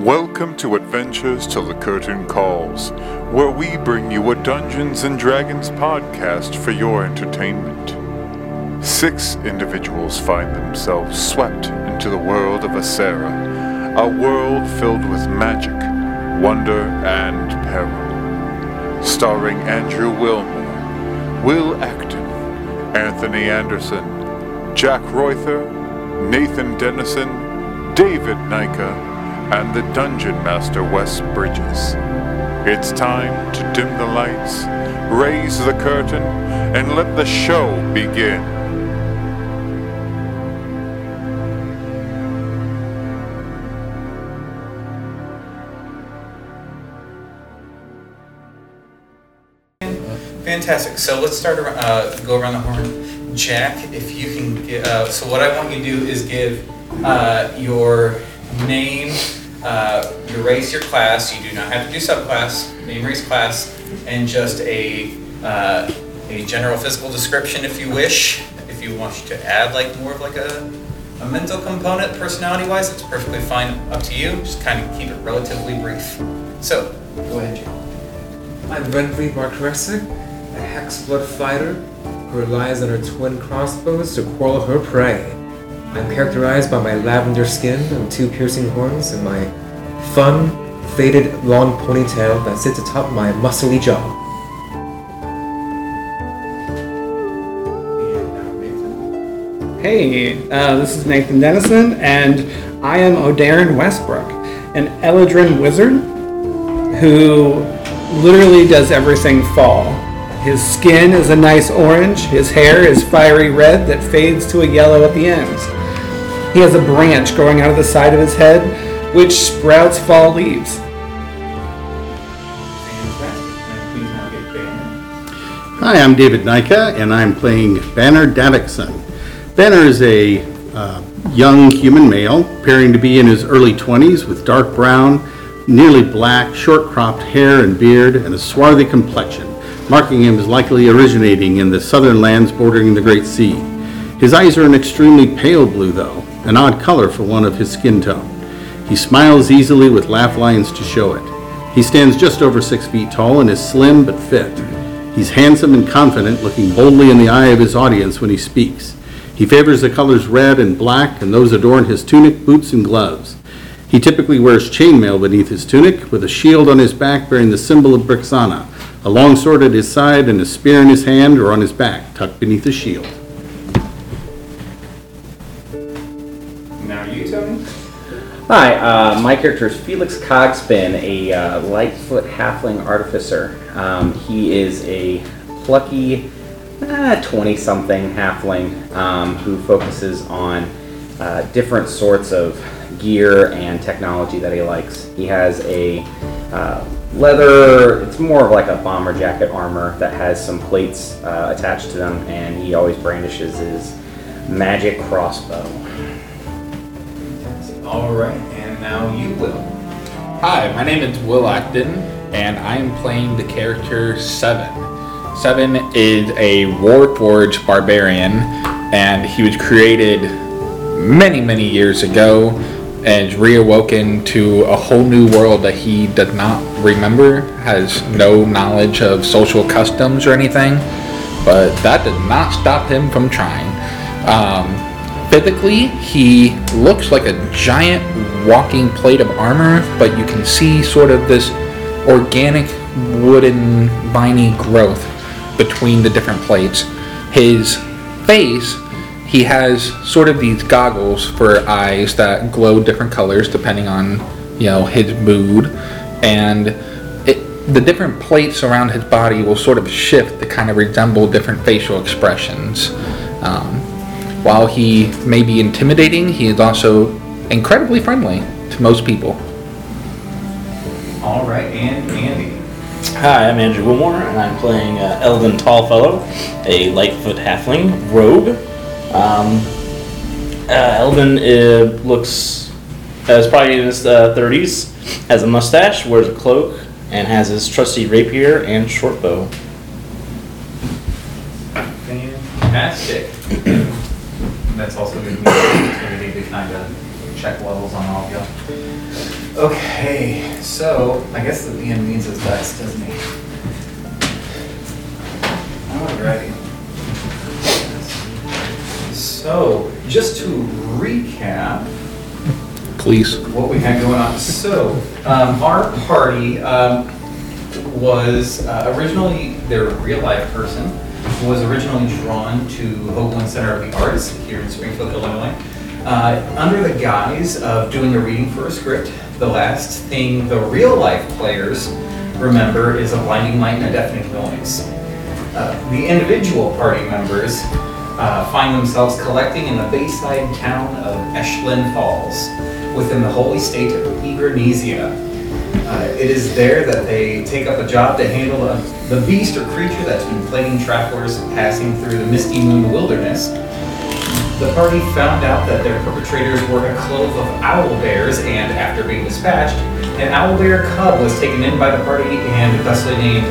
Welcome to Adventures Till the Curtain Calls, where we bring you a Dungeons and Dragons podcast for your entertainment. Six individuals find themselves swept into the world of Acera, a world filled with magic, wonder, and peril. Starring Andrew Wilmore, Will Acton, Anthony Anderson, Jack Reuther, Nathan Dennison, David Nika, and the Dungeon Master Wes Bridges. It's time to dim the lights, raise the curtain, and let the show begin. Fantastic. So let's start around, uh, go around the horn. Jack, if you can get, uh, so what I want you to do is give uh, your name, uh, your race, your class. You do not have to do subclass, name, race, class, and just a uh, a general physical description if you wish. If you want to add like more of like a a mental component, personality-wise, it's perfectly fine. Up to you. Just kind of keep it relatively brief. So, go ahead. I'm Renfrey Barkresic, a hexblood fighter who relies on her twin crossbows to quarrel her prey. I'm characterized by my lavender skin and two piercing horns and my fun, faded long ponytail that sits atop my muscly jaw. Hey, uh, this is Nathan Dennison, and I am O'Darren Westbrook, an Eladrin wizard who literally does everything fall. His skin is a nice orange, his hair is fiery red that fades to a yellow at the ends. He has a branch growing out of the side of his head, which sprouts fall leaves. Hi, I'm David Nika, and I'm playing Banner Davickson. Banner is a uh, young human male, appearing to be in his early 20s, with dark brown, nearly black, short cropped hair and beard, and a swarthy complexion, marking him as likely originating in the southern lands bordering the Great Sea. His eyes are an extremely pale blue, though, an odd color for one of his skin tone. He smiles easily with laugh lines to show it. He stands just over six feet tall and is slim but fit. He's handsome and confident, looking boldly in the eye of his audience when he speaks. He favors the colors red and black, and those adorn his tunic, boots, and gloves. He typically wears chainmail beneath his tunic, with a shield on his back bearing the symbol of Brixana, a long sword at his side, and a spear in his hand or on his back, tucked beneath his shield. Hi, uh, my character is Felix Cogspin, a uh, Lightfoot Halfling Artificer. Um, he is a plucky 20 something halfling um, who focuses on uh, different sorts of gear and technology that he likes. He has a uh, leather, it's more of like a bomber jacket armor that has some plates uh, attached to them, and he always brandishes his magic crossbow. All right, and now you will. Hi, my name is Will Acton, and I am playing the character Seven. Seven is a Warforged barbarian, and he was created many, many years ago and reawoken to a whole new world that he does not remember, has no knowledge of social customs or anything, but that did not stop him from trying. Um, physically, he looks like a giant walking plate of armor, but you can see sort of this organic wooden viney growth between the different plates. His face, he has sort of these goggles for eyes that glow different colors depending on, you know, his mood. And it, the different plates around his body will sort of shift to kind of resemble different facial expressions. Um, while he may be intimidating, he is also incredibly friendly to most people. All right, and Andy. Hi, I'm Andrew Wilmore, and I'm playing uh, Elvin Tallfellow, a Lightfoot Halfling rogue. Um, uh, Elvin uh, looks uh, is probably in his uh, 30s, has a mustache, wears a cloak, and has his trusty rapier and short bow. Fantastic. That's also going to be an opportunity to kind of check levels on all of you. Okay, so I guess the DM needs his dice, doesn't he? Alrighty. So, just to recap, Please. what we had going on. So, um, our party um, was uh, originally their real life person was originally drawn to Hoogland Center of the Arts here in Springfield, Illinois, uh, under the guise of doing a reading for a script. The last thing the real life players remember is a blinding light and a deafening noise. Uh, the individual party members uh, find themselves collecting in the bayside town of Eshlin Falls within the holy state of Ebernesia. Uh, it is there that they take up a job to handle a, the beast or creature that's been plaguing travelers passing through the Misty Moon wilderness. The party found out that their perpetrators were a clove of owl bears, and after being dispatched, an owl bear cub was taken in by the party and thusly named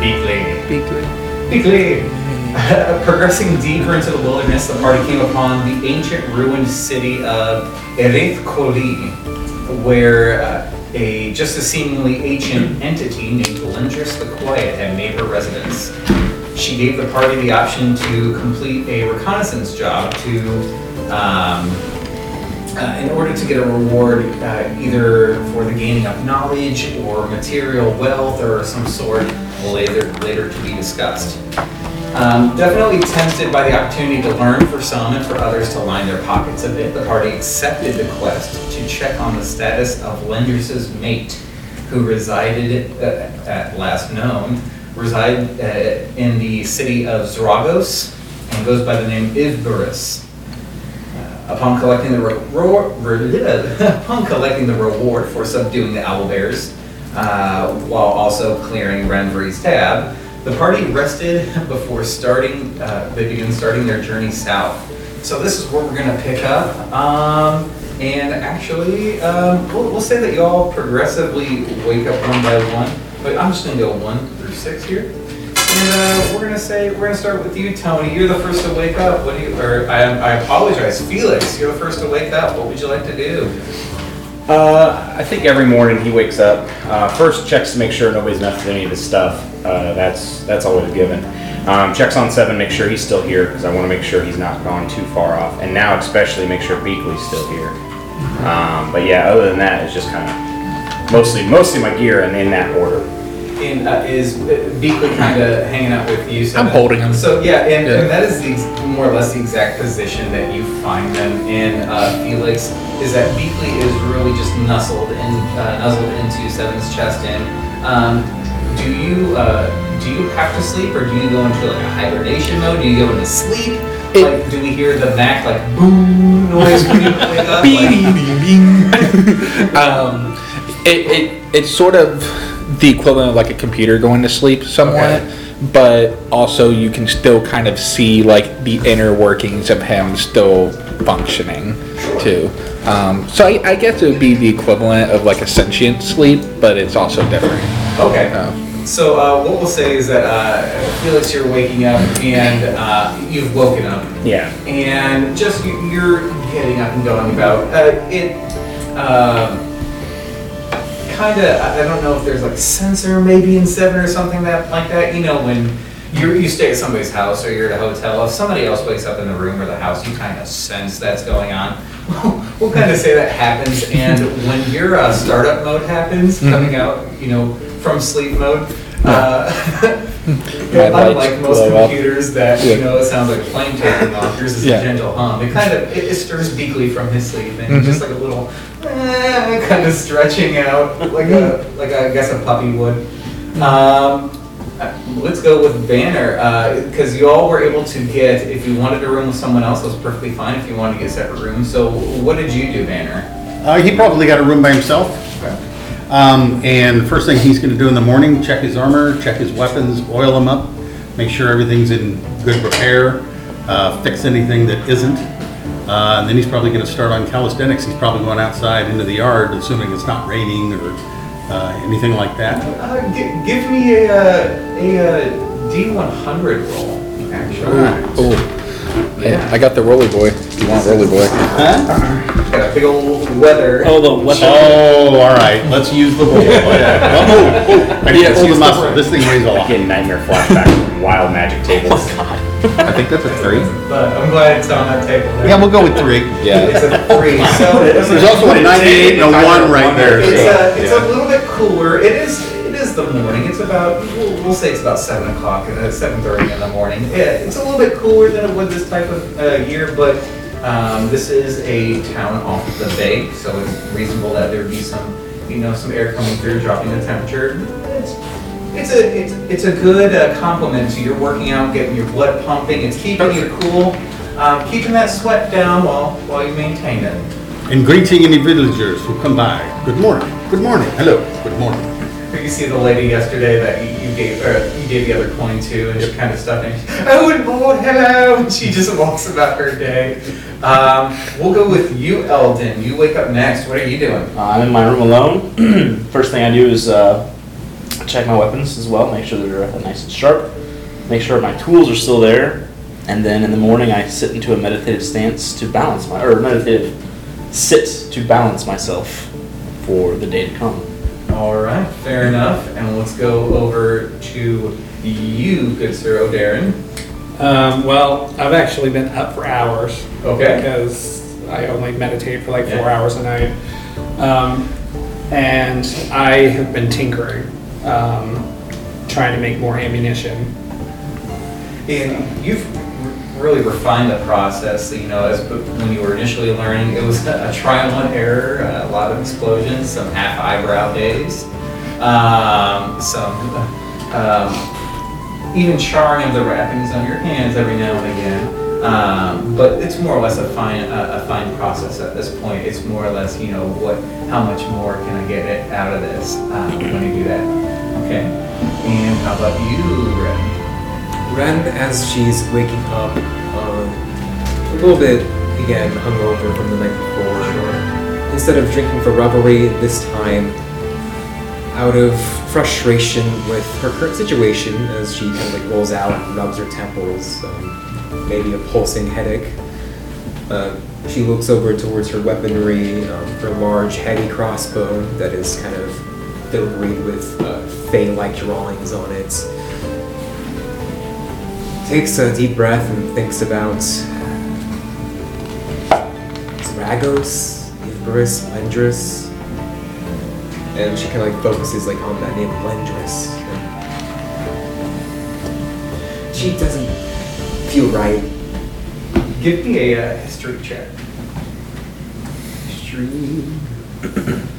Beakley. Beakley. Beakley. Progressing deeper into the wilderness, the party came upon the ancient ruined city of Erith Koli, where uh, a just a seemingly ancient entity named Lendrys the Quiet had made her residence. She gave the party the option to complete a reconnaissance job to, um, uh, in order to get a reward, uh, either for the gaining of knowledge or material wealth or some sort later later to be discussed. Um, definitely tempted by the opportunity to learn for some and for others to line their pockets a bit, the party accepted the quest to check on the status of Lendrys's mate, who resided, uh, at last known, reside uh, in the city of Zragos and goes by the name Ivberus. Uh, upon collecting the re- re- upon collecting the reward for subduing the owl bears, uh, while also clearing Renfrey's tab, the party rested before starting. Uh, they begin starting their journey south. So this is where we're gonna pick up. Um, and actually, um, we'll, we'll say that y'all progressively wake up one by one. But I'm just gonna go one through six here. And uh, we're gonna say we're gonna start with you, Tony. You're the first to wake up. What do you? Or I, I apologize, Felix. You're the first to wake up. What would you like to do? Uh, I think every morning he wakes up, uh, first checks to make sure nobody's messed with any of his stuff. Uh, that's that's always a given. Um, checks on seven, make sure he's still here because I want to make sure he's not gone too far off. And now especially make sure Beakley's still here. Um, but yeah, other than that, it's just kind of mostly mostly my gear and in that order. And uh, is Beakley kind of hanging out with you? So I'm that- holding him. So yeah, and, Yeah. and that is the ex- more or less the exact position that you find them in. Uh, Felix is that Beakley is really just nuzzled in, uh, nuzzled into Seven's chest. And um, do you uh, do you have to sleep, or do you go into like a hibernation mode? Do you go into sleep? It- like, do we hear the Mac like boom noise when you wake up? Bing, bing, bing. um, it, it, it's sort of the equivalent of like a computer going to sleep somewhat, but also you can still kind of see like the inner workings of him still functioning too. Um, so I, I guess it would be the equivalent of like a sentient sleep, but it's also different. Okay. Um, So uh, what we'll say is that uh, Felix, you're waking up and uh, you've woken up, Yeah. and just you- you're getting up and going about. Uh, it um, kind of. I I don't know if there's like a sensor maybe in seven or something that like that. You know when. You, you stay at somebody's house or you're at a hotel. If somebody else wakes up in the room or the house, you kind of sense that's going on. we'll kind of say that happens. And when your uh, startup mode happens, coming out, you know, from sleep mode, uh, My lights unlike most blow up. computers that, you Yeah. know, it sounds like a plane taking off, yours is Yeah. a gentle hum. It kind of, it, it stirs Beakley from his sleep and Mhm. just like a little, eh, kind of stretching out like a, like a, I guess a puppy would. Um, uh, let's go with Banner, because you all were able to get, if you wanted a room with someone else, that was perfectly fine. If you wanted to get separate rooms, so what did you do, Banner? Uh, he probably got a room by himself. Um, and the first thing he's gonna do in the morning, check his armor, check his weapons, oil them up, make sure everything's in good repair, uh, fix anything that isn't. Uh, and then he's probably gonna start on calisthenics. He's probably going outside into the yard, assuming it's not raining or, uh, anything like that. Uh, gi- give me a, uh, a, uh D100 roll, actually. Oh, Yeah, I got the roly boy. You want roly boy? Got a big old weather. Oh, the weapon. Oh, all right, let's use the roll. Oh, oh, I need to pull the muscle, this thing weighs a lot. Getting nightmare flashback from wild magic tables. I think that's a three. But I'm glad it's on that table. there. Yeah, we'll go with three. Yeah. It's a three, so. There's also a 98 and a 1 right there. It's so- a, it's a little bit cooler. It is, it is the morning. It's about, we'll, we'll say it's about seven o'clock, uh, seven thirty in the morning. Yeah, it's a little bit cooler than it would this type of, uh, year, but, um, this is a town off the bay, so it's reasonable that there'd be some, you know, some air coming through, dropping the temperature. It's, it's a, it's, it's a good uh, compliment to your working out, getting your blood pumping, it's keeping you cool, um, keeping that sweat down while, while you maintain it. And greeting any villagers who come by. Good morning, good morning, hello, good morning. You see the lady yesterday that you, you gave, or you gave the other coin to, and she kind of stuck in. Oh, and Lord, hello, and she just walks about her day. Um, we'll go with you, Eldon. You wake up next. What are you doing? Uh, I'm in my room alone. First thing I do is uh, check my weapons as well, make sure they're nice and sharp, make sure my tools are still there, and then in the morning I sit into a meditative stance to balance my, or meditative sit to balance myself for the day to come. All right, fair enough. And let's go over to you, good Sir O'Darren. Um, well, I've actually been up for hours Okay. because I only meditate for like four Yeah. hours a night. Um, and I have been tinkering, um, trying to make more ammunition. And you've r- really refined the process, you know, as when you were initially learning, it was a trial and error, a lot of explosions, some half eyebrow days, um, some, um, even charring of the wrappings on your hands every now and again. Um, but it's more or less a fine, a, a fine process at this point. It's more or less, you know, what, how much more can I get out of this um, when you do that? Okay. And how about you, Red? Ren, as she's waking up, um, a little bit, again, hungover from the night before. Instead of drinking for revelry this time, out of frustration with her current situation, as she kind of like rolls out and rubs her temples, um, maybe a pulsing headache, uh, she looks over towards her weaponry, um, her large, heavy crossbow that is kind of filigree with uh, Fey-like drawings on it takes a deep breath and thinks about Zragos, Icarus, Lendrys. And she kind of like focuses like on that name Lendrys. She doesn't feel right. Give me a uh, history check. History.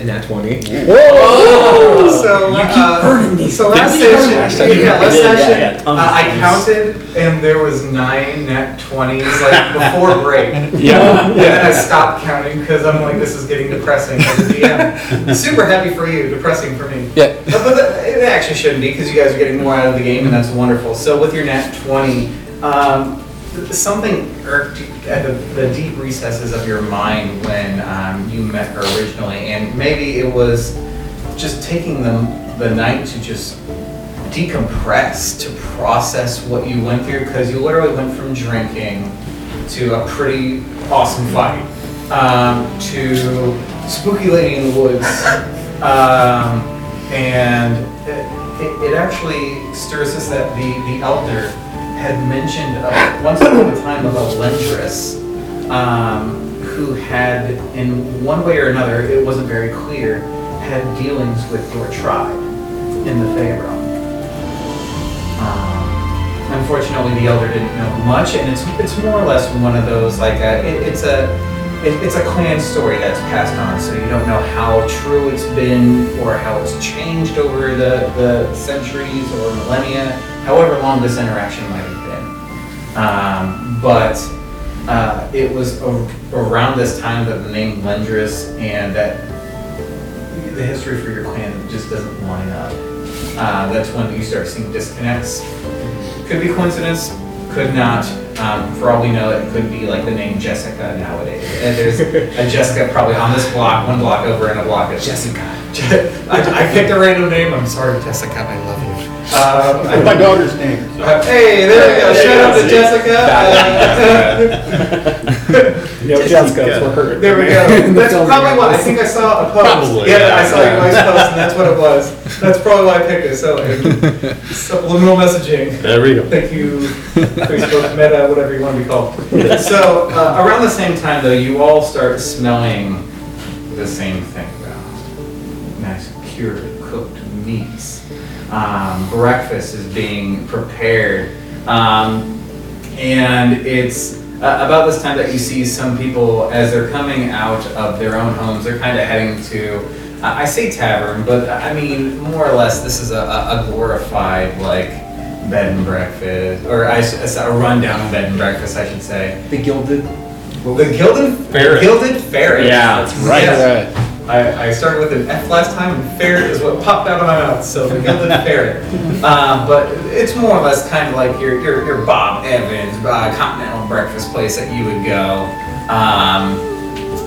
And that 20. Oh, so, uh, so last session, Last session. yeah, last Yeah, yeah, session, yeah, tons uh, I counted and there was nine net twenties, like before break. Yeah. And then I stopped counting because I'm like, this is getting depressing as a DM. Super happy for you, depressing for me. Yeah. But, but the- it actually shouldn't be because you guys are getting more out of the game and that's wonderful. So with your nat 20, um, th- something irked at the, the deep recesses of your mind when um, you met her originally, and maybe it was just taking the, the night to just decompress, to process what you went through because you literally went from drinking to a pretty awesome fight um, to spooky lady in the woods. Um, and it, it, actually stirs us that the, the elder had mentioned uh, once upon a time about Lendrys, um, who had, in one way or another, it wasn't very clear, had dealings with your tribe in the Fey realm. Um, unfortunately, the elder didn't know much, and it's it's more or less one of those like a, it, it's a it, it's a clan story that's passed on, so you don't know how true it's been or how it's changed over the, the centuries or millennia, however long this interaction might have been. Um, but uh, it was a, around this time that the name Lendrys and that the history for your clan just doesn't line up. Uh, that's when you start seeing disconnects. Could be coincidence, could not. Um, for all we know, it could be like the name Jessica nowadays. And there's a Jessica probably on this block, one block over, and a block of Jessica. I, I picked a random name. I'm sorry, Jessica. I love you. Um, I- My daughter's name. Uh, Hey, there we go. Shout out to Jessica. Uh, Yep, Jessica for her. There we go. That's probably why, I think I saw a post. Probably, yeah, yeah. I saw your guys' post, and that's what it was. That's probably why I picked it. So uh, subliminal messaging. There we go. Thank you, Facebook, Meta, whatever you want to be called. So uh, around the same time, though, you all start smelling the same thing. Though. Nice cured, cooked meats. Um, breakfast is being prepared, um, and it's uh, about this time that you see some people as they're coming out of their own homes. They're kind of heading to. I I say tavern, but I mean more or less this is a, a a glorified like bed and breakfast, or I s- a rundown bed and breakfast, I should say. The gilded. The gilded Ferret. Gilded ferret. Yeah, That's right. Yes. I, I started with an F last time, and ferret is what popped out of my mouth. So the gilded ferret. Um, but it's more or less kind of like your your, your Bob Evans uh, continental breakfast place that you would go. Um,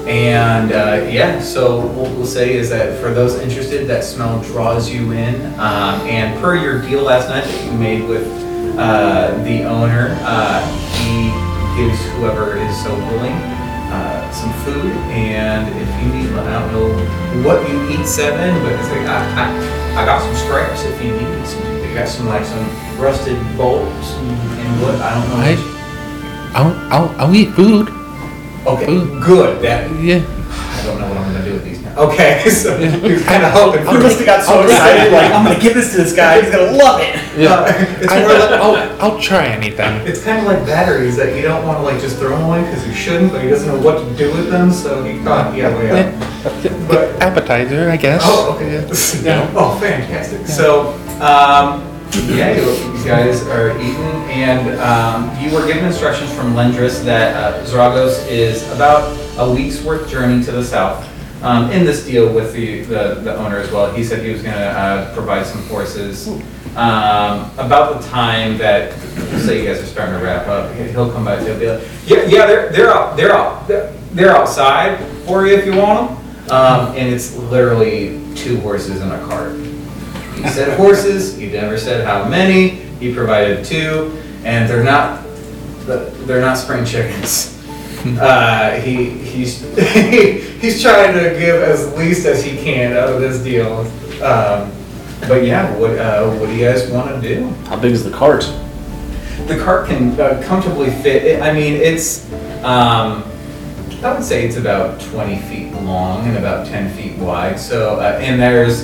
and uh, yeah, so what we'll say is that for those interested, that smell draws you in. Um, and per your deal last night that you made with uh, the owner, uh, he gives whoever is so willing uh, some food. And if you need, I don't know what you eat, seven, but it's like I, I, I got some scraps if you need some. They got some like some rusted bolts and, and wood. I don't know. I- I'll, I'll, I'll eat food. okay, food. good. That Yeah. I don't know what I'm gonna do with now. Okay, so he was kind of hoping. He must have got so excited, like, I'm gonna give this to this guy, he's gonna love it. Uh, it's I, more like, I'll, I'll try anything. it's kind of like batteries that you don't want to like just throw them away because you shouldn't, but he doesn't know what to do with them, so he thought, yeah, way up. But Appetizer, I guess. oh, okay, yeah. Oh, fantastic. So, um, yeah, you, you guys are eating, and um, you were given instructions from Lendrys that uh, Zragos is about a week's worth journey to the south. Um, in this deal with the, the, the owner as well, he said he was going to uh, provide some horses. Um, about the time that, say you guys are starting to wrap up, he'll come back. He'll be like, yeah, yeah, they're they're out, they're out, they're, they're outside for you if you want them. Um, and it's literally two horses and a cart. He said horses. He never said how many. He provided two, and they're not they're not spring chickens. Uh, he he's he's trying to give as least as he can out of this deal. Um, but yeah, what uh, what do you guys want to do? How big is the cart? The cart can uh, comfortably fit. It, I mean, it's um, I would say it's about 20 feet long and about 10 feet wide. So uh, and there's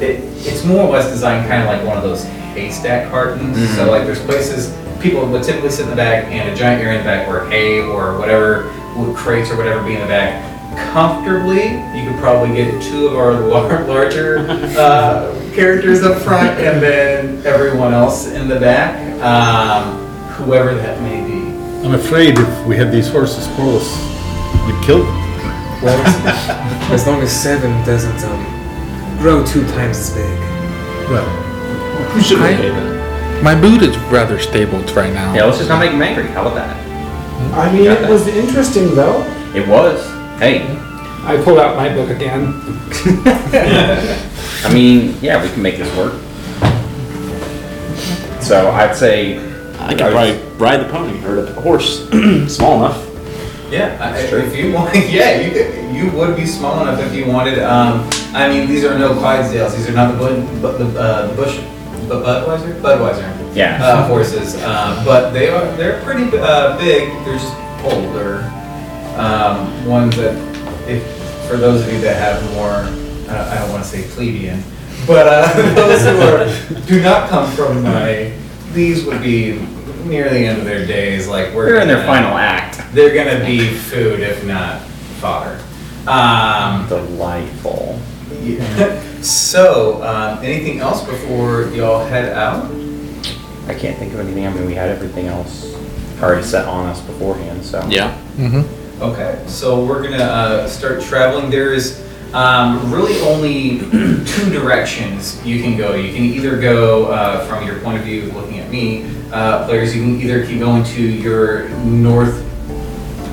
it, it's more or less designed kind of like one of those haystack cartons. So like there's places people would typically sit in the back and a giant area in the back where hay or whatever wood crates or whatever be in the back. Comfortably, you could probably get two of our lar- larger uh, characters up front and then everyone else in the back, um, whoever that may be. I'm afraid if we had these horses pull us, we'd kill them. Well, as long as seven doesn't um, grow two times as big. Well, You should be I- okay then. My mood is rather stable right now. Yeah, let's just not make him angry. How about that? I mean, it was interesting though. It was. Hey, I pulled out my book again. I mean, yeah, we can make this work. So I'd say. I could probably ride the pony or the horse, small enough. Yeah, I- if you want, yeah, you could, you would be small enough if you wanted. Um, I mean, these are no Clydesdales. These are not the Bud, but the uh, the Bush, but Budweiser, Budweiser Yeah. uh, horses. Uh, but they are they're pretty uh, big. They're just older um, ones that, if for those of you that have more, I don't want to say plebeian, but uh, those who are do not come from my, these would be near the end of their days. Like we're They're in their gonna- final act. they're gonna be food if not fodder. Um, Delightful. yeah. So, um, anything else before y'all head out? I can't think of anything. I mean, we had everything else already set on us beforehand, so. Yeah. Mm-hmm. Okay, so we're gonna uh, start traveling. There is um, really only two directions you can go. You can either go uh, from your point of view, looking at me, uh, players. You can either keep going to your north.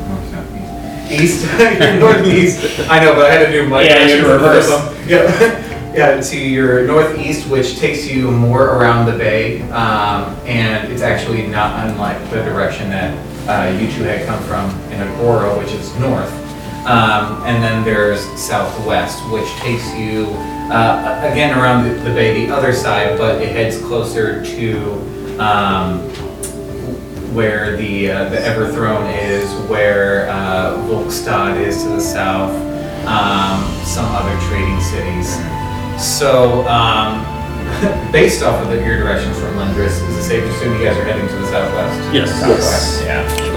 north, East, east, your northeast. I know, but I had to do my Yeah, directions you in reverse. one. Yeah, to your northeast, which takes you more around the bay, um, and it's actually not unlike the direction that uh, you two had come from in Agora, which is north. Um, and then there's southwest, which takes you uh, again around the, the bay, the other side, but it heads closer to um, where the uh, the Everthrone is, where uh, Volkstad is to the south, um, some other trading cities. So, um, based off of the, your directions from Lendrys, is it safe to assume you guys are heading to the southwest? Yes. Southwest. Yeah.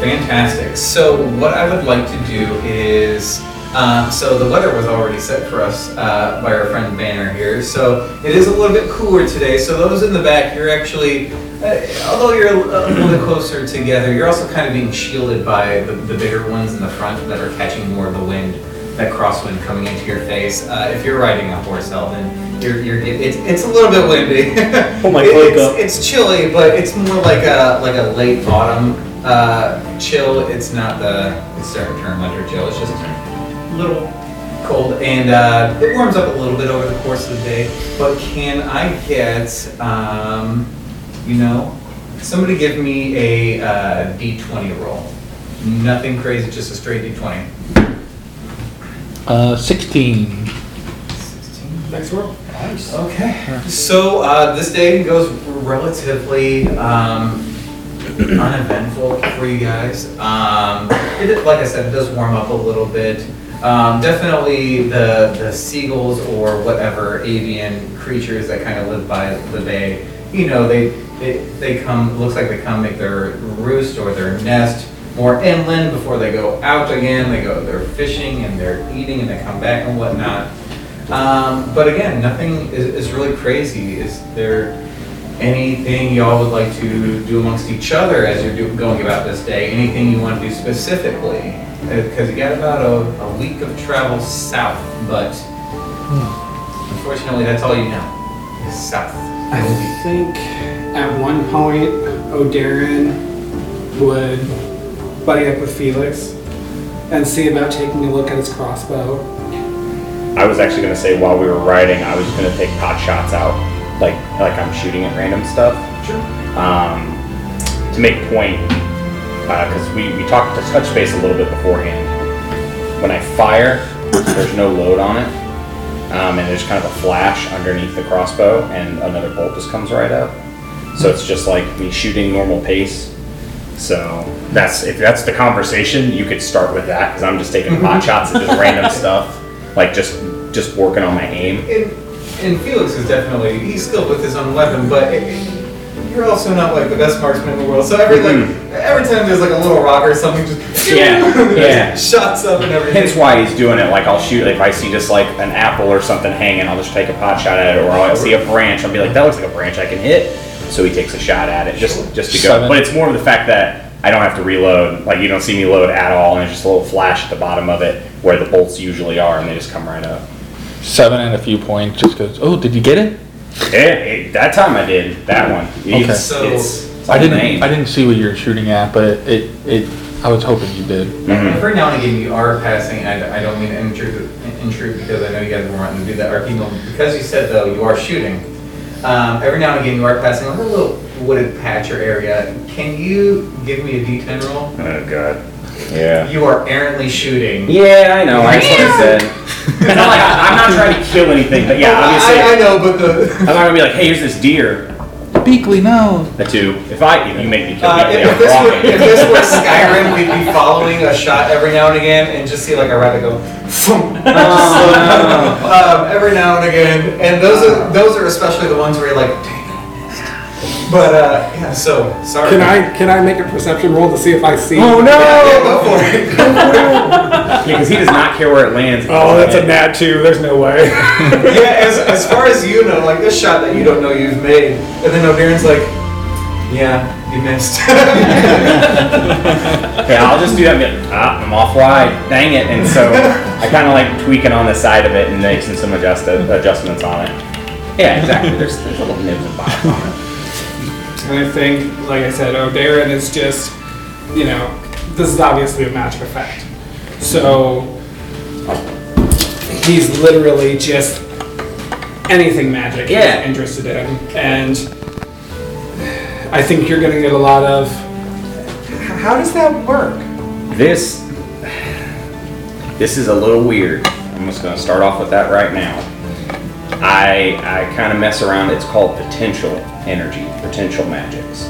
Fantastic. So what I would like to do is, um, so the weather was already set for us uh, by our friend Banner here. So it is a little bit cooler today. So those in the back, you're actually, uh, although you're a, a little bit closer together, you're also kind of being shielded by the, the bigger ones in the front that are catching more of the wind, that crosswind coming into your face. Uh, if you're riding a horse, Elvin, you're, you're, it's, it's a little bit windy. Pull my cloak it's, up. it's chilly, but it's more like a like a late autumn uh, chill. It's not the it's to turn winter chill. It's just a little cold, and uh, it warms up a little bit over the course of the day. But can I get um, you know somebody give me a uh, d20 roll? Nothing crazy, just a straight d20. Uh, 16. 16. Next roll. Okay. So uh, this day goes relatively um, uneventful for you guys. Um, it, like I said, it does warm up a little bit. Um, definitely the the seagulls or whatever avian creatures that kind of live by the bay. You know, they they, they come. Looks like they come make their roost or their nest more inland before they go out again. They go. They're fishing and they're eating and they come back and whatnot. Um, but again, nothing is, is really crazy. Is there anything y'all would like to do amongst each other as you're do, going about this day? Anything you want to do specifically? Because you got about a, a week of travel south, but unfortunately, that's all you know. Is south. I think at one point, O'Darren would buddy up with Felix and see about taking a look at his crossbow. I was actually gonna say while we were riding, I was gonna take pot shots out, like like I'm shooting at random stuff. Sure. Um, to make point, because we we talked to touch base a little bit beforehand. When I fire, there's no load on it, um, and there's kind of a flash underneath the crossbow, and another bolt just comes right up. So it's just like me shooting normal pace. So that's if that's the conversation, you could start with that because I'm just taking pot shots at just random stuff, like just just working on my aim. And, and Felix is definitely he's skilled with his own weapon, but it, it- you're also not like the best marksman in the world. So every like every time there's like a little rock or something, just Yeah, yeah. shots up and everything. Hence why he's doing it. Like I'll shoot if I see just like an apple or something hanging, I'll just take a pot shot at it, or I'll see a branch, I'll be like, that looks like a branch I can hit. So he takes a shot at it just just to go. Seven. But it's more of the fact that I don't have to reload. Like you don't see me load at all, and there's just a little flash at the bottom of it where the bolts usually are, and they just come right up. Seven and a few points just goes, oh, did you get it? Yeah, it, that time I did that one. It's, So- it's, it's I didn't, name. I didn't see what you were shooting at, but it, it, I was hoping you did. Mhm. Every now and again, you are passing. I, I don't mean to intrude, intrude because I know you guys were wanting to do that RP mode. Because you said though you are shooting. Um, every now and again, you are passing like a little wooded patch or area. Can you give me a D10 roll? Oh god. Yeah. You are errantly shooting. Yeah, I know. That's what I said. It's not like I, I'm not trying to kill anything, but yeah, obviously. I, I know, but the. I'm not gonna be like, hey, here's this deer. Beakley, no. The two. If I, if you make me kill Uh, me, if, I'm if this were, walking. if this were Skyrim, we'd be following a shot every now and again and just see like a rabbit go. "Thump." um, every now and again, and those are those are especially the ones where you're like, dang. But uh, yeah, so sorry. Can I can I make a perception roll to see if I see? Oh no! Yeah, go for it. Yeah, because he does not care where it lands. Oh, that's a nat two. There's no way. yeah, as, as far as you know, like this shot that you don't know you've made, and then O'Darren's like, yeah, you missed. Yeah, I'll just do that. And be like, ah, I'm off wide. Dang it! And so I kind of like tweaking on the side of it and making some adjust adjustments on it. Yeah, exactly. There's, there's little nibs and bobs on it. And I think, like I said, O'Darren is just, you know, this is obviously a magic effect. So he's literally just anything magic Yeah. he's interested in, and I think you're going to get a lot of. How does that work? This this is a little weird. I'm just gonna start off with that right now. I I kind of mess around. It's called potential energy, potential magics.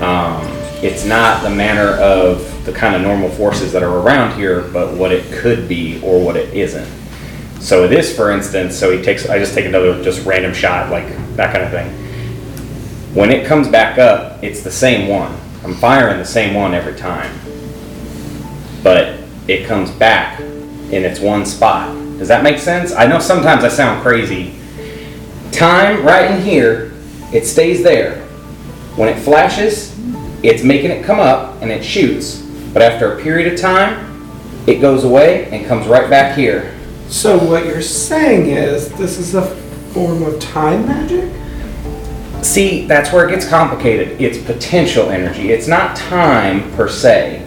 Um, it's not the manner of the kind of normal forces that are around here, but what it could be or what it isn't. So this, for instance, so he takes. I just take another just random shot, like that kind of thing. When it comes back up, it's the same one. I'm firing the same one every time but it comes back in its one spot. Does that make sense? I know sometimes I sound crazy. Time right in here, it stays there. When it flashes, it's making it come up and it shoots. But after a period of time, it goes away and comes right back here. So what you're saying is this is a form of time magic? See, that's where it gets complicated. It's potential energy. It's not time per se.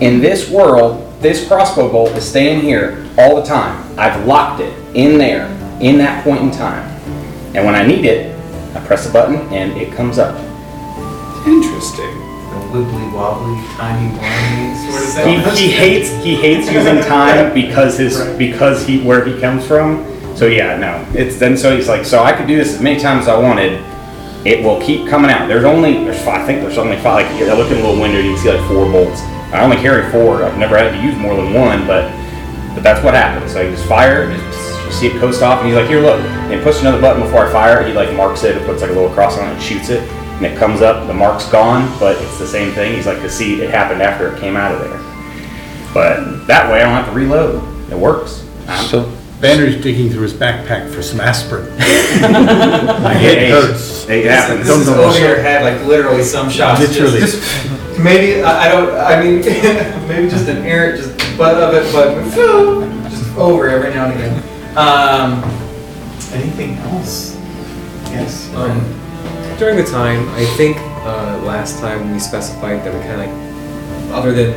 In this world, this crossbow bolt is staying here all the time. I've locked it in there, in that point in time. And when I need it, I press a button and it comes up. Interesting. The wibbly wobbly, tiny whiny sort of thing. he hates he hates using time because his because he where he comes from. So yeah, no. It's then so he's like, so I could do this as many times as I wanted. It will keep coming out. There's only there's five, I think there's only five. Like I look in a little window, you can see like four bolts. I only carry four. I've never had to use more than one, but but that's what happens. So you just fire, just, you see it coast off, and he's like, here, look, and he pushes another button before I fire. He like marks it, it puts like a little cross on it, and shoots it, and it comes up. The mark's gone, but it's the same thing. He's like, to see it happened after it came out of there. But that way, I don't have to reload. It works. I'm- So Banner's digging through his backpack for some aspirin. My head Hey, hurts. It This happens. is over your head, like literally some shots. Literally. Just, maybe, I I don't, I mean, maybe just an errant, just butt of it, but just over every now and again. Um, anything else? Yes. Um, during the time, I think uh, last time we specified that we kind of like, other than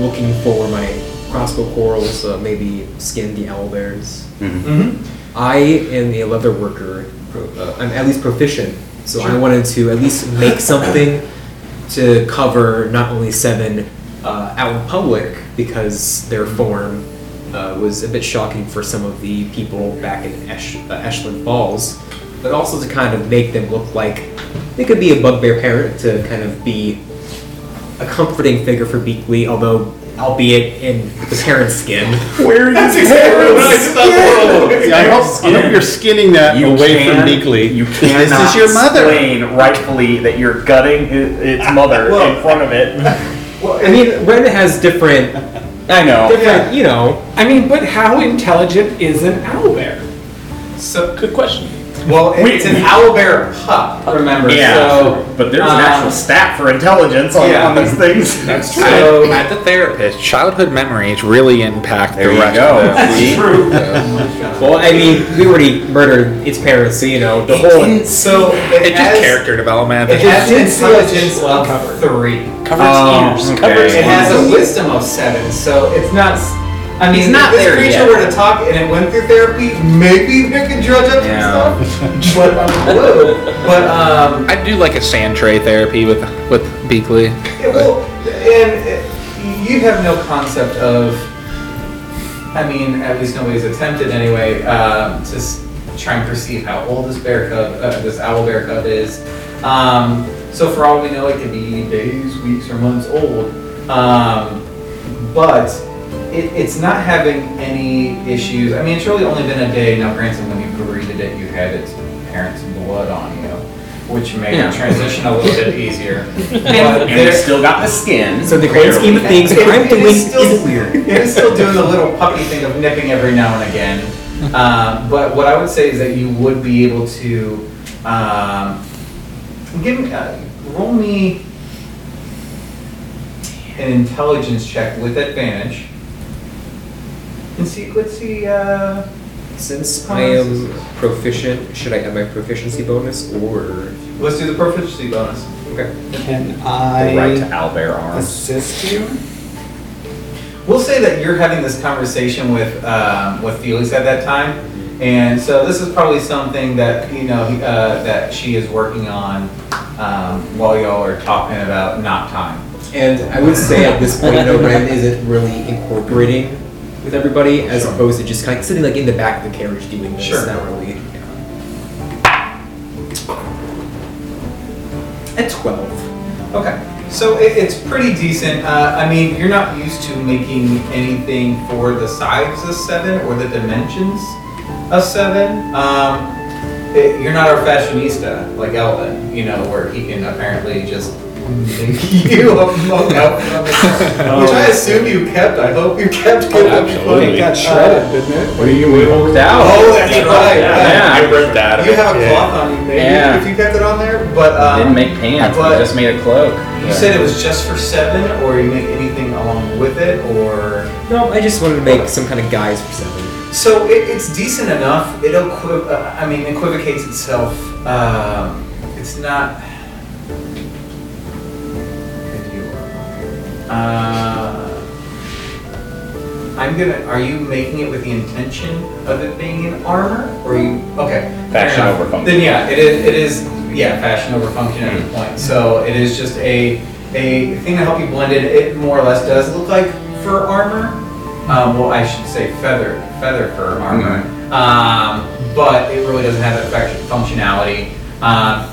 looking for my crossbow corals, uh, maybe skin the owlbears. Mm-hmm. I am a leather worker. Uh, I'm at least proficient, so I wanted to at least make something to cover not only seven uh, out in public because their form uh, was a bit shocking for some of the people back in Esh- uh, Ashland Falls, but also to kind of make them look like they could be a bugbear parent to kind of be a comforting figure for Beakley, although albeit in the parent's skin. Where is That's exactly what I thought. I hope, I hope you're skinning that You away can- from Beakley. You This cannot is your mother. explain rightfully that you're gutting its mother Well- in front of it. Well, I mean, Ren has different, I know. different, you know. I mean, but how intelligent is an owlbear? So, Good question. Well, it's an owlbear pup, remember, Yeah, so. but there's an um, actual stat for intelligence on, yeah. on these things. That's I, at the therapist, childhood memories really impact There the you rest go. of the That's true. Well, I mean, we already murdered its parents, so you know the whole. So, it It's just has, character development. it has did say intelligence of covered. three. Cover Oh, its ears. okay. Cover its It has a wisdom of seven, so it's not. s- I mean, He's not if this there creature yet. were to talk and it went through therapy, maybe it could drudge up Yeah. some stuff. But whoa. But um, I'd do like a sand tray therapy with with Beakley. it will, and it, you'd have no concept of. I mean, at least nobody's attempted anyway. Um, to s- try and perceive how old this bear cub, uh, this owl bear cub is. Um, so for all we know, it could be days, weeks, or months old. Um, but it, it's not having any issues. I mean, it's really only been a day. Now, granted, when you breeded it, you had its parents' blood on you, which made Yeah. the transition a little bit easier. But And there- it's still got the skin. So the grand scheme of things, it- it- crime it doing is still- isn't weird. It is still doing the little puppy thing of nipping every now and again. Um, but what I would say is that you would be able to um, give me, uh, roll me an intelligence check with advantage. And see, let's see. Uh, Since I am proficient, should I add my proficiency bonus or? let's do the proficiency bonus. Okay. Can The right to I owlbear arms. assist you? We'll say that you're having this conversation with um, with Felix at that time, And so this is probably something that, you know, uh, that she is working on, um, while y'all are talking about not time. And I would say at this point, you know, Ren isn't really incorporating with everybody as opposed to just kind of sitting like in the back of the carriage doing this. Sure. Not really. At 12. Okay, so it, it's pretty decent. Uh, I mean, you're not used to making anything for the size of seven or the dimensions of seven. Um, it, you're not our fashionista like Elvin, you know, where he can apparently just you a mock outfit, which I assume you kept. I hope you kept. good absolutely. It got shredded, didn't it? What are you worked out? Oh, that's right. Yeah. I ripped out of You have a yeah. cloth on you, maybe, Yeah. if you kept it on there, but um, Didn't make pants. but- I just made a cloak. You said it was just for seven, or you make anything along with it, or No, I just wanted to make some kind of guise for seven. so it, it's decent enough. It equi- uh, I mean, equivocates itself. Um, it's not. Uh, I'm gonna. Are you making it with the intention of it being in armor, or are you okay? Fashion over function. Then yeah, it is. It is. Yeah, fashion over function at this point. So it is just a a thing to help you blend it. It more or less does look like fur armor. Um, well, I should say feather feather fur armor. Um, but it really doesn't have that functionality. Um,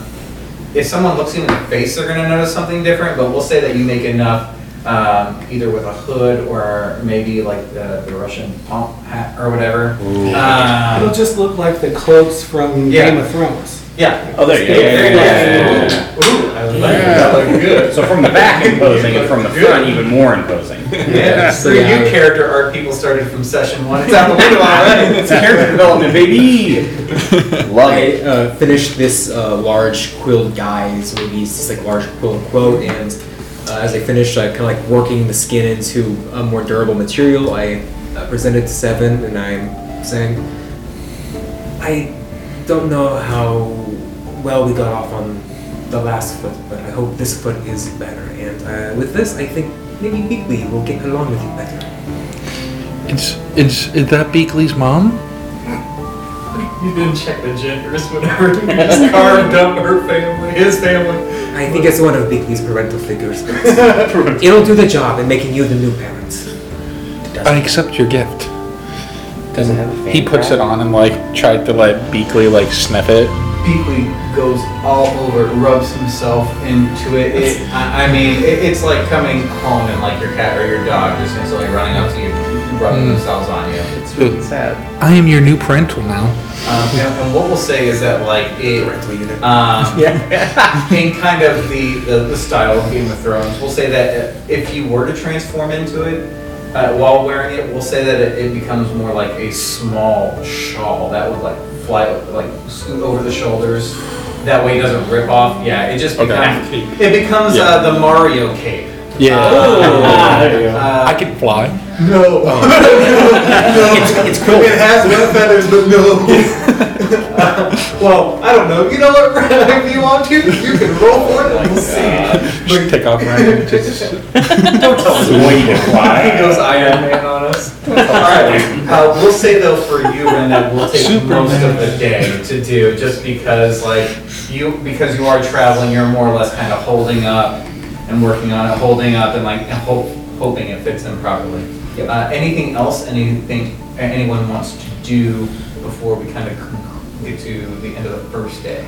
if someone looks you in the face, they're going to notice something different. But we'll say that you make enough, um, either with a hood or maybe like the, the Russian pomp hat or whatever. Um, It'll just look like the cloaks from Yeah. Game of Thrones. yeah. Oh, there you go. There you go. Yeah, yeah, Ooh, I like that. That looked good. So from the back imposing and from the front even more imposing. Yeah, So, for you character art people started from session one. It's out the window already. It's character development, baby. Love I it. uh, finished this uh, large quilled guise, maybe it's just like large quill quote, and uh, as I finished, I kind of like working the skin into a more durable material. I uh, presented to Seven, and I'm saying, I don't know how well we got off on the last foot, but I hope this foot is better. And uh, with this, I think maybe Beakley will get along with you better. It's, it's, is that Beakley's mom? You didn't check the genders, whatever. You just carved up her family, his family. I think it's one of Beakley's parental figures, it'll do the job in making you the new parents. I accept your gift. Does it have a fan He puts it on and like tried to let Beakley like sniff it. Beakley goes all over, rubs himself into it. it I, I mean, it, it's like coming home and like your cat or your dog just instantly running up to you, rubbing Mm. themselves on you. It's really sad. I am your new parental now. Um, and, and what we'll say is that like it, Parental um, in kind of the, the, the style of Game of Thrones, we'll say that if you were to transform into it uh, while wearing it, we'll say that it, it becomes more like a small shawl that would like fly like scoot over the shoulders. That way it doesn't rip off. Yeah, it just Okay. becomes it becomes uh, the Mario cape. Yeah. Uh, there you go. uh, I can fly. no. no. It's, it's cool. It has web feathers, but no. well, I don't know. You know what? if you want to, you can roll for it. and We'll see. Just take off running. Just Don't tell us Way to fly. He goes Iron Man on us. All right. Uh, we'll say though for you, Ren, that will take most of the day to do, just because like you because you are traveling, you're more or less kind of holding up and working on it, holding up and like hope, hoping it fits in properly. Uh, anything else? Anything anyone wants to do before we kind of get to the end of the first day?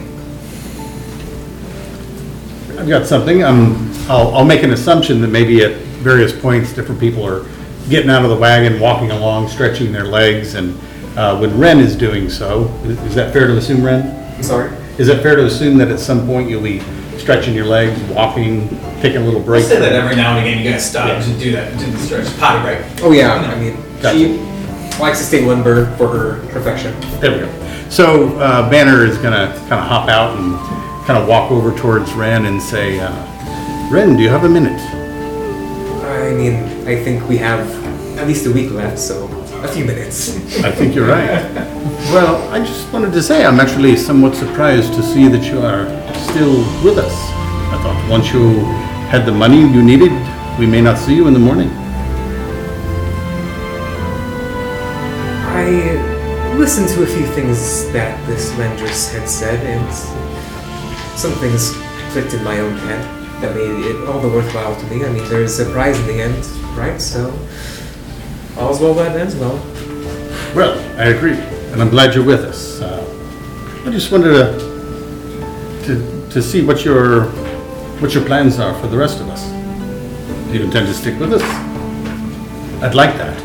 I've got something. Um, I'll, I'll make an assumption that maybe at various points, different people are getting out of the wagon, walking along, stretching their legs, and uh, when Ren is doing so, is is that fair to assume, Ren? I'm sorry. Is it fair to assume that at some point you'll be stretching your legs, walking, taking a little We'll break? say that every now and again you gotta stop to do that, do the stretch, potty break. Oh yeah, I mean, Gotcha. she likes to stay limber for her perfection. There we go. So uh, Banner is gonna kind of hop out and kind of walk over towards Ren and say, uh, Ren, do you have a minute? I mean, I think we have at least a week left, so a few minutes. I think you're right. Well, I just wanted to say I'm actually somewhat surprised to see that you are still with us. I thought once you had the money you needed, we may not see you in the morning. I listened to a few things that this Lendrys had said, and some things clicked in my own head that made it all the worthwhile to me. I mean, there's a prize in the end, right? So, all's well that ends well. Well, I agree, and I'm glad you're with us. Uh, I just wanted to, to, to see what your, what your plans are for the rest of us. Do you intend to stick with us? I'd like that.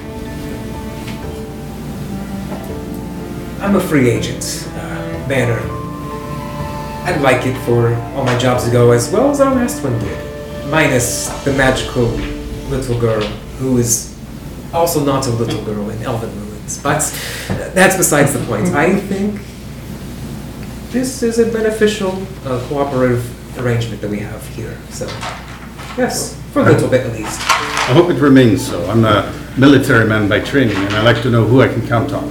I'm a free agent, uh, Banner. I'd like it for all my jobs to go as well as our last one did. Minus the magical little girl, who is also not a little girl in Elven Ruins. But that's besides the point. I think this is a beneficial, uh, cooperative arrangement that we have here. So, yes, for a little bit at least. I hope it remains so. I'm a military man by training, and I like to know who I can count on.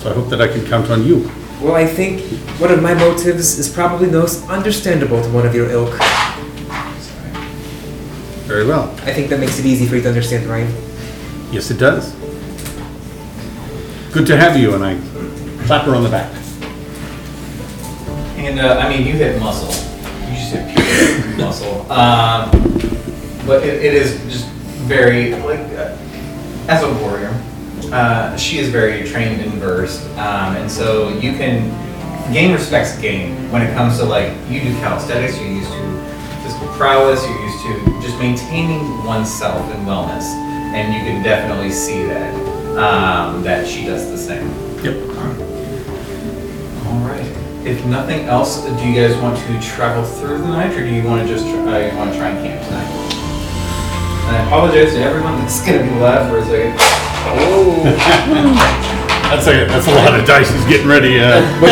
So I hope that I can count on you. Well, I think one of my motives is probably most understandable to one of your ilk. Very well. I think that makes it easy for you to understand, right? Yes, it does. Good to have you, and I clap her on the back. And uh, I mean, you hit muscle. You just hit pure muscle. Um, but it, it is just very like uh, as a warrior, uh, she is very trained and versed, um, and so you can gain respect's gain when it comes to like you do calisthenics. You're used to physical prowess. You're used to just maintaining oneself and wellness, and you can definitely see that um, that she does the same. Yep. All right. If nothing else, do you guys want to travel through the night, or do you want to just try, uh, you want to try and camp tonight? And I apologize to everyone that's gonna be left for a second. Oh. That's a, that's a lot of dice he's getting ready, uh,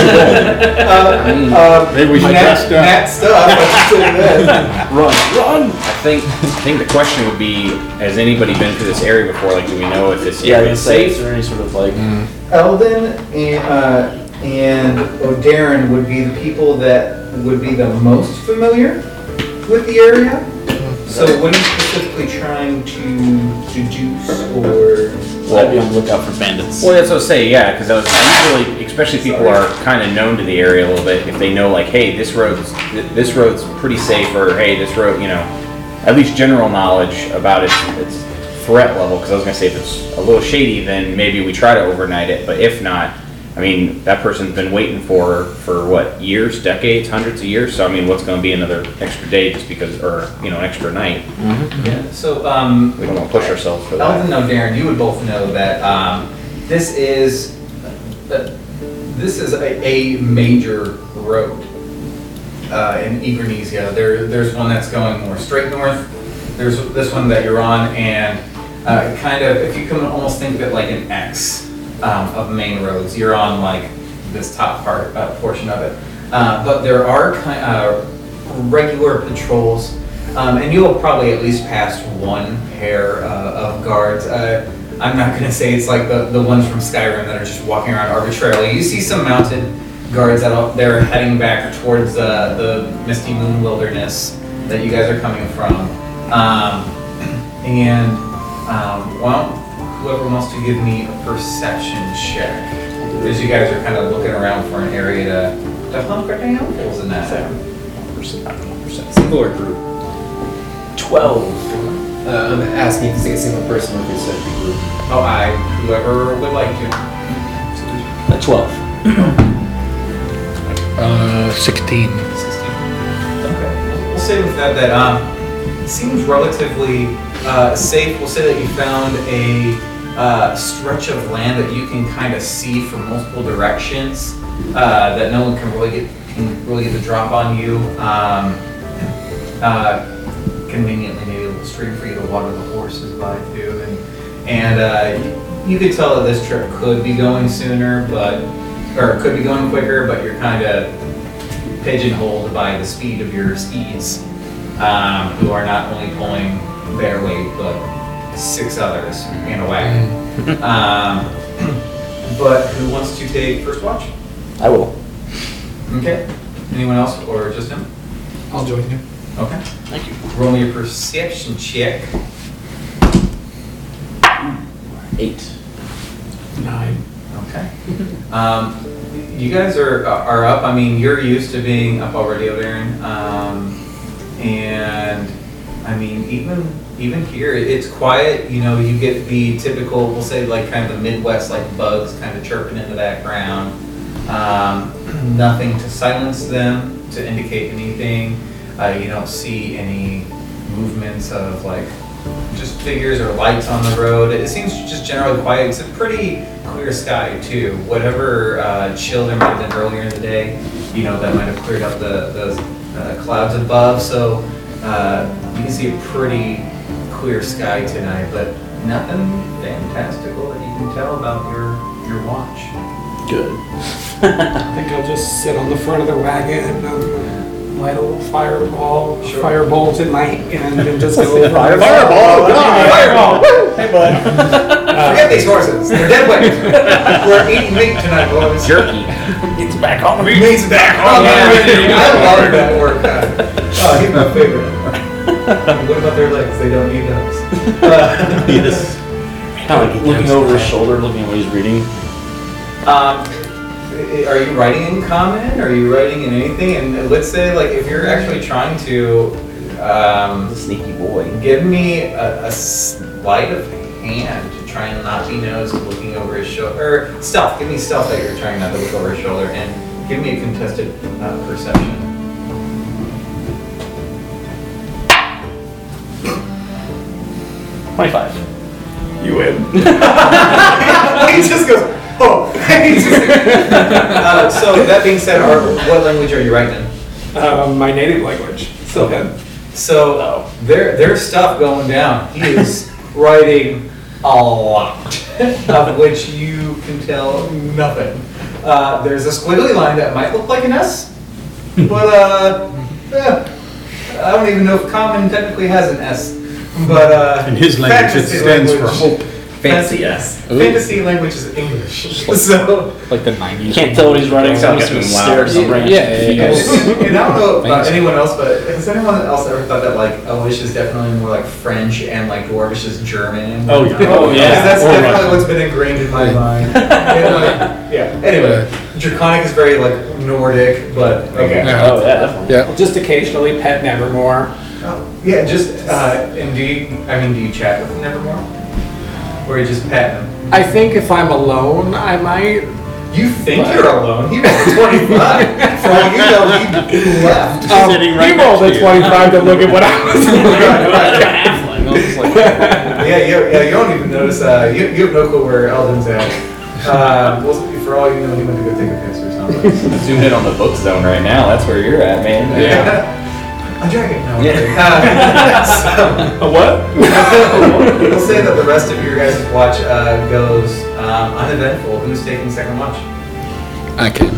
Uh, maybe we should Nat, test, uh, Nat stuff. I can tell you that. Run, run! I think I think the question would be: Has anybody been through this area before? Like, do we know if this area can is say, is safe? there any sort of like, Eldon and, uh, and O'Darren would be the people that would be the most familiar with the area. So what are you specifically trying to deduce or? well, I'd be on the lookout for bandits. Well, that's what I was saying, yeah, because I was usually, especially people are kind of known to the area a little bit. If they know, like, hey, this road's th- this road's pretty safe, or hey, this road, you know, at least general knowledge about its its threat level. Because I was gonna say if it's a little shady, then maybe we try to overnight it. But if not, I mean, that person's been waiting for for what years, decades, hundreds of years. So I mean, what's gonna be another extra day just because, or you know, an extra night? Yeah, so, um, We don't want to push ourselves for that. Eldon and O'Darren, you would both know that, um, this is, uh, this is a, a major road, uh, in Egranesia. There, there's one that's going more straight north, there's this one that you're on, and, uh, kind of, if you can almost think of it like an X, um, of main roads, you're on like this top part, uh, portion of it. Uh, but there are uh, regular patrols, um, and you'll probably at least pass one pair uh, of guards. Uh, I'm not going to say it's like the, the ones from Skyrim that are just walking around arbitrarily. You see some mounted guards that are, they're heading back towards uh, the Misty Moon Wilderness that you guys are coming from. Um, and um, well, whoever wants to give me a perception check, as you guys are kind of looking around for an area to, to hunker down holes in that. Single or group? 12. Uh, I'm asking if it's a single person or if it's a group. Oh, I, whoever would like to. Uh, 12. Uh, 16. Okay. We'll say with that that um, seems relatively uh, safe. We'll say that you found a uh, stretch of land that you can kind of see from multiple directions. Uh, that no one can really get can really get the drop on you. Um, uh, conveniently, maybe a little stream for you to water the horses by too, and and uh, you could tell that this trip could be going sooner, but or could be going quicker, but you're kind of pigeonholed by the speed of your steeds, um, who are not only pulling their weight, but six others in a wagon. um, but who wants to take first watch? I will. Okay. Anyone else, or just him? I'll join you. Okay. Thank you. Roll me a perception check. 8. Nine. Okay. Um, you guys are are up. I mean, you're used to being up already, O'Darren. Um, and I mean, even even here, it's quiet. You know, you get the typical, we'll say, like kind of the Midwest, like bugs kind of chirping in the background. Um, nothing to silence them to indicate anything. Uh, you don't see any movements of like just figures or lights on the road. It seems just generally quiet. It's a pretty clear sky too. Whatever uh, chill there might have been earlier in the day, you know, that might have cleared up the those uh, clouds above. So uh, you can see a pretty clear sky tonight, but nothing fantastical that you can tell about your your watch. Good. I think I'll just sit on the front of the wagon and um, light a little fireball, Sure. firebolt in my hand and just go. Fireball! Fireball! Hey, bud. Forget these horses. They're dead weight. We're eating meat tonight, boys. Jerky. It's back on the meat. Meat's back on the I love that workout. Oh, he's my favorite. what about their legs? They don't need those. Uh, Yes. Kind of like looking over his shoulder, looking at what he's reading. Um, are you writing in common? Are you writing in anything? And let's say, like, if you're actually trying to um, Sneaky boy. give me a, a sleight of hand to try and not be noticed looking over his shoulder, or stealth. Give me stealth that you're trying not to look over his shoulder, and give me a contested uh, perception. Twenty-five. You win. he just goes, oh. He just- uh, so that being said, are, what language are you writing in? Um, my native language. So then. So there, there's stuff going down. He is writing a lot, of which you can tell nothing. Uh, there's a squiggly line that might look like an S, but uh, eh, I don't even know if common technically has an S. But uh, In his language, it fantasy stands for language- hope. Fancy yes. Fantasy language is English, so. Like the 90s. Can't tell what he's writing, so I'm just like gonna stare loud- at some Yeah, random yeah, yeah. figures. And I don't know about Thanks. anyone else, but has anyone else ever thought that like Elvish is definitely more like French and like Dwarvish is German? Oh, yeah. Oh, yeah. That's Or definitely Russian. what's been ingrained in my mind. And, like, yeah. Anyway, Draconic is very like Nordic, but okay. Yeah. Oh, yeah, definitely. Yeah. Just occasionally pet Nevermore. Oh, yeah, just uh, and do you? I mean, do you chat with him Nevermore, or you just pet him? I think if I'm alone, I might. You think you're alone? He was 25. For all you know, he left. Sitting right he rolled next a you. 25 to look at what I was doing. Halfling. I was like, Yeah, you, yeah, you don't even notice. Uh, you, you have no clue where Eldon's at. Uh, well, for all you know, he went to go take a piss or something. Zoom in on the book zone right now. That's where you're at, man. Yeah. A dragon. No. Yeah. Uh, A what? we'll say that the rest of your guys' watch uh, goes um, uneventful. Who's taking second watch? I can.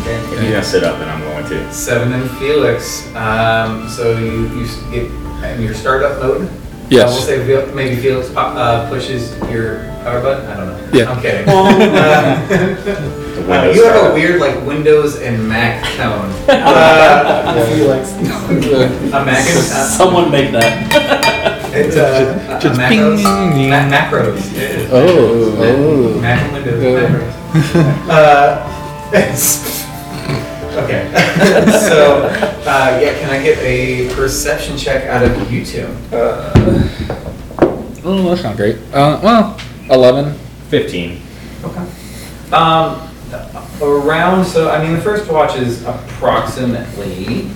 Okay. If you're gonna sit up, and I'm going to. Seven and Felix. Um, so you you get in your startup mode. Yes. Uh, we'll say Fel- maybe Felix pop, uh, pushes your power button. I don't know. Yeah. I'm kidding. Uh, The Uh, Windows you have a startup. weird like Windows and Mac tone. Uh, Felix. a Mac and uh, Someone make that. it's uh, a, a Just macros, ping. ma- macros. It is. Oh, oh. Mac and Windows Yeah. macros. Uh, it's- okay. so uh, yeah, can I get a perception check out of you two? Oh, that's not great. Uh, well, 11. Fifteen. Okay. Um, around, so, I mean, the first watch is approximately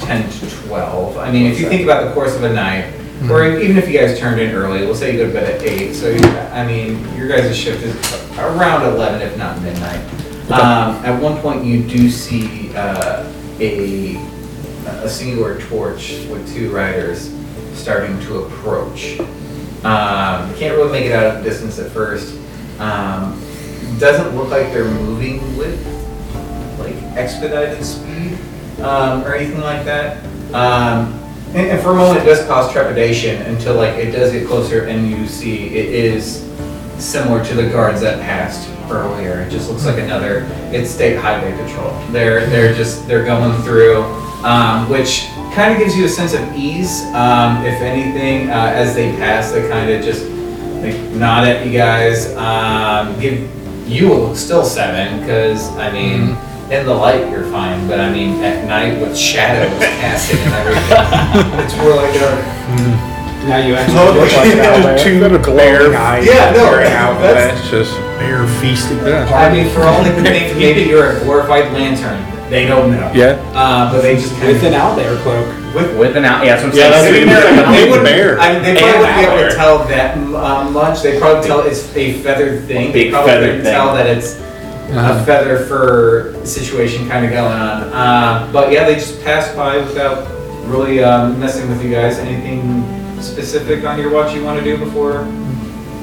ten to twelve. I mean, if you think about the course of a night, or even if you guys turned in early, we'll say you go to bed at eight, so, you- I mean, your guys' shift is around eleven, if not midnight. Um, at one point, you do see, uh, a, a singular torch with two riders starting to approach. Um, can't really make it out of the distance at first. Um, doesn't look like they're moving with like expedited speed um, or anything like that. Um, and, and for a moment, it does cause trepidation until like it does get closer and you see it is similar to the guards that passed earlier. It just looks like another. It's state highway patrol. They're they're just they're going through, um, which kind of gives you a sense of ease. Um, if anything, uh, as they pass, they kind of just like nod at you guys, um, give you will look still seven because I mean, in the light you're fine, but I mean, at night with shadows casting and everything, it's really dark. Now you actually look like that. Two glowing eyes. Yeah, no, staring out, that's- that's just. Bear feasting. I mean, for all they can think, maybe you're a glorified lantern. They don't know. Yeah. Uh, but they just kind With an owlbear cloak. with With an out, yeah, that's what I'm Yeah, that's saying. what Sitting you there, mean. They wouldn't. bear. I mean, they probably wouldn't be able to tell that uh, much. They probably tell it's a feathered thing. they Big probably feathered couldn't thing. tell that it's a feather fur situation kind of going on. Uh, but yeah, they just passed by without really um, messing with you guys. Anything specific on your watch you want to do before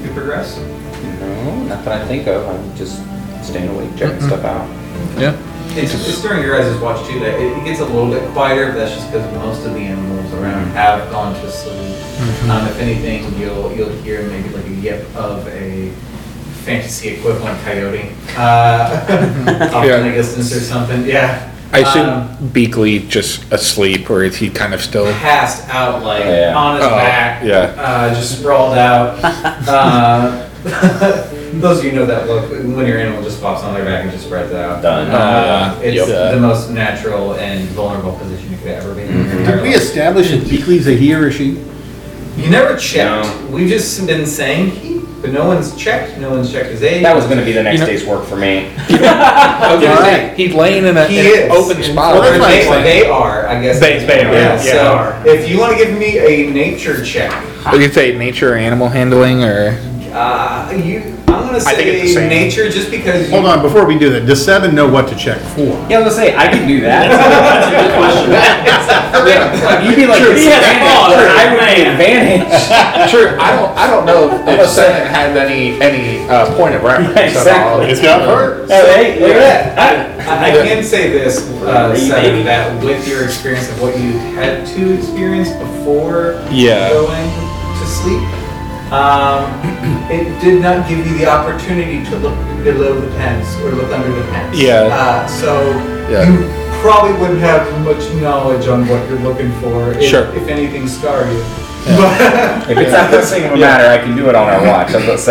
you progress? No, not that I think of. I'm just staying awake, checking stuff out. Yeah. It's, it's during your guys' watch too that it, it gets a little bit quieter, but that's just because most of the animals around have gone to sleep. Um, if anything, you'll you'll hear maybe like a yip of a fantasy equivalent coyote uh, off Yeah. in the distance or something. Yeah. I assume Um, Beakley just asleep, or is he kind of still? passed out like Yeah. on his Oh, back, yeah. uh, just sprawled out. uh, those of you know that look when your animal just flops on their back and just spreads out. Done. Uh, it's Yep. the most natural and vulnerable position you could ever be in. Mm-hmm. your entire Did we life. establish that Beakley's a he or a she? You never checked. No. We've just been saying he, but no one's checked. No one's checked his age. That was going to be the next You know- day's work for me. I was he's laying in, a, He in is. an open spot. Or Well, that's they, what they are, I guess. They- they are, Yeah, yeah, so are. if you want to give me a nature check, Would you say nature or animal handling, or uh, you, I'm gonna I think it's the say same. nature, just because. You, Hold on, before we do that, does seven know what to check for? Yeah, I was going to say, I can do that. That's a good question. You'd be like, True. disadvantage, where I would be advantage. Sure, I don't. I don't know if Seven had any any uh, point of reference at all. Exactly. It's got heart. Oh, hey, look at that. I, I can say this, uh, Hey, Seth, that with your experience of what you had to experience before Yeah. going to sleep, um, it did not give you the opportunity to look below the pants or look under the pants. Yeah. Uh, so Yeah. you probably wouldn't have much knowledge on what you're looking for. If, Sure. If anything, scar you. But- If it's not that thing of a matter, I can do it on our watch, I was going to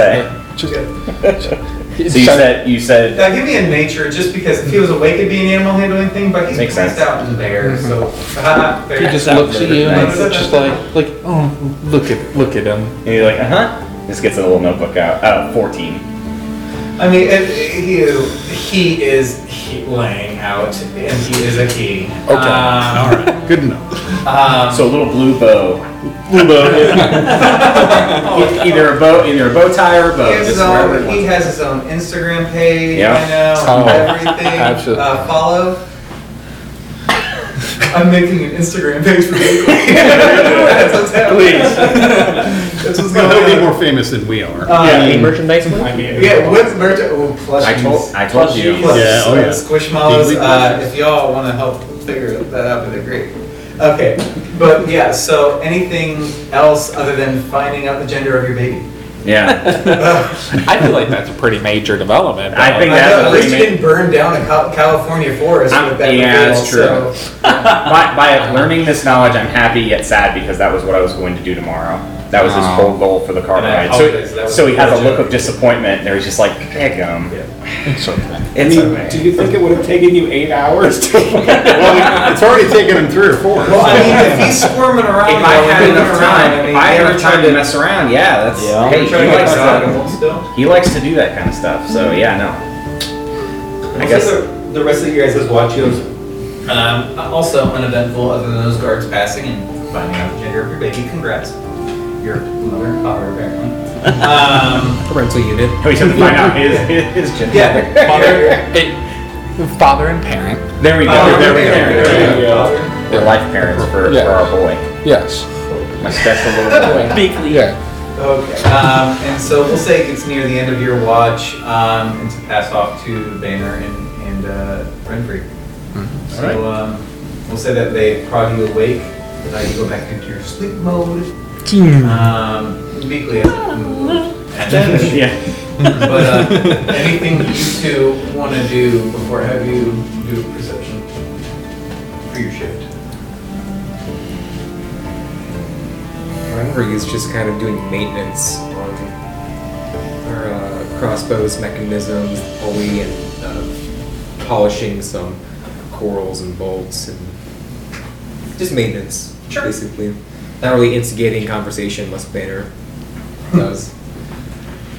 say. So you said, you said, Now give me a nature, just because if he was awake, it'd be an animal handling thing, but he's Makes passed sense. out in there, so. uh, He just looks at you and it's just like, like, oh, look at, look at him. and you're like, uh-huh. Just gets a little notebook out. Uh, 14. I mean, it, he, he is he laying out, and he is a he. Okay. All right, good enough. Um, So a little blue bow. Blue bow. either a bow, either a bow tie or a he bow. has, his own, he has his own Instagram page. Yeah. I know Oh, everything. absolutely. Uh, follow. I'm making an Instagram page for you. That's what's happening. That's what's Well, going they'll be on. more famous than we are. Um, Yeah, a merchandise link? Yeah, what's merch? Oh, plushies. I told, I told you. Plus, Yeah, oh, yeah. Squishmallows. Big Uh, if y'all want to help figure that out, they're great. Okay, but yeah. So anything else other than finding out the gender of your baby? Yeah. I feel like that's a pretty major development. I think I know, at pretty least you ma- didn't burn down a Cal- California forest I'm- with that. yeah, reveal, that's true. so- by, by learning this knowledge, I'm happy yet sad because that was what I was going to do tomorrow. That was his Oh. whole goal for the car And I ride. So, apologize, that was so he has a legit. look of disappointment. There he's just like, heckum. It's okay. I It's mean, okay. do you think it would have taken you eight hours to? Well, it's already taken him three or four. Well, I mean, if he's squirming around, If I while had enough moving time, I mean, if I had ever time tried to mess around, yeah, that's Yeah. hey, Try he to likes get to, dog still. he likes to do that kind of stuff. So yeah, no. I guess the, the rest of you guys' watch goes um, also uneventful, other than those guards passing and finding out the gender of your baby. Congrats, your mother and father apparently. Um, Parental unit. we have to find out his his, his gender. yeah, Father, it, father and parent. There we go. Father, there we go. parent, There we go. father. They're life parents for, Yeah. for our boy, Yes. my special little boy. Beakley. Yeah. Okay. Um, and so we'll say it gets near the end of your watch, um, and to pass off to Banner and and uh, Renfrey. So um, we'll say that they prod you awake. Uh, you go back into your sleep mode. Um, Beakley hasn't moved. And- yeah. But uh, anything you two want to do before I have you do perception for your shift? Renfrey is just kind of doing maintenance on our uh, crossbows mechanisms, pulley, and uh, polishing some quarrels and bolts, and just maintenance, Sure. basically. Not really instigating conversation unless Banner does.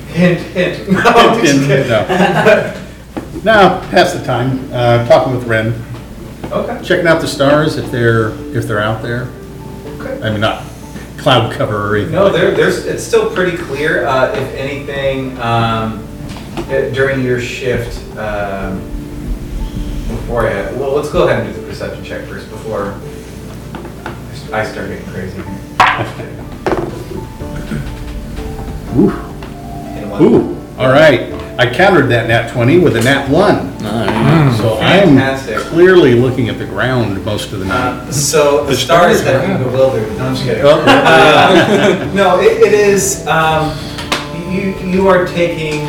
Hint, hint. No, I'm just kidding. No. Now, pass the time, uh, talking with Ren, Okay. checking out the stars if they're, if they're out there. Okay. I mean, not cloud cover or anything. No, like there, there's, it's still pretty clear. Uh, if anything, um, eh, during your shift, um, before I, well, let's go ahead and do the perception check first before I start getting crazy. Ooh, And one- ooh, all right. I countered that nat 20 with a nat 1. So I'm Fantastic. clearly looking at the ground most of the night. Uh, so the stars have you bewildered. No, I'm just kidding. Oh. Uh, no, it, it is. Um, you you are taking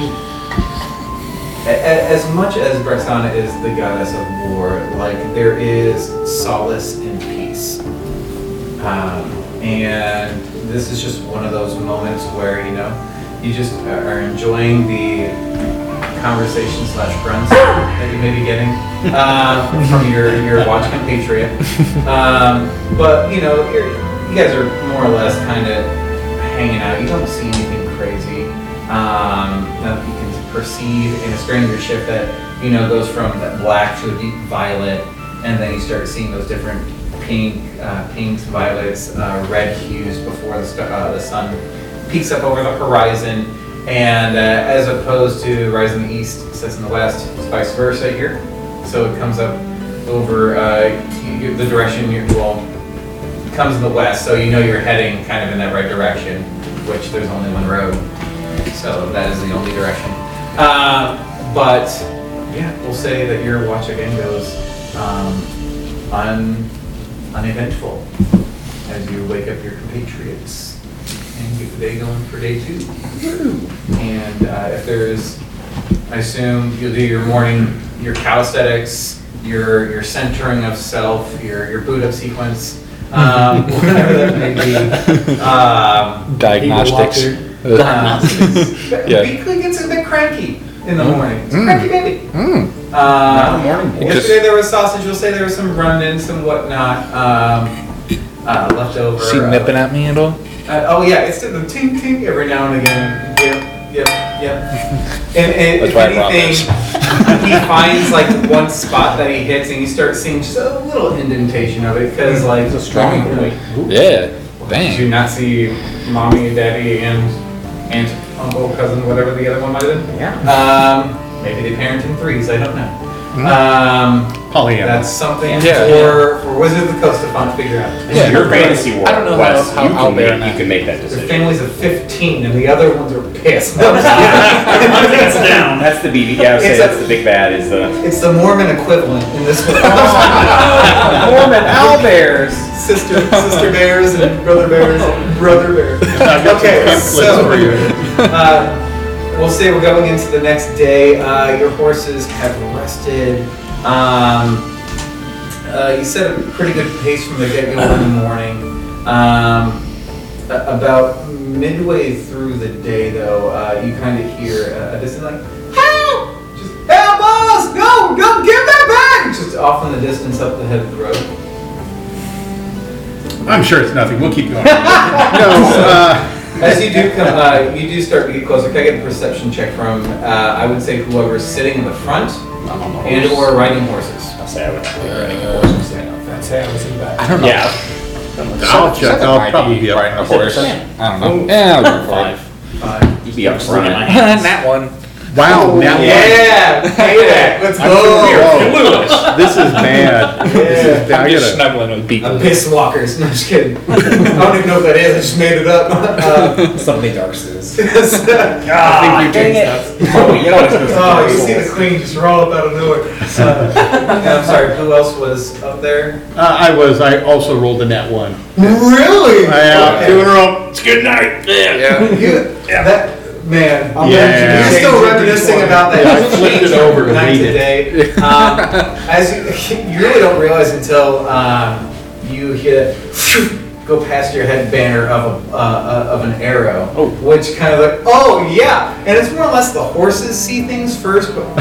a, a- as much as Brexana is the goddess of war. Like there is solace and peace, um, and this is just one of those moments where you know you just are enjoying the conversation slash grunts that you may be getting um, from your your watch compatriot. Um, but you know, you guys are more or less kind of hanging out. You don't see anything crazy. Um, that you can perceive in a stranger shift that you know goes from that black to a deep violet, and then you start seeing those different pink, uh, pinks, violets, uh, red hues before the, uh, the sun peeks up over the horizon. And uh, as opposed to rising in the east, sets in the west, it's vice versa here. So it comes up over uh, the direction you well comes in the west, so you know you're heading kind of in that right direction, which there's only one road, so that is the only direction. Uh, but yeah, we'll say that your watch again goes um, un, uneventful as you wake up your compatriots and get the day going for day two. And uh, if there's, I assume you'll do your morning, your calisthenics, your your centering of self, your your boot up sequence, um, whatever that may be. Um, Diagnostics. Diagnostics. Yeah. Beakley gets a bit cranky in the morning. It's a cranky baby. Mm. Um, morning boy. Yesterday there was sausage. We'll say there was some run-ins and whatnot um, uh, left over. Is he uh, nipping at me at all? uh, oh yeah, it's the ting ting every now and again. Yep, yep, yep. And, and That's if why I brought anything, he finds like one spot that he hits, and you start seeing just a little indentation of it because like It's a strong point. Yeah. Did you Dang. not see mommy, daddy, and aunt, uncle, cousin, whatever the other one might have been? Yeah. Um, maybe they parent in threes. I don't know. Um, Pollyanna. that's something Yeah, for for Wizard of the Coast to find figure out. This is your fantasy world. I don't know Wes. how- how you out can there make, now. you can make that Their decision. families of 15 and the other ones are pissed. No, I'm just kidding. down. That's the BB. Yeah, I would say It's a- that's the big bad. Is the it's the Mormon equivalent in this one. Mormon owlbears. sister, sister bears and brother bears and brother bears. I've got some Okay, pamphlets so for you. uh, we'll say we're going into the next day. Uh, your horses have rested. Um, uh, you set a pretty good pace from the get-go in the morning. Um, about midway through the day, though, uh, you kind of hear uh, a distant like, "Help! Just help us! Go, go, give that back!" Just off in the distance, up the head of the road. I'm sure it's nothing. We'll keep going. no, uh, As you do come, uh, you do start to get closer. Can I get a perception check from, uh, I would say whoever's sitting in the front I'm on the and or riding horses. I'll say I would have been riding a horse instead. I'd say I was in back. I don't know. Yeah. I'll check. I'll probably be up. riding a Is it horse. I don't know. Yeah, I'll go for it. Five. Five. You'd be up front. that one. Wow, now Yeah, payback. Let's go. This is bad. This is bad. I'm I just gotta, snuggling with people. Piss walkers. No, just kidding. I don't even know what that is. I just made it up. Uh, Something dark says. Ah, dang it. Oh, you know what it's supposed to oh, be. you see the queen just roll up out of nowhere. Uh, I'm sorry. Who else was up there? uh, I was, I also rolled a nat one. Really? I, uh, Okay. two in a row. It's good night. Yeah. You, that man, I'm Yeah. you're still reminiscing about that. Yeah, I flipped it over to night read to it. day. Um, as you, you really don't realize until um, you hit go past your head banner of a, uh, uh, of an arrow, Oh. which kind of like, oh yeah, and it's more or less the horses see things first, but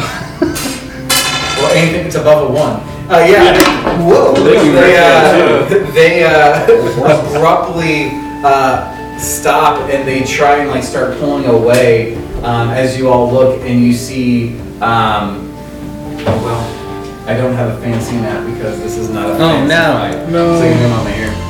well, anything that's above a one. Uh, yeah. Whoa. They They, can uh, they uh, abruptly uh, stop and they try and like start pulling away um, as you all look and you see. Um, oh well, I don't have a fancy map because this is not a. Oh no! Map. No. So you know I'm here.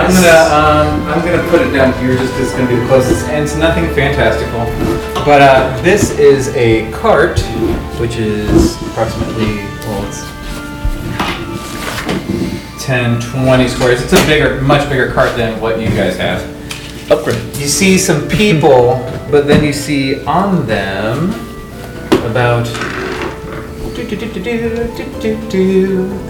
I'm gonna um, I'm gonna put it down here just because it's gonna be the closest, and it's nothing fantastical. But uh, this is a cart, which is approximately well, it's 10, 20 squares. It's a bigger, much bigger cart than what you guys have. Upgrade. You see some people, but then you see on them about.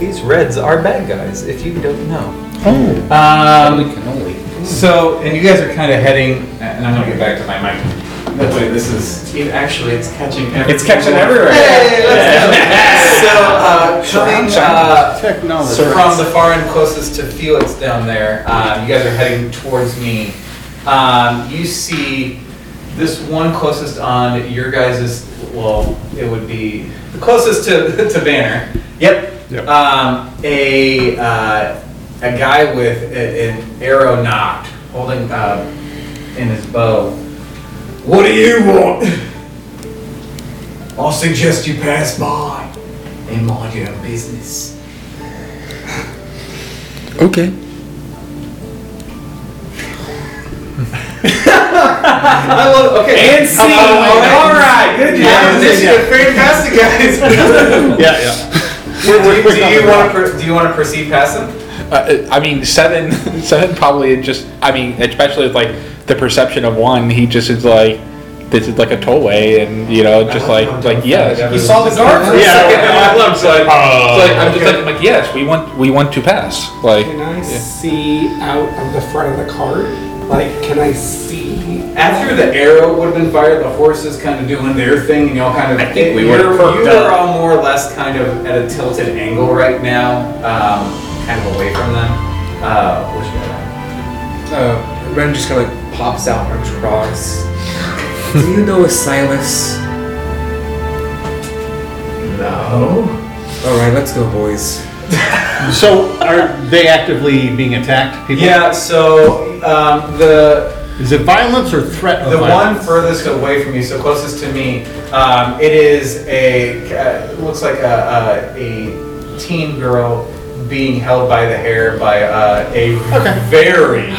These reds are bad guys, if you don't know. Oh. Um, can only. so, and you guys are kind of heading, and I'm gonna get back to my mic. That way, this is it- actually it's catching. Everywhere. It's catching everywhere. Hey, let's go. So, uh, coming uh, Technology. from the far end closest to Felix down there, um, you guys are heading towards me. Um, you see this one closest on your guys' well, it would be the closest to to Banner. Yep. Yep. Um, a uh, a guy with a, an arrow nocked, holding uh, in his bow. What do you want? I'll suggest you pass by and mind your own business. Okay. I love, okay. And see. all right, good job. Yeah, This is yeah. fantastic, guys. Yeah, yeah. do, you- do you want to do you want to proceed past him? Uh, I mean, seven, seven probably just. I mean, especially with like the perception of one, he just is like, this is like a tollway, and you know, just like, like yes. You saw the guard for a Yeah, second. I and I love like, Oh, so like, I'm just okay. like, I'm like, yes, we want, we want to pass. Like, Can I see out of the front of the cart? Like, can I see? After the arrow would have been fired, the horses kind of doing their thing, and y'all kind of. I think we you're- would've perked You are all more or less kind of at a tilted angle right now, um, kind of away from them. Uh, what you got? Uh, Ren just kind of like pops out, arms crossed. Do you know a Silas? No. All right, let's go, boys. So are they actively being attacked? People? Yeah. So um, the Is it violence or threat of The one furthest away from you, so closest to me, um, it is a, uh, looks like a, a, a teen girl being held by the hair by uh, a very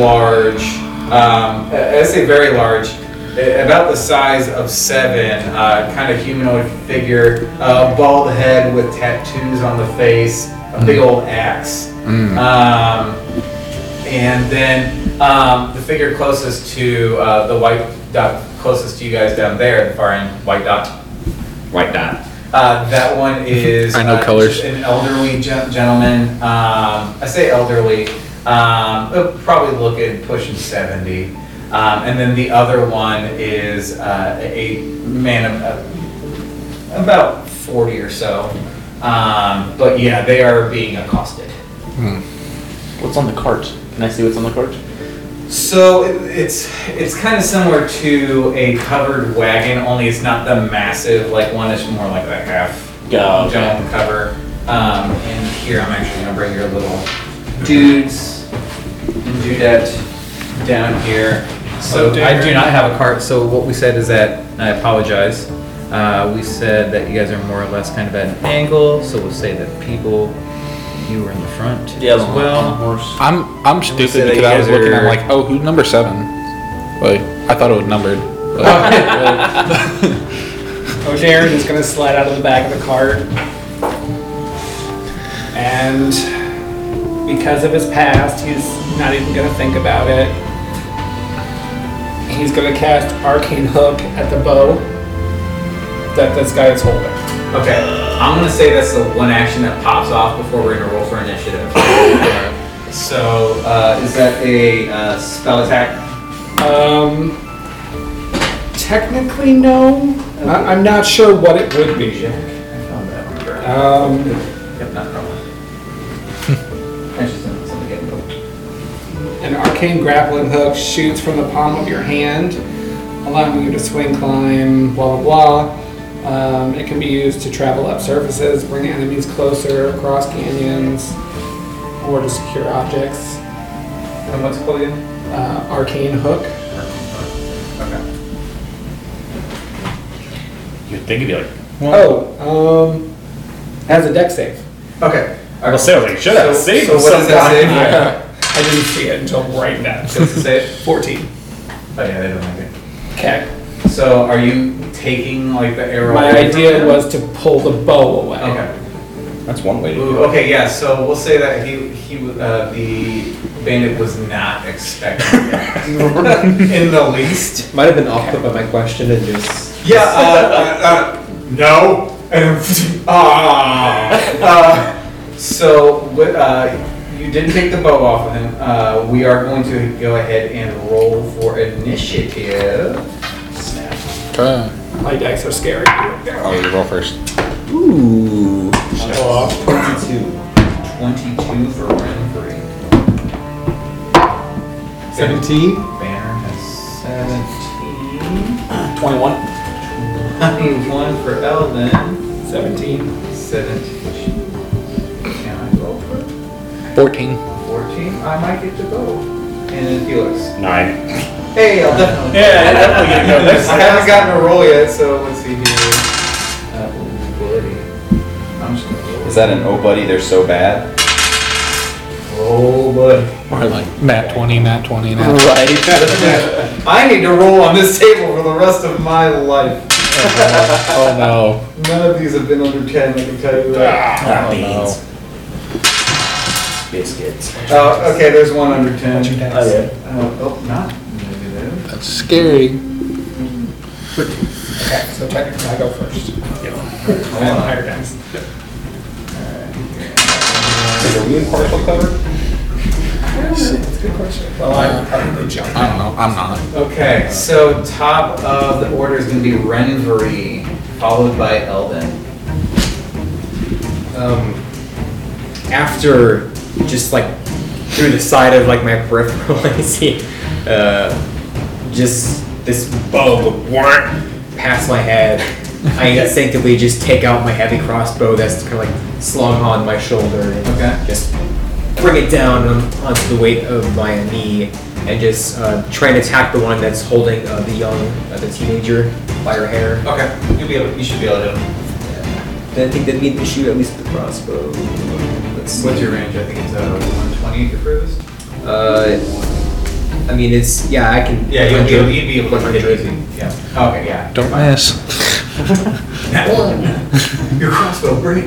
large, um, I I say very large, about the size of seven, uh, kind of humanoid figure, uh, bald head with tattoos on the face, a big old axe. Um, and then um, the figure closest to uh, the white dot, closest to you guys down there, the far end, white dot. White dot. Uh, that one is. I know uh, colors. An elderly gen- gentleman. Um, I say elderly. Um, uh, probably looking pushing seventy. Um, and then the other one is uh, a man of uh, about forty or so. Um, but yeah, they are being accosted. What's on the cart? Can I see what's on the cart? So it- it's it's kind of similar to a covered wagon, only it's not the massive like one. It's more like a half Oh, okay. dome cover. Um, and here I'm actually gonna bring your little dudes and dudette down here. So I do not have a cart. So what we said is that I apologize. Uh, we said that you guys are more or less kind of at an angle. So we'll say that people you were in the front Yeah, as on well. on the horse. I'm, I'm stupid because I was guys looking. I'm like, oh, who's number seven? Like, I thought it was numbered. O'Darren is gonna slide out of the back of the cart. And because of his past, he's not even gonna think about it. He's gonna cast Arcane Hook at the bow that this guy is holding. Okay, I'm gonna say that's the one action that pops off before we're gonna roll for initiative. so, uh, is that a uh, spell attack? Um, technically, no. I, I'm not sure what it would be. I found that one. Um, Yep, not problem. That's just something getting. An arcane grappling hook shoots from the palm of your hand, allowing you to swing, climb, blah blah blah. Um, it can be used to travel up surfaces, bring enemies closer, across canyons, or to secure objects. And what's it called again? Uh, arcane hook. Okay. You'd think it'd be like, Oh, um, has a dex save. Okay. I was saying, I was like, should have saved so what does that say? Yeah. I didn't see it until right now. Does it say it? 14. Oh yeah, they don't like it. Okay. So are you taking like the arrow? My away from idea him? was to pull the bow away. Okay. That's one way to do it. okay, yeah. So we'll say that he he uh, the bandit was not expecting that in the least. Might have been off put by my question and just. Yeah. Uh, uh, uh, no. And ah. Uh, so wi- uh, you didn't take the bow off of him. Uh, we are going to go ahead and roll for initiative. Okay. My dice are scary. Oh, you roll first. Ooh. Twenty-two. Twenty-two for Renfrey. 17. Banner has seventeen. 21. Twenty-one for Eldon. 17. Seventeen. Can I go for it? 14. Fourteen. I might get to go. And then Felix. Nine. Hey, I'll definitely. Yeah, I'll definitely get to go. That's- I haven't gotten a roll yet, so let's see here. Uh, ooh, buddy. I'm just gonna roll. Is that an oh buddy, they're so bad? Oh, buddy. Or like nat 20, nat 20, nat 20. Right. I need to roll on this table for the rest of my life. Oh no. None of these have been under ten, I can tell you that. Oh no. Biscuits. Oh, okay, there's one under ten. What's your dice? Oh, yeah. Oh, oh, not negative. That's scary. Okay, so technically I go first. I have higher dice. Are we in partial cover? That's a good question. Well, I probably jump. I don't know. I'm not. Okay, so top of the order is gonna be Renfrey, followed by Eldon. Um, after just like through the side of like my peripheral, I see uh, just this bow past my head. I instinctively just take out my heavy crossbow that's kind of like slung on my shoulder and Okay. just bring it down on, onto the weight of my knee and just uh, try and attack the one that's holding uh, the young, uh, the teenager by her hair. Okay, you'll be able, you should be able to. Then I think that'd be an issue at least with the crossbow. Let's see. What's your range? I think it's uh, one twenty for furthest. Uh, I mean, it's yeah. I can. Yeah, you'll be able, you'd be able to 100. easy. Yeah. Okay, yeah. Don't miss. Your crossbow break.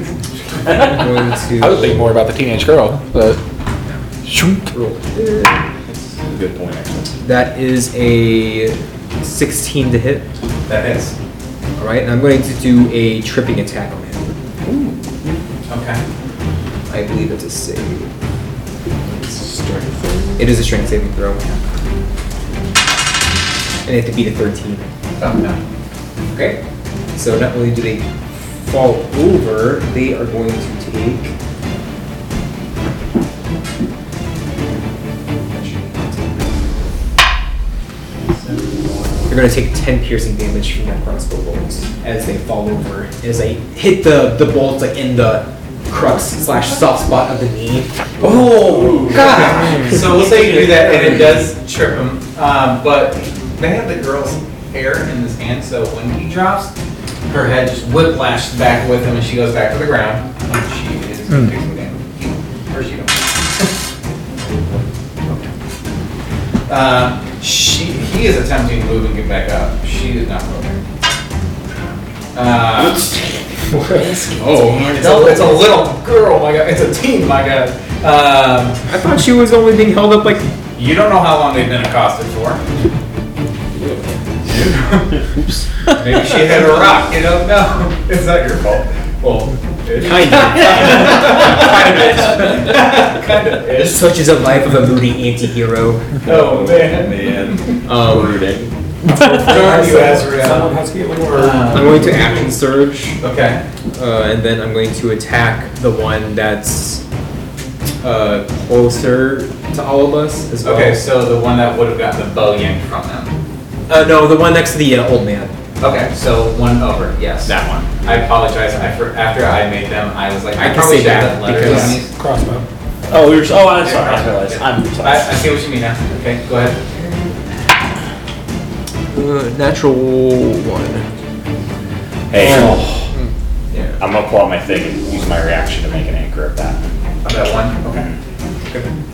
I'm going to. I would think more about the teenage girl, but. Shoot. roll. Good point, actually. That is a 16 to hit. That hits. All right, and I'm going to do a tripping attack on him. Okay. I believe it's a save. It is a strength saving throw. And they have to beat a 13. Oh, no. Okay. So not only do they fall over, they are going to take. They're going to take 10 piercing damage from that crossbow bolts as they fall over. As they hit the, the bolts like in the crux slash soft spot of the knee. Oh, God! So we'll say you do that, and it does trip him. Um, but they have the girl's hair in his hand, so when he drops, her head just whiplashes back with him, and she goes back to the ground. And she is fixing damage. Or she don't. Uh, she, he is attempting to move and get back up. She is not moving. Uh, oh, it's a, it's a little girl, my god. It's a teen, my god. Um, I thought she was only being held up like. you don't know how long they've been accosted for. Oops. Maybe she hit a rock, you don't know. It's not your fault. Well, it Kind of. kind of is. Such is the life of a moody anti-hero. Oh, man. Man. Um, Brooding. You, Azrael. Someone has to get one more. I'm going to action surge, Okay. uh, and then I'm going to attack the one that's uh, closer to all of us as well. Okay, so the one that would have gotten the bow yanked from them. Uh, no, the one next to the uh, old man. Okay, so one over, yes. That one. I apologize. I for, after I made them, I was like, I, I can probably say should that done letters because- on. Crossbow. Oh, we were. Oh, I'm sorry. I realized. I'm sorry. I, I see what you mean now. Okay, go ahead. Uh, natural one. Hey, Yeah. I'm gonna pull out my thing and use my reaction to make an anchor of that. Of that one. Okay.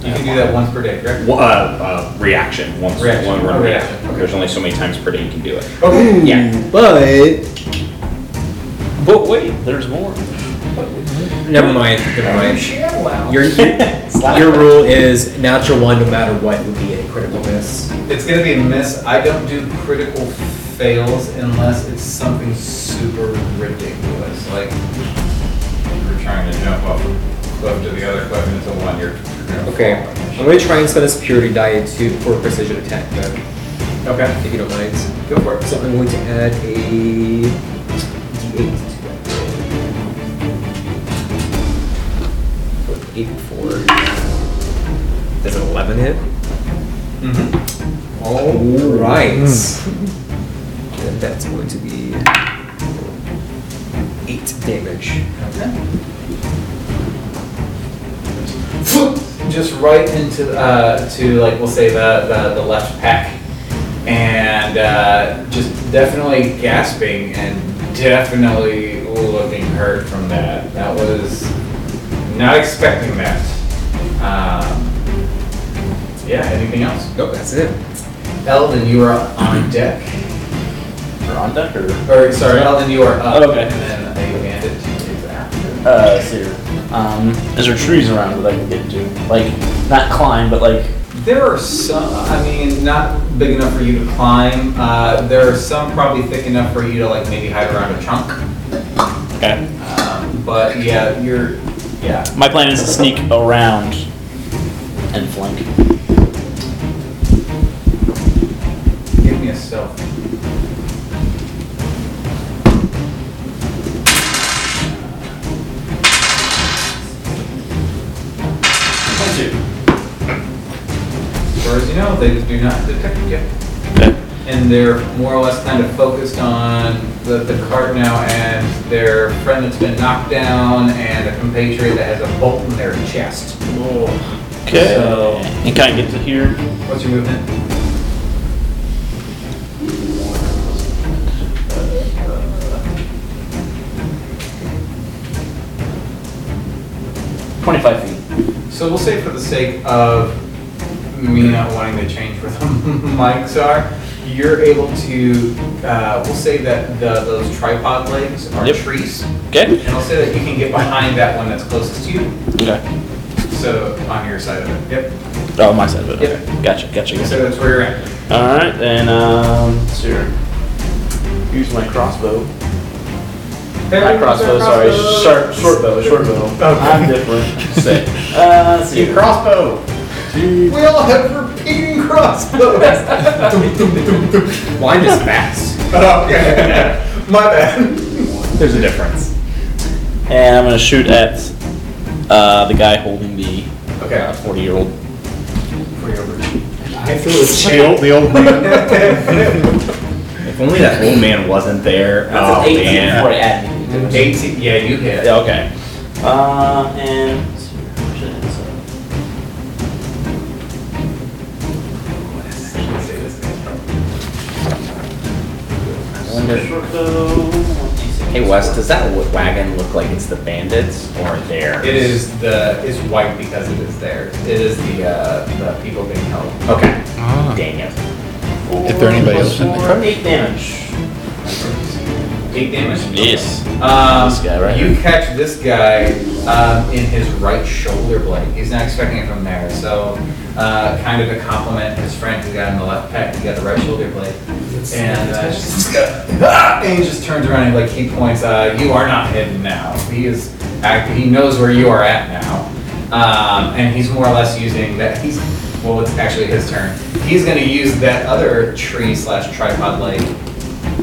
You can do that once per day, correct? Wha- Uh, uh, reaction. Once. Reaction. One run Oh, reaction. reaction. There's only so many times per day you can do it. Okay. Yeah. But But wait, there's more. Never mind. Never mind. Your your rule is natural one, no matter what, would be a critical miss. It's gonna be a miss. I don't do critical fails unless it's something super ridiculous, like you're trying to jump off a cliff to the other cliff and it's a one. You're, you're gonna Okay, fall. I'm going to try and spend a superiority die to for precision attack then, Okay. if you don't mind. Go for it. So I'm going to add a d8 eight four. Does an eleven hit? Mm-hmm. All right. Then that's going to be eight damage. just right into uh, to like we'll say the the, the left pack, and uh, just definitely gasping and definitely looking hurt from that. That was not expecting that. Um, yeah. Anything else? Nope, that's it. Eldon, you are on deck. Or on deck or? Or sorry, Eldon, you are up. Oh, okay. And then a bandit is after. Uh, let's see. Um, is there trees around that I can get to? Like, not climb, but like. There are some, I mean, not big enough for you to climb. Uh, there are some probably thick enough for you to like maybe hide around a trunk. Okay. Um, but yeah, you're, yeah. My plan is to sneak around and flank. Give me a stealth. As far as you know, they do not detect you. Okay. And they're more or less kind of focused on the, the cart now and their friend that's been knocked down and a compatriot that has a bolt in their chest. Okay. So- and can I get to here? What's your movement? Twenty-five feet. So we'll say for the sake of me not wanting to change where the mics are, you're able to, uh, we'll say that the, those tripod legs are Yep. trees. Okay. And I'll say that you can get behind that one that's closest to you, Okay. so on your side of it. Yep. Oh, my side of it. Yep. Okay. Gotcha. Gotcha. So Gotcha. that's where you're at. All right, then. Um, here. Use my crossbow. Not crossbow. Sorry, short, short bow. Short bow. I'm different. Sick. Uh, let's see. Crossbow. We all have repeating crossbows. Mine is fast. oh, okay. My bad. There's a difference. And I'm gonna shoot at uh, the guy holding the Okay. forty-year-old. I feel it's The old, the old man. If only that old man wasn't there. That's oh, an 18 man. before I add anything to it. 18, yeah, you hit. Yeah, okay. Uh, and. Wonder. Hey Wes, does that wa- wagon look like it's the bandits or theirs? It is the, it's white because it is theirs. It is the, uh, the people being held. Okay. Ah. Dang it. If there anybody else in Four, there. Eight damage. Eight damage? Yes. Um, This guy right you here. catch this guy um, in his right shoulder blade. He's not expecting it from there. So, uh, kind of to compliment his friend who got in the left pec, he got the right shoulder blade. And, uh, just, ah! and he just turns around and like he points, uh, you are not hidden now. He is act, he knows where you are at now. Um, and he's more or less using that. He's well, it's actually his turn. He's gonna use that other tree slash tripod light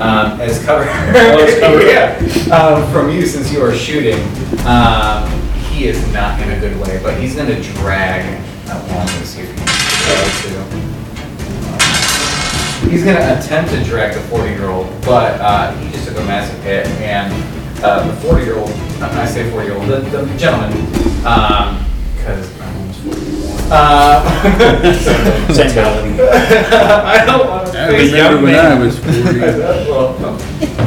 um, as cover. as cover. yeah, um, from you since you are shooting. Um, he is not in a good way, but he's gonna drag that one. Let's see if he can go to. He's gonna attempt to drag the 40 year old, but uh, he just took a massive hit, and uh, the 40 year old, I say 40 year old, the, the gentleman, because I'm almost 41. Uh, Same building. I don't want to I face remember young when I man. was 40. well, no,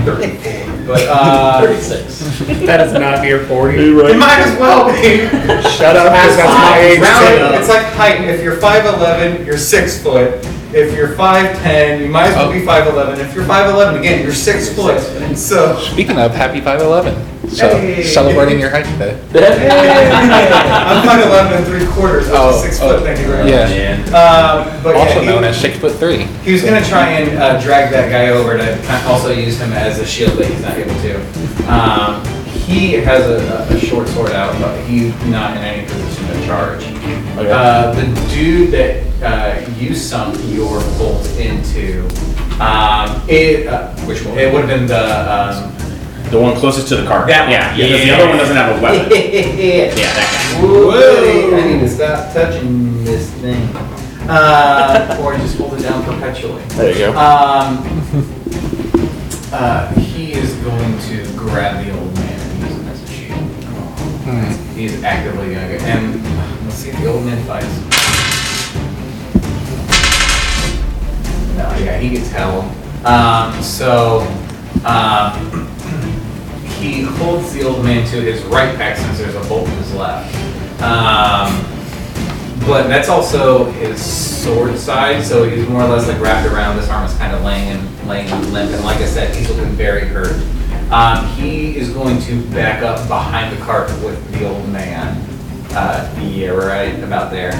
34, but uh, 36. That is not near 40. it might as well be. Shut up, that's my age. Round it. It's like height. If you're 5'11, you're 6 foot. If you're 5'10, you might as well be 5'11. If you're 5'11, again, you're 6 foot. So, Speaking of, happy 511. So, Hey. celebrating your height today. I'm 5'11 and 3 quarters. I'm Oh, 6 oh, foot, thank you very much. Yeah. Man. Um, but Also yeah, he- known as six foot three. He was gonna try and uh, drag that guy over to kind of also use him as a shield, but he's not able to. Um, he has a, a short sword out, but he's not in any position to charge. Uh, the dude that uh, you sunk your bolt into, um, it uh, Which one? It would have been the um, The one closest to the car. That one. Yeah, because the other one doesn't have a weapon. yeah. Yeah, that Whoa! I need to stop touching this thing. Uh, or just hold it down perpetually. There you go. Um, uh, he is going to grab the old man He's actively going to, and let's see if the old man fights. No, yeah, he gets held. Um, so, um, he holds the old man to his right back since there's a bolt in his left. Um, but that's also his sword side, so he's more or less like wrapped around. This arm is kind of laying and laying limp, and like I said, he's looking very hurt. Um, he is going to back up behind the cart with the old man. Uh, yeah, right about there,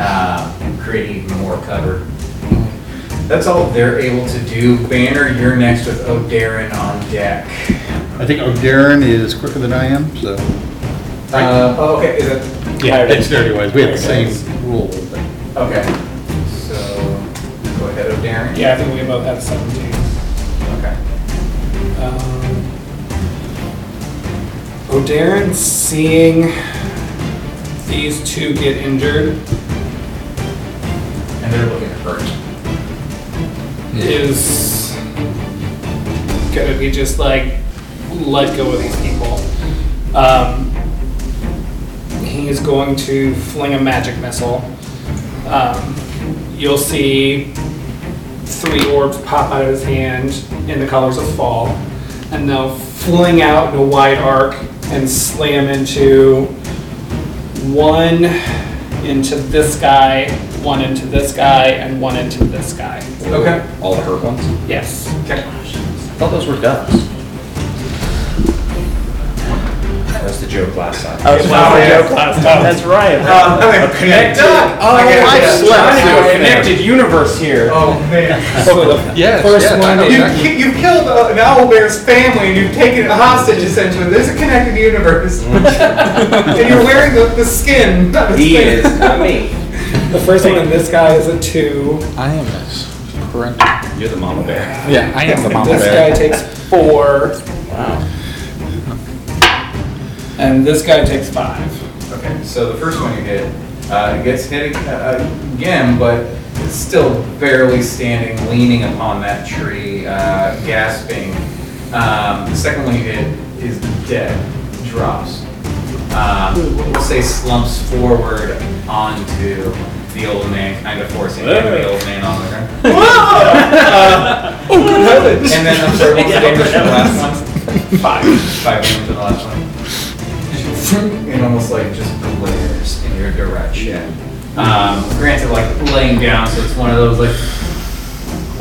um, creating even more cover. That's all they're able to do. Banner, you're next with O'Darren on deck. I think O'Darren is quicker than I am, so. Uh, oh, okay, is it? Yeah, dexterity wise, we have the same rule. but- Okay. So, go ahead, O'Darren. Yeah, I think we both have 17. Okay. Um, O'Darren seeing these two get injured And they're looking hurt. is gonna be just like, let go of these people. Um, he is going to fling a magic missile. Um, you'll see three orbs pop out of his hand in the colors of fall, and they'll fling out in a wide arc and slam into one into this guy, one into this guy, and one into this guy. Okay. All the hurt ones? Yes. Okay. I thought those were doves. Joke last time. I was Wow, yeah. That's right. Uh, connected. Oh, I slept. A connected universe here. Oh man. Yes, First yes, I one You, exactly. you killed uh, an owlbear's family and you've taken it a hostage essentially. There's a connected universe. and you're wearing the, the skin. not the He skin. is, not me. The first one in this guy is a two. I am this. Parental. You're the mama bear. Yeah, I am the mama bear. This guy takes four, Wow. And this guy takes five. Okay, so the first one you hit, uh, it gets hit uh, again, but it's still barely standing, leaning upon that tree, uh, gasping. Um, the second one you hit is dead, drops. Um, we'll say slumps forward onto the old man, kind of forcing him, the old man on the ground. Uh, oh, good heavens! And then I'm sorry, what's the damage for the last one? Five. Five damage for the last one and almost like just glares in your direction. Um, granted, like laying down, so it's one of those like,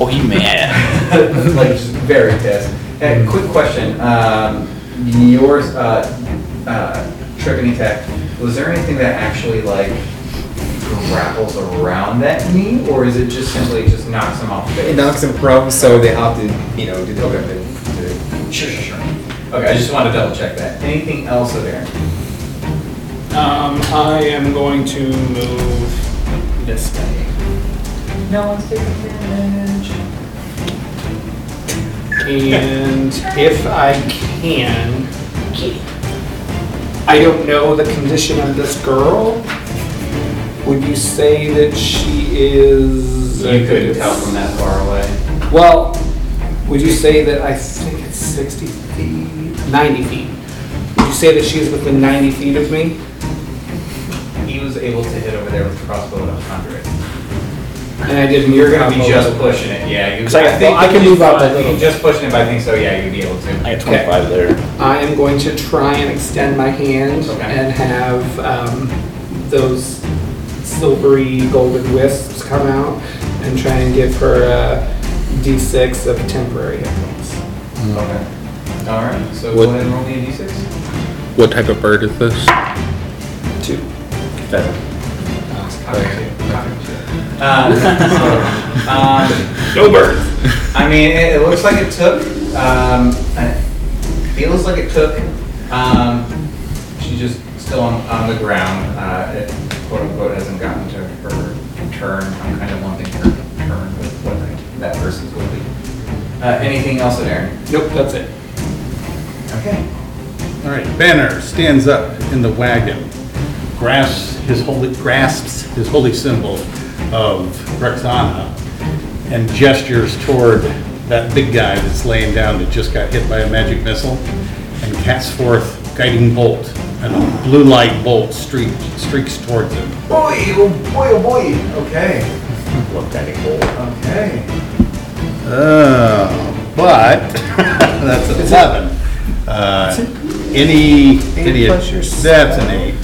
Oh, he mad. like just very pissed. And quick question: um, yours, uh, uh, tripping attack. Was there anything that actually like grapples around that knee, or is it just simply just knocks him off base? It knocks him prone, so they have to, you know, to do the weapon. to- Sure, sure, sure. Okay, I just wanted to double check that. Anything else there? Um, I am going to move this way. No one's taking advantage. And if I can, I don't know the condition of this girl. Would you say that she is? You couldn't tell from that far away. Well, would you say that I think it's 60 feet, 90 feet? Would you say that she's within 90 feet of me? He was able to hit over there with the crossbow at 100. And I didn't. You're gonna be just pushing it, yeah. You, 'Cause I- think well, I can move up fine. a little bit. Just pushing it, but I think so, yeah, you'd be able to. I got 25 there. I am going to try and extend my hand Okay. and have um, those silvery golden wisps come out and try and give her a d6 of temporary hit points. Okay. Alright, so What- go ahead and roll me a d6. What type of bird is this? Two. Pheasant. Um, so, um, No birds. I mean, it, it looks like it took, um, it feels like it took, um, she's just still on, on the ground, uh, it quote unquote hasn't gotten to her turn. I'm kind of wanting her turn with what that person's will be. Uh, anything else in there? Nope, that's it. Okay. All right, Banner stands up in the wagon, grasps his holy, grasps his holy symbol of Rexana, and gestures toward that big guy that's laying down that just got hit by a magic missile, and casts forth guiding bolt, and a blue light bolt streak, streaks towards him. Boy, oh boy, oh boy. Okay. Look at it. Okay. Oh, but that's an eleven. Uh, any, any, plus your that's an eight.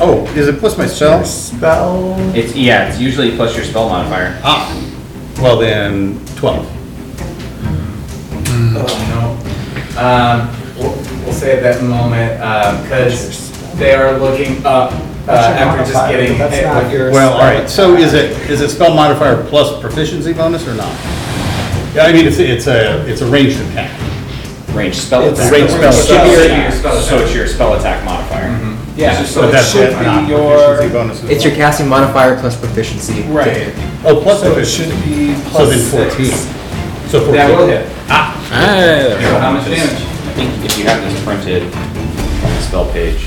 Oh, is it plus my spell? Spell. It's, yeah, it's usually plus your spell modifier. Ah, well then, twelve. Oh, no. Um, we'll, we'll say at that moment, because they are looking up, uh, after just modifier, getting that's hit not with your- Well, all right, so is it, is it spell modifier plus proficiency bonus or not? Yeah, I mean, it's, it's a, it's a ranged attack. Range spell It's attack. range spell So attack. it's Yeah. your spell- So it's your spell attack modifier. Yeah, But so it that's should not be your. proficiency bonus as It's your casting modifier plus proficiency. Right. Oh, plus So it proficiency. should be So plus then six. fourteen. So fourteen. That will hit. Ah, How much damage? I think if you have this printed on the spell page.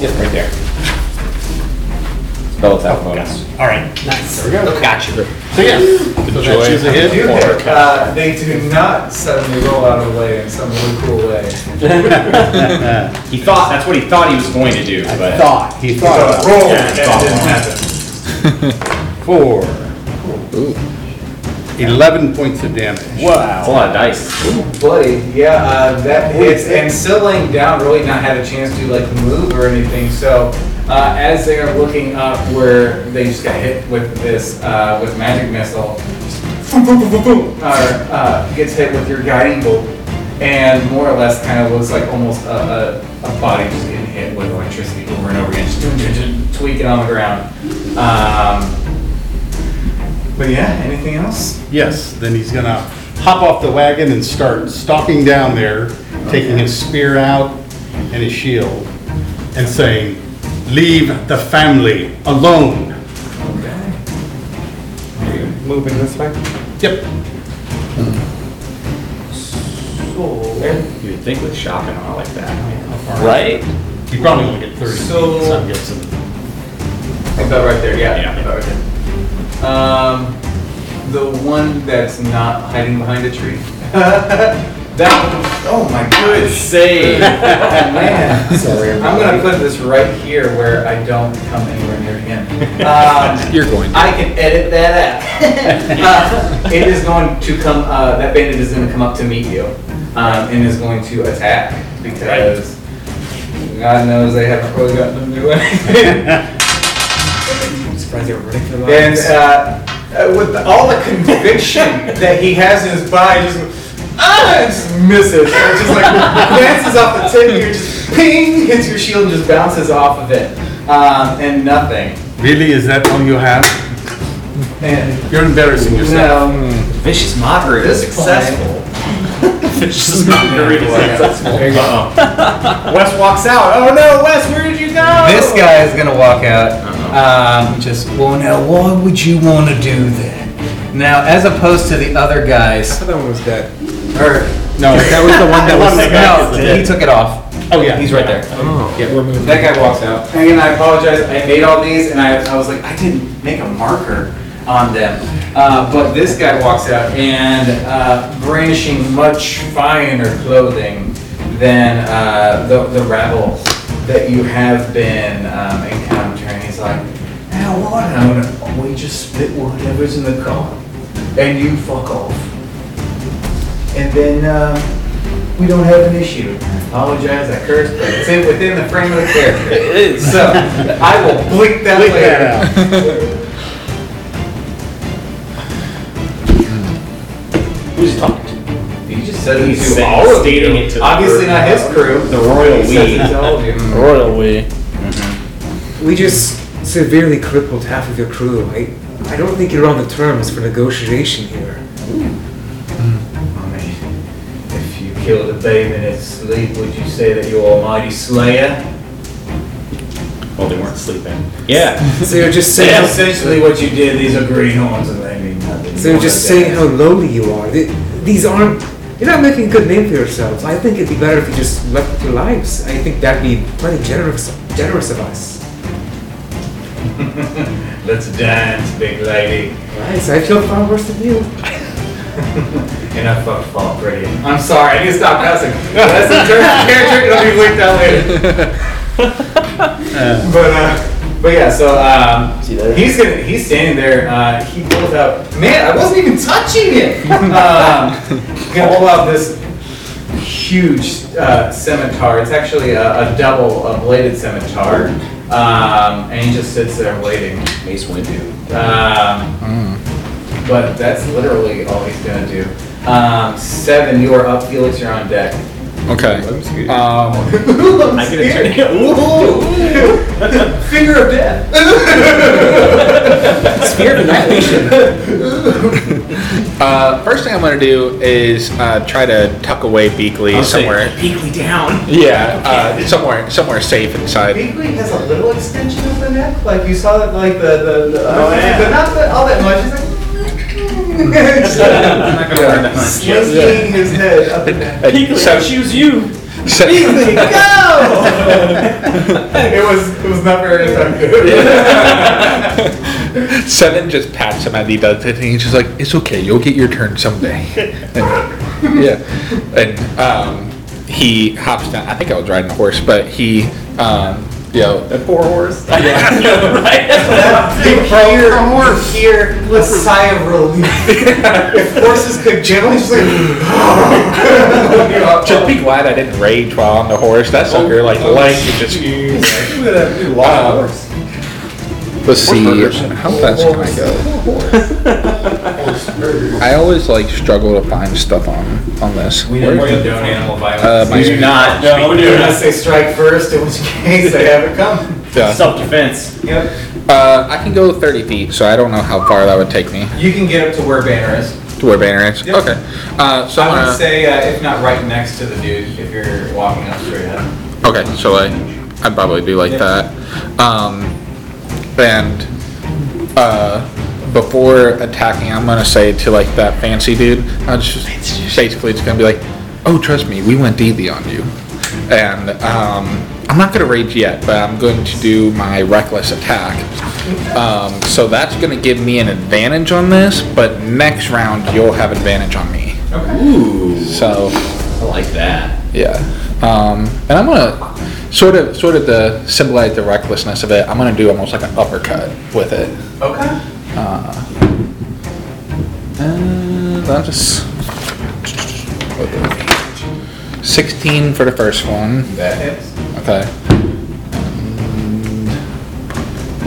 Yep, right there. Spell attack bonus. All right, Nice. there we go. Gotcha. So yeah, so joy that's just a of hit. Do hit. Uh, they do not suddenly roll out of the way in some really cool way. He thought, that's what he thought he was going to do, but. Thought, he thought. Roll, Yeah, and it thought didn't happen. Four. Eleven points of damage. Wow. That's a lot of dice. Ooh, Buddy, yeah, uh, that hits, and still laying down, really not had a chance to like move or anything, so, uh, as they are looking up where they just got hit with this, uh, with magic missile, boom, boom, boom, boom, boom, or, uh, gets hit with your guiding bolt, and more or less kind of looks like almost a, a, a body just getting hit with electricity over and over again, just tweaking on the ground. Um, but yeah, anything else? Yes, then he's gonna hop off the wagon and start stalking down there, taking his spear out and his shield, and saying, "Leave the family alone." Okay. Are you moving this way. Yep. So, You'd think with shopping and all like that. Right? You probably only get thirty feet, So- so I'm guessing. About right there, yeah. Yeah. About right there. Um, the one that's not hiding behind a tree. that one, oh my good save. Oh man. Sorry, I'm gonna put this right here where I don't come anywhere near him. Um, You're going to. I can edit that out. Uh, It is going to come, uh, that bandit is gonna come up to meet you, um, and is going to attack, because God knows they haven't really gotten to do anything. I'm surprised they were running for their And, uh, uh, with the- all the conviction that he has in his body, just, ah, it just misses. It just like glances off the tip here, just ping, hits your shield and just bounces off of it. Um, and nothing. Really, is that all you have? And, You're embarrassing yourself. no, Vicious mockery this is successful. Vicious mockery is successful. Wes walks out. Oh no, Wes, where did you go? This guy is gonna walk out Um, just, well, now, why would you want to do that? Now, as opposed to the other guys, That one was dead. Or No, that was the one that was. no, he took it off. Oh yeah, He's right there. Oh. Yeah, we're moving. That guy walks out. And I apologize. I made all these, and I, I was like, I didn't make a marker on them. Uh, but this guy walks out and uh, brandishing much finer clothing than uh, the, the rabble that you have been um, encountering. He's like, now what? And we just spit whatever's in the car, and you fuck off. And then uh, we don't have an issue. Apologize, I cursed, but it's in, within the frame of the character. It is. So I will blink that later. Who's he talking to? He just said it He's to saying- all of stating you. it to the Obviously group. not his crew. The royal He says we. it to all of you. Royal we. We just severely crippled half of your crew. I, I don't think you're on the terms for negotiation here. Killed a babe in its sleep, would you say that you're Almighty Slayer? Well, they weren't sleeping. Yeah. So you're just saying, That's essentially what you did. These are greenhorns and they mean nothing. so you're just saying how lowly you are. Th- These aren't. You're not making a good name for yourselves. I think it'd be better if you just left with your lives. I think that'd be plenty generous, generous of us. Let's dance, big lady. Right? So I feel far worse than you. And I fucked fall pretty. I'm sorry, I need to stop cussing. That's the term of character, it'll be linked out later. But, uh, but yeah, so, um, Is he there? he's gonna, he's standing there, uh, he pulls out, man, I wasn't even touching it! Um, he's gonna pull out this huge, uh, scimitar, it's actually a, a double, a bladed scimitar. Um, and he just sits there waiting. Mace Windu. Um, but that's literally all he's gonna do. Um, seven, you are up, Felix, you're on deck. Okay. Um, I get a turn. Finger of death. Spear of annihilation. uh, first thing I'm gonna do is uh, try to tuck away Beakley somewhere. Beakley down. Yeah, uh, somewhere, somewhere safe inside. Beakley has a little extension of the neck, like you saw that, like the, the, the Oh, yeah. but not that, all that much. It's like. Not his head up and down. Uh, seven- choose you. se- Beakley, go! it was, it was not very effective. Seven just pats him as he does it, and he's just like, "It's okay, you'll get your turn someday." And, yeah, and um, he hops down. I think I was riding a horse, but he, um, you know, That poor horse. You hear, hear a sigh of relief. if horses could generally just like. just be glad I didn't rage while on the horse. That sucker like like just. Um, Let's see, how fast can I go? I always like struggle to find stuff on on this. We Where- don't condone animal violence. Uh, my- we do not. No, we we do do not not. say strike first, in which case they haven't come. Yeah. Self-defense. Yep. Uh, I can go 30 feet, so I don't know how far that would take me You can get up to where Banner is. to where Banner is. Yep. Okay. Uh, so I I'm would gonna- say, uh, if not right next to the dude, if you're walking up straight ahead. Okay, so I, I'd probably do like that. Um, and, uh, before attacking, I'm gonna say to like that fancy dude, I just, basically it's gonna be like, oh, trust me, we went DV on you. And, um, I'm not gonna rage yet, but I'm going to do my reckless attack. Um, so that's gonna give me an advantage on this, but next round you'll have advantage on me. Ooh. So, I like that. yeah. Um, and I'm gonna sort of, sort of to symbolize the recklessness of it. I'm gonna do almost like an uppercut with it. Okay. Uh, and I'll just. 16 for the first one. That hits. Okay. And,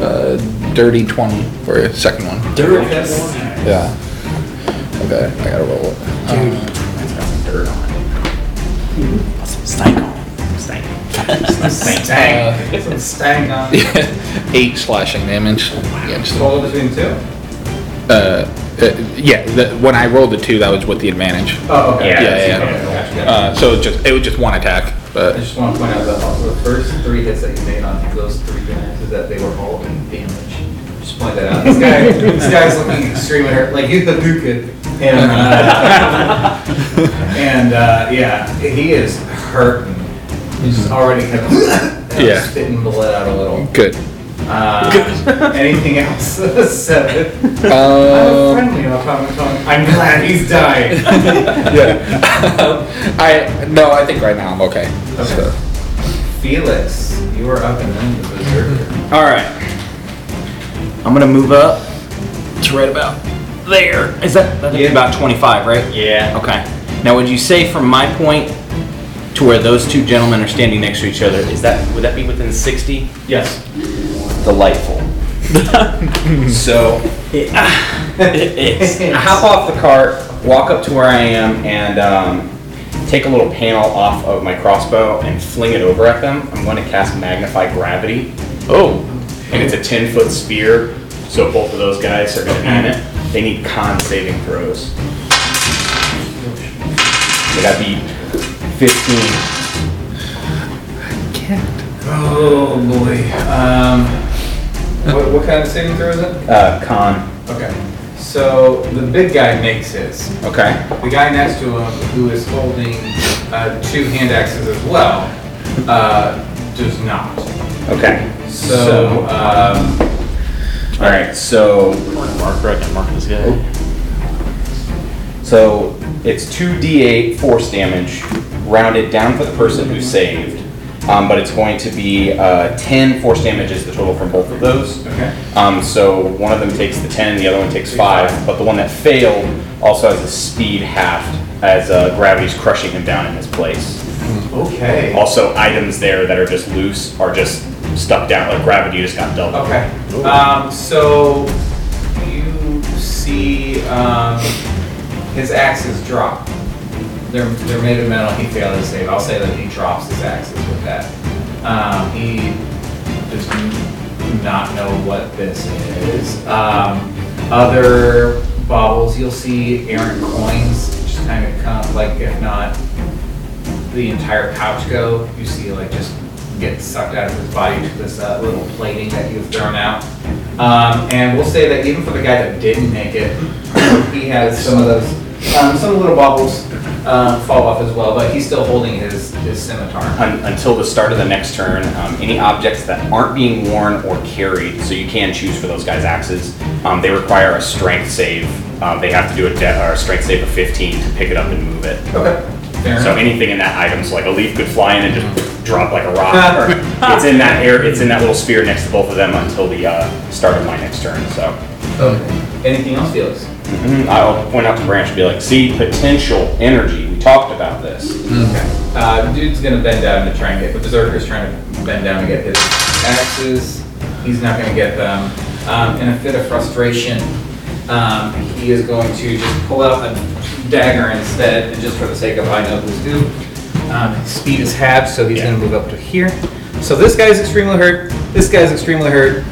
uh, dirty 20 for the second one. Dirt hits. Yeah. Okay, I gotta roll it. Um, Dirt on it. Some stank on it. Stank. Stang. Some stang on. eight slashing damage against Roll between two? uh, uh, yeah, the, when I rolled the two, that was with the advantage. Oh, okay. Yeah, Yeah, yeah, Okay, gotcha, gotcha. Uh, so it just it was just one attack. But I just want to point out that also the first three hits that you made on those three guys is that they were all in damage. Just point that out. This guy, this guy's looking extremely hurt, like he's the Duke. And, uh, and, uh, yeah, he is hurting. He's already kind of Yeah. spitting blood out a little. good. Uh, anything else? Seven. I'm Um, friendly automaton. I'm glad he's dying. yeah. I no, I think right now I'm okay. So, Felix, you are up and then the berserker. All right. I'm gonna move up to right about there. Is that that's Yeah. about 25, right? Yeah. Okay. Now, would you say from my point to where those two gentlemen are standing next to each other, is that, would that be within 60? Yes. Delightful. so, ah, I hop off the cart, walk up to where I am, and um, take a little panel off of my crossbow and fling it over at them. I'm going to cast Magnify Gravity. Oh. And it's a 10 foot spear, so both of those guys are going to be it. They need con saving throws. Did I beat 15. I can't. Oh boy. Um, what, what kind of saving throw is it? Uh, con. Okay. So the big guy makes his. Okay. The guy next to him, who is holding uh, two hand axes as well, uh, does not. Okay. So. So- um, All right. So Mark, right can mark this guy. so it's two d8 force damage rounded down for the person who saved. Um, but it's going to be uh, 10 force damage is the total from both of those. okay. Um, so one of them takes the 10, the other one takes 5, but the one that failed also has a speed halved as uh, gravity's crushing him down in his place. Okay. Also, items there that are just loose are just stuck down, like gravity just got doubled. Okay. Um, so you see um, his axes drop. They're, they're made of metal. He failed his save. I'll say that he drops his axes with that. Um, he does not know what this is. Um, other baubles, you'll see errant coins, just kind of come, like if not the entire pouch go, you see like just get sucked out of his body to this uh, little plating that you've thrown out. Um, and we'll say that even for the guy that didn't make it, he has some of those, um, some little bubbles uh, fall off as well, but he's still holding his, his scimitar. Un- until the start of the next turn, um, any objects that aren't being worn or carried, so you can choose for those guys' axes, um, they require a strength save. Um, they have to do a, de- or a strength save of 15 to pick it up and move it. Okay. Fair So enough. anything in that item, so like a leaf could fly in and just drop like a rock. or it's in that air. It's in that little sphere next to both of them until the uh, start of my next turn. So Okay. Anything else, Felix? Mhm. I'll point out to Branch and be like, "See potential energy. We talked about this." Okay. Uh, dude's gonna bend down to try and get, the berserker's trying to bend down to get his axes. He's not gonna get them. Um, in a fit of frustration, um, he is going to just pull out a dagger instead, and just for the sake of I know who's who. Um, his speed is halved, so he's gonna move up to here. So this guy's extremely hurt, this guy's extremely hurt,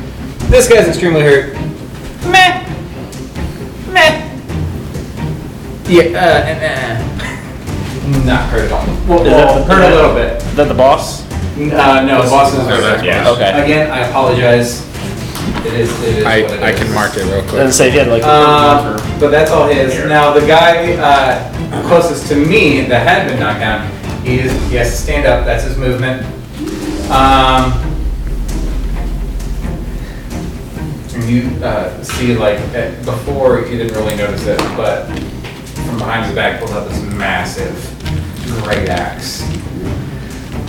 this guy's extremely hurt. Meh. Meh. Yeah, uh, and, uh, not hurt at all. Well, Is that the- hurt a little bit. Is that the boss? Uh, no, bosses are. Yeah. Okay. Again, I apologize. It is, it is I, what it I is. can mark it real quick. Doesn't say yeah, like. Um, but that's all his. Now, the guy, uh, closest to me that had been knocked down, he is, he has to stand up, that's his movement. Um, and you, uh, see like, uh, before you didn't really notice it, but from behind his back pulls out this massive great axe.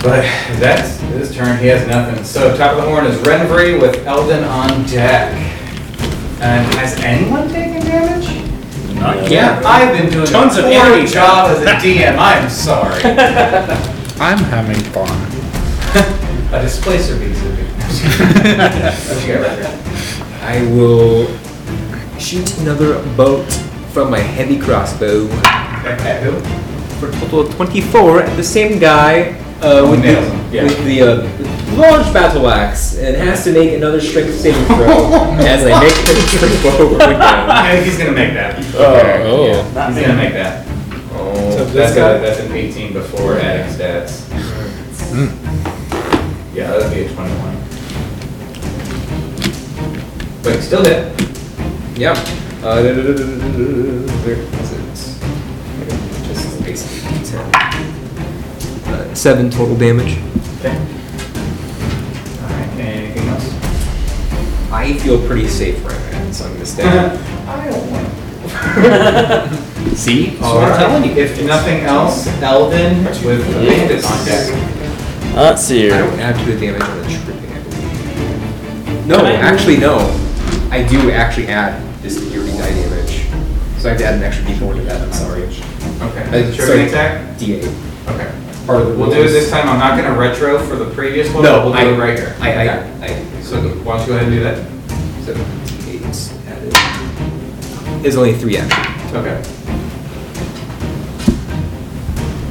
But that's his turn, he has nothing. So top of the horn is Renfrey with Eldon on deck. And has anyone taken damage? Not Yeah, I've been doing Tons a of poor job as a DM, I'm sorry. I'm having fun. A displacer piece of it. What you got right there? I will shoot another bolt from my heavy crossbow At for a total of 24 at the same guy uh, with, Nails the, yeah. with the uh, large battle axe and has to make another strength saving throw as I make him trip over again. Yeah, he's gonna make that. Oh. He's gonna make that. Oh, So that's, this a, that's an 18 before adding stats. Yeah, that'd be a twenty-one. Wait, still hit. Yep. Uh, da- da- da- da- da- da- da- where is it? Just basically D10. Uh, seven total damage. Okay. Alright, anything else? I feel pretty safe right now, so I'm gonna stay. Uh, I don't want. To. See? All right, if nothing else, Eldon with the on deck. Uh, let's see I here. don't add to the damage on the tripping, I believe. No, Can I- actually, no. I do actually add this fury die damage. So I have to add an extra d4 to that, I'm sorry. Okay. Uh, Tripping attack? D8. Okay. Part of the We'll do it rules. this time. I'm not gonna retro for the previous one. No, but we'll I- do it right here. I, I, Okay. I, So why don't you go ahead and do that? so D8 added. There's only three actions. Okay.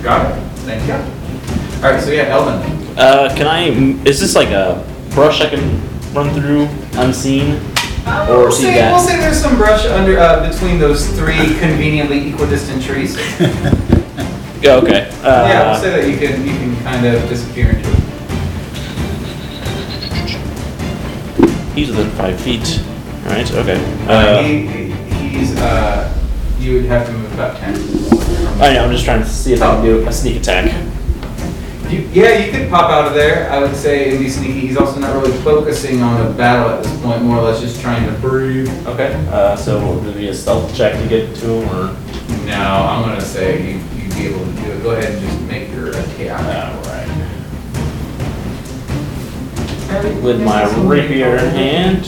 Got it. Thank you. All right. So yeah, Eldon. Uh, can I? Is this like a brush I can run through unseen? Uh, Or we'll, see say, that. we'll say there's some brush under uh, between those three conveniently equidistant trees. Yeah. Okay. Uh, yeah, we'll say that you can you can kind of disappear into it. He's within five feet. All right. Okay. Uh, Uh, he, he's uh, you would have to move about ten. I know. I'm just trying to see if I can do a sneak attack. You, yeah, you could pop out of there. I would say and be sneaky. He's also not really focusing on the battle at this point. More or less just trying to breathe. Okay. Uh, so would it be a stealth check to get to him, or? No, I'm gonna say you you'd be able to do it. Go ahead and just make your attack. All right. With my rapier in hand.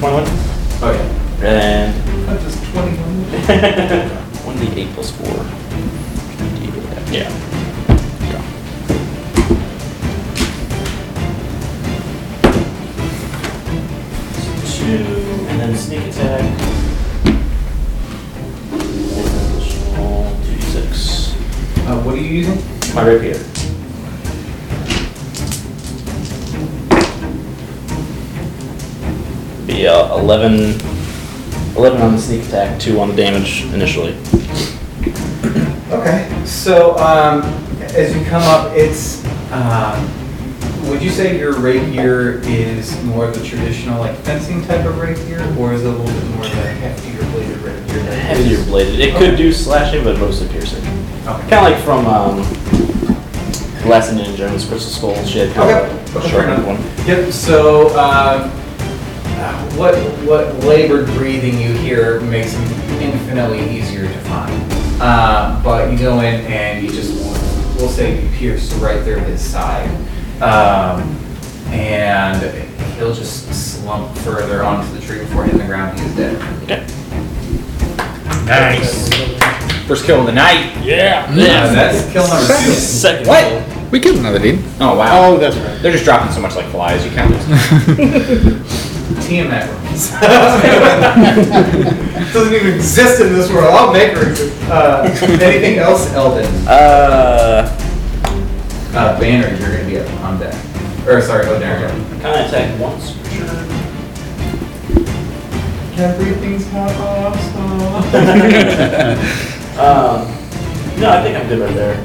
21. Oh yeah. And That's just twenty-one. 1d8 plus 4. Yeah. Two, and then sneak attack. Additional 2d6. Uh, what are you using? My rapier. Be uh, 11, 11 on the sneak attack, 2 on the damage initially. Okay. So um, as you come up, it's um, would you say your rapier is more of the traditional like fencing type of rapier, or is it a little bit more of a heftier bladed rapier? that Heavier bladed. It Okay. could do slashing, but mostly piercing. Okay. Kind of like from um, Last Indiana Jones, Crystal Skull. She had kind Okay. of a Okay, fair sharpened enough. one. Yep. So, um, uh, what what labored breathing you hear makes them infinitely easier to find. Uh, but you go in and you just we'll say you pierce right through his side, um, and he'll just slump further onto the tree before hitting the ground. He is dead. Okay. Nice. First kill of the night. Yeah. Uh, that's kill number two. Second. What? We killed another dude. Oh wow. Oh, that's right. They're just dropping so much like flies. You can't lose. Tiamat rules. Doesn't even exist in this world. I'll make her exist. Uh, anything else, Eldon? Uh, Uh, Banner, you're gonna be up on deck. Or sorry, O'Darren. kind of attack once for sure. Everything's not awesome. Um, no, I think I'm good right there.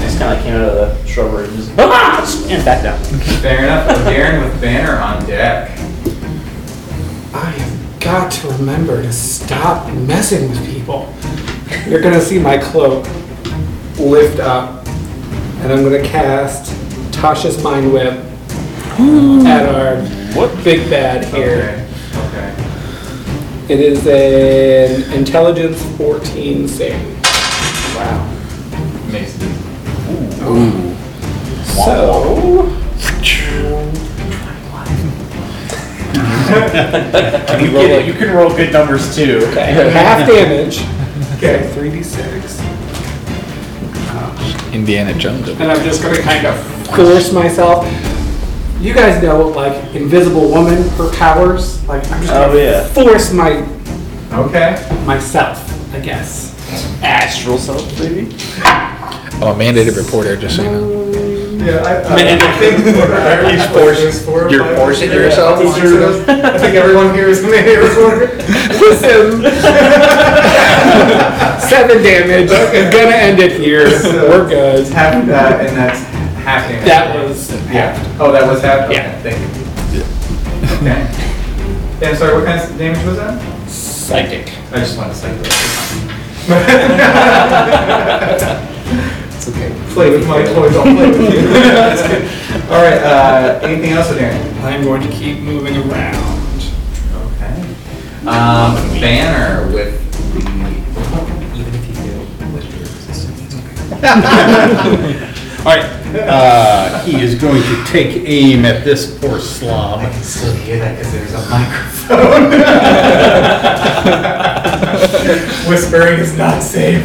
Just kind of came out of the shrubbery and just ah! and back down. Fair enough. O'Darren with Banner on deck. I have got to remember to stop messing with people. You're gonna see my cloak lift up, and I'm gonna cast Tasha's Mind Whip at our what big bad here. Okay. Okay. It is an intelligence 14 save. Wow. Makes it easy. So, You, roll, you can roll good numbers too. half damage, Okay. 3d6. Indiana Jones. And I'm just gonna kind of force myself. You guys know, like, Invisible Woman, her powers. Like, I'm just oh, gonna Oh, yeah. force my Okay. myself, I guess. Astral self, maybe. Oh, a mandated reporter, just so you know. Yeah, I, I, Man, I think You're forcing- you're forcing yourself? I think everyone here is a man reporter. Listen! seven damage. I'm gonna end it here. We're good. Half that, and that's half damage. That was Yeah. Oh, that was half? Yeah. Okay, thank you. Okay. Yeah, sorry, what kind of damage was that? Psychic. I just wanted to say that. It's okay. Play with my toys, I'll play with you. That's good. All right, uh, anything else, Darren? I'm going to keep moving around. Okay. Um, banner with the. Even if you fail, with your resistance. All right, uh, he is going to take aim at this poor slob. I can still hear that because there's a microphone. Whispering is not safe.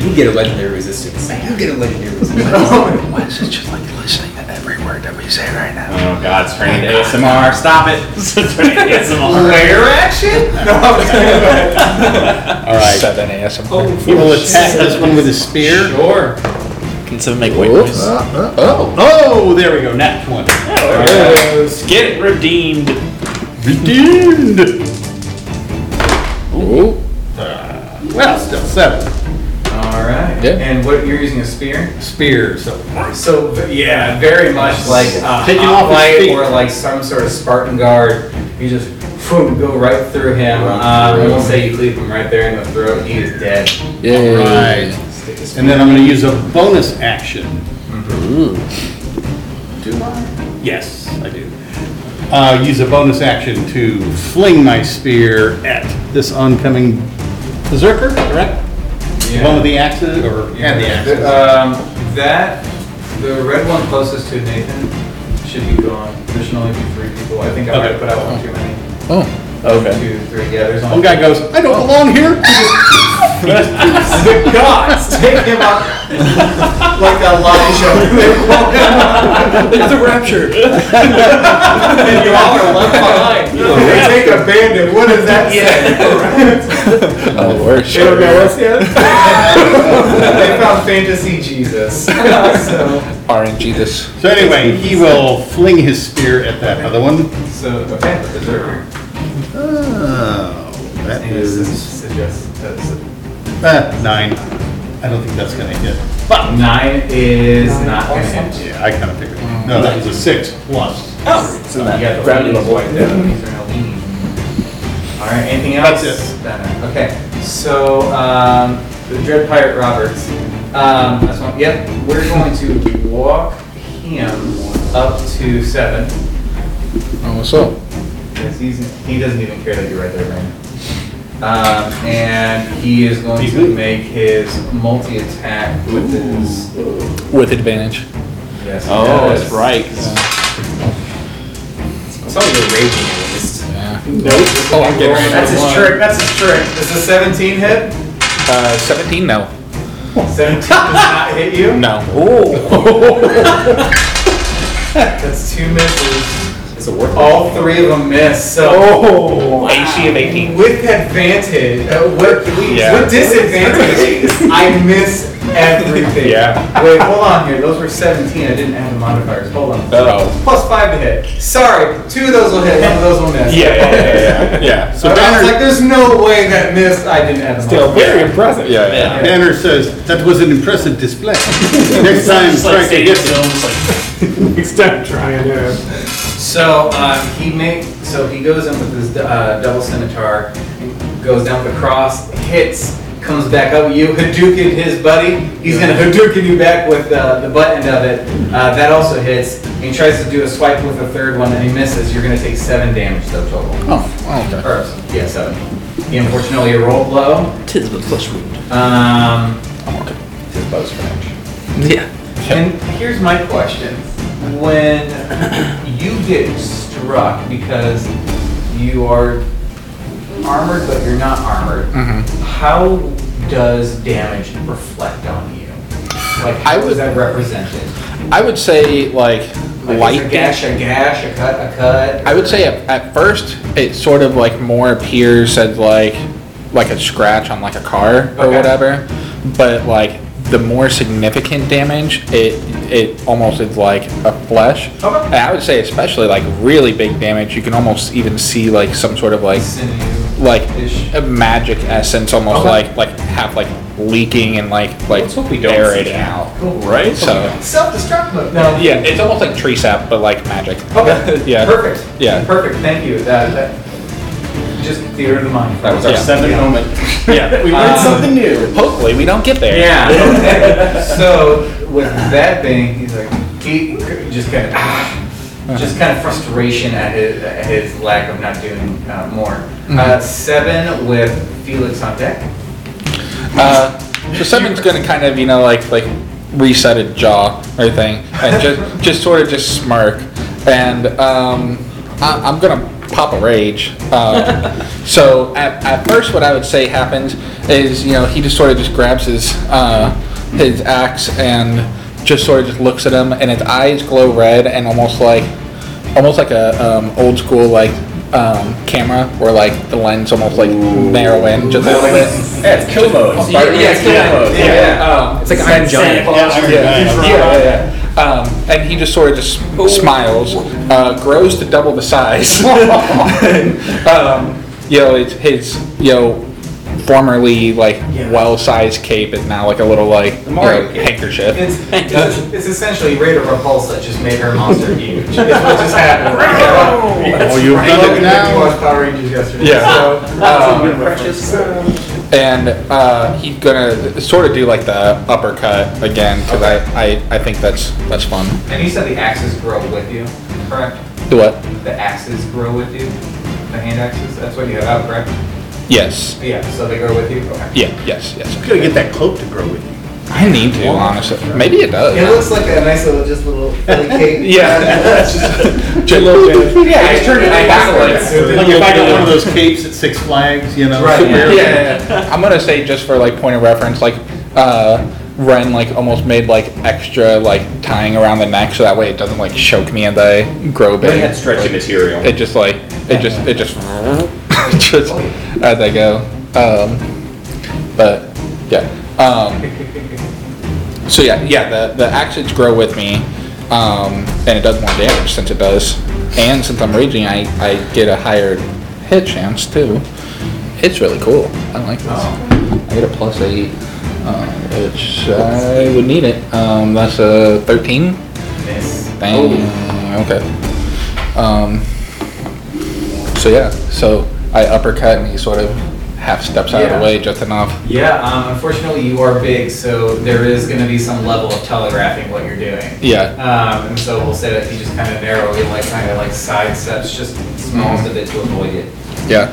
You get a legendary resistance. You get a legendary resistance. Why is it just like listening to every word that we say right now? Oh God, it's turning into ASMR. Stop it. It's turning into ASMR. Lair action? No, I'm just kidding. All right, Seven ASMR. he will attack this one with his spear. Sure. Can someone make white noise? Oh, oh, there we go, nat 20. Get redeemed. Redeemed. Ooh. Uh, well, still seven. All right. Yeah. And what, you're using a spear? Spear, so. So, yeah, very much like uh, a Taking off his hoplite feet. or like some sort of Spartan guard. You just boom, go right through him. Um, I will say you cleave him right there in the throat. He is dead. Yay. Right. Stick his And then I'm gonna use a bonus action. Do I? Yes, I do. Uh, use a bonus action to fling my spear at this oncoming berserker, correct? The one with the axes, or had the axes? Um, that, the red one closest to Nathan should be gone. There should only be three people. I think I might have put out one too many. Oh. Okay. Two, three, yeah, there's only. One guy goes, I don't belong here. The gods take him up like Elijah. It's a rapture. and you all are left behind. They take a bandit. What does that say? Oh, worse. They don't know us yet. they found fantasy Jesus. so, RNG this. So anyway, he will fling his spear at that other one. so okay, berserker. Oh, that And this is is, suggest that's uh, nine. I don't think that's gonna hit. But, nine is not gonna hit. Yeah, I kinda figured. No, that was a six plus. Oh, so you got the ground leaning level. white there. These are no leaning. All right, anything else? That's it. Banner. Okay, so um, the Dread Pirate Roberts. Um, that's one. Yep, we're going to walk him up to seven. Oh, what's up? Because he's he doesn't even care that you're right there, man. Um, and he is going to make his multi attack with his. With advantage. Yes. he Oh, does. that's right. 'cause Some of your raging at. Yeah. Nope. Oh, I'm getting rid of That's his one. trick. That's his trick. Does the 17 hit? Uh, 17? No. 17 does not hit you. No. That's two misses. It's a worth All three of them miss. So Oh, AC of 18. with advantage, uh, with, Yeah. with disadvantage, I miss everything. Yeah. Wait, hold on here. Those were 17. I didn't add the modifiers. Hold on. Oh. Plus five to hit. Sorry, two of those will hit. One of those will miss. Yeah, yeah, yeah, yeah. Yeah. So I was like, "There's no way that missed." I didn't add the Still modifiers. very impressive. Yeah, yeah. Banner says, that was an impressive display. Next time, Just try like to stadium get films, like Next time, try it. So um, he make so he goes in with his uh, double scimitar, goes down with the cross, hits, comes back up. You Hadouken his buddy. He's gonna Hadouken you back with uh, the butt end of it. Uh, that also hits. And he tries to do a swipe with the third one, and he misses. You're gonna take seven damage though total. Oh, okay. Or yeah, seven. He unfortunately rolled low. tis the flesh wound. Um, His bow's range. Yeah. And here's my question. When you get struck because you are armored but you're not armored, mm-hmm. how does damage reflect on you? Like how I is would- that represented? I would say like, Like light a gash, a gash, a cut, a cut. I would say at, at first it sort of like more appears as like like a scratch on like a car or Okay. whatever, but like the more significant damage, it it almost is like a flesh. Okay. And I would say especially like really big damage, you can almost even see like some sort of like like a magic essence, almost like like have like leaking and like like Let's hope we don't see aerating Al. out. Right. So Self-destruct mode. No. yeah, it's almost like tree sap, but like magic. Okay. yeah. Perfect. Yeah. Perfect. Thank you. That, that just theater of the mind. That was our Yeah. seventh moment. Yeah. we learned Um, something new. Hopefully we don't get there. Yeah. Okay. so with that being, he's like he just kind of just kind of frustration at his at his lack of not doing uh, more. Uh, seven with Felix on deck. Uh, so Seven's gonna kind of, you know, like like reset his jaw or thing, and just just sort of just smirk, and um, I, I'm gonna pop a rage. Uh, so at, at first, what I would say happens is, you know, he just sort of just grabs his uh, his axe and just sort of just looks at him, and his eyes glow red and almost like almost like a um, old school like um, camera where like the lens almost like narrow in just a little bit. Yeah, it's kill mode. Yeah, yeah, It's kill yeah, mode. yeah. Um, It's like Iron Giant. yeah, yeah, yeah, yeah. Um, and he just sort of just smiles, uh, grows to double the size. and, um, you know, it's his, you know, formerly like well-sized cape is now like a little like you know, handkerchief. It's, it's, it's essentially Rita Repulsa just made her monster huge. It's what just happened right now. Oh, you've done it now? You watched Power Rangers yesterday. Yeah. So, um, and uh, he's gonna sort of do like the uppercut again because I, I, I think that's that's fun. and you said the axes grow with you, correct? Do what? The axes grow with you? The hand axes? That's what you have out, correct? Yes. Yeah, so they grow with you? Okay. Yeah. Yes. Yes. Gotta get that cloak to grow with you. I need to honestly. Maybe it does. It looks like a nice little, just little Philly cape. Yeah. Just- Just a little bit. Yeah, I turned it backwards. Like if I got one of those capes at Six Flags, you know. Right, yeah, yeah, yeah. I'm gonna say just for like point of reference, like uh, Ren like almost made like extra like tying around the neck so that way it doesn't like choke me and I grow They big. had stretchy material. It just like it just it just just as I go. Um, but yeah. Um, so yeah, yeah. The the axes grow with me, um, and it does more damage since it does, and since I'm raging, I I get a higher hit chance too. It's really cool. I like this. I get a plus eight, uh, which I would need it. Um, that's a thirteen. Miss. Dang. Okay. Um. So yeah. So I uppercut and he sort of half steps out of Yeah. the way just enough. Yeah, um, unfortunately you are big, so there is gonna be some level of telegraphing what you're doing. Yeah. Um, and so we'll say that he just kind of narrowly, like, kind of like sidesteps just smallest a bit to avoid it. Yeah.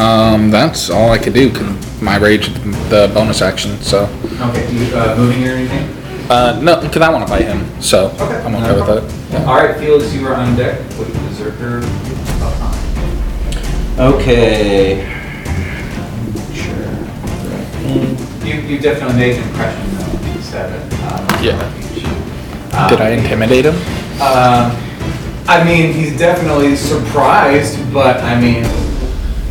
Um. That's all I could do. 'cause My rage, the bonus action. So. Okay, you, uh, moving or anything? Uh. No, because I want to fight him. So. Okay. I'm okay with that. Yeah. Alright, Felix, you are on deck with Berserker up. Okay. You, you definitely made an impression though, seven. um, Yeah. um, Did I intimidate him? Um, I mean, he's definitely surprised, but I mean,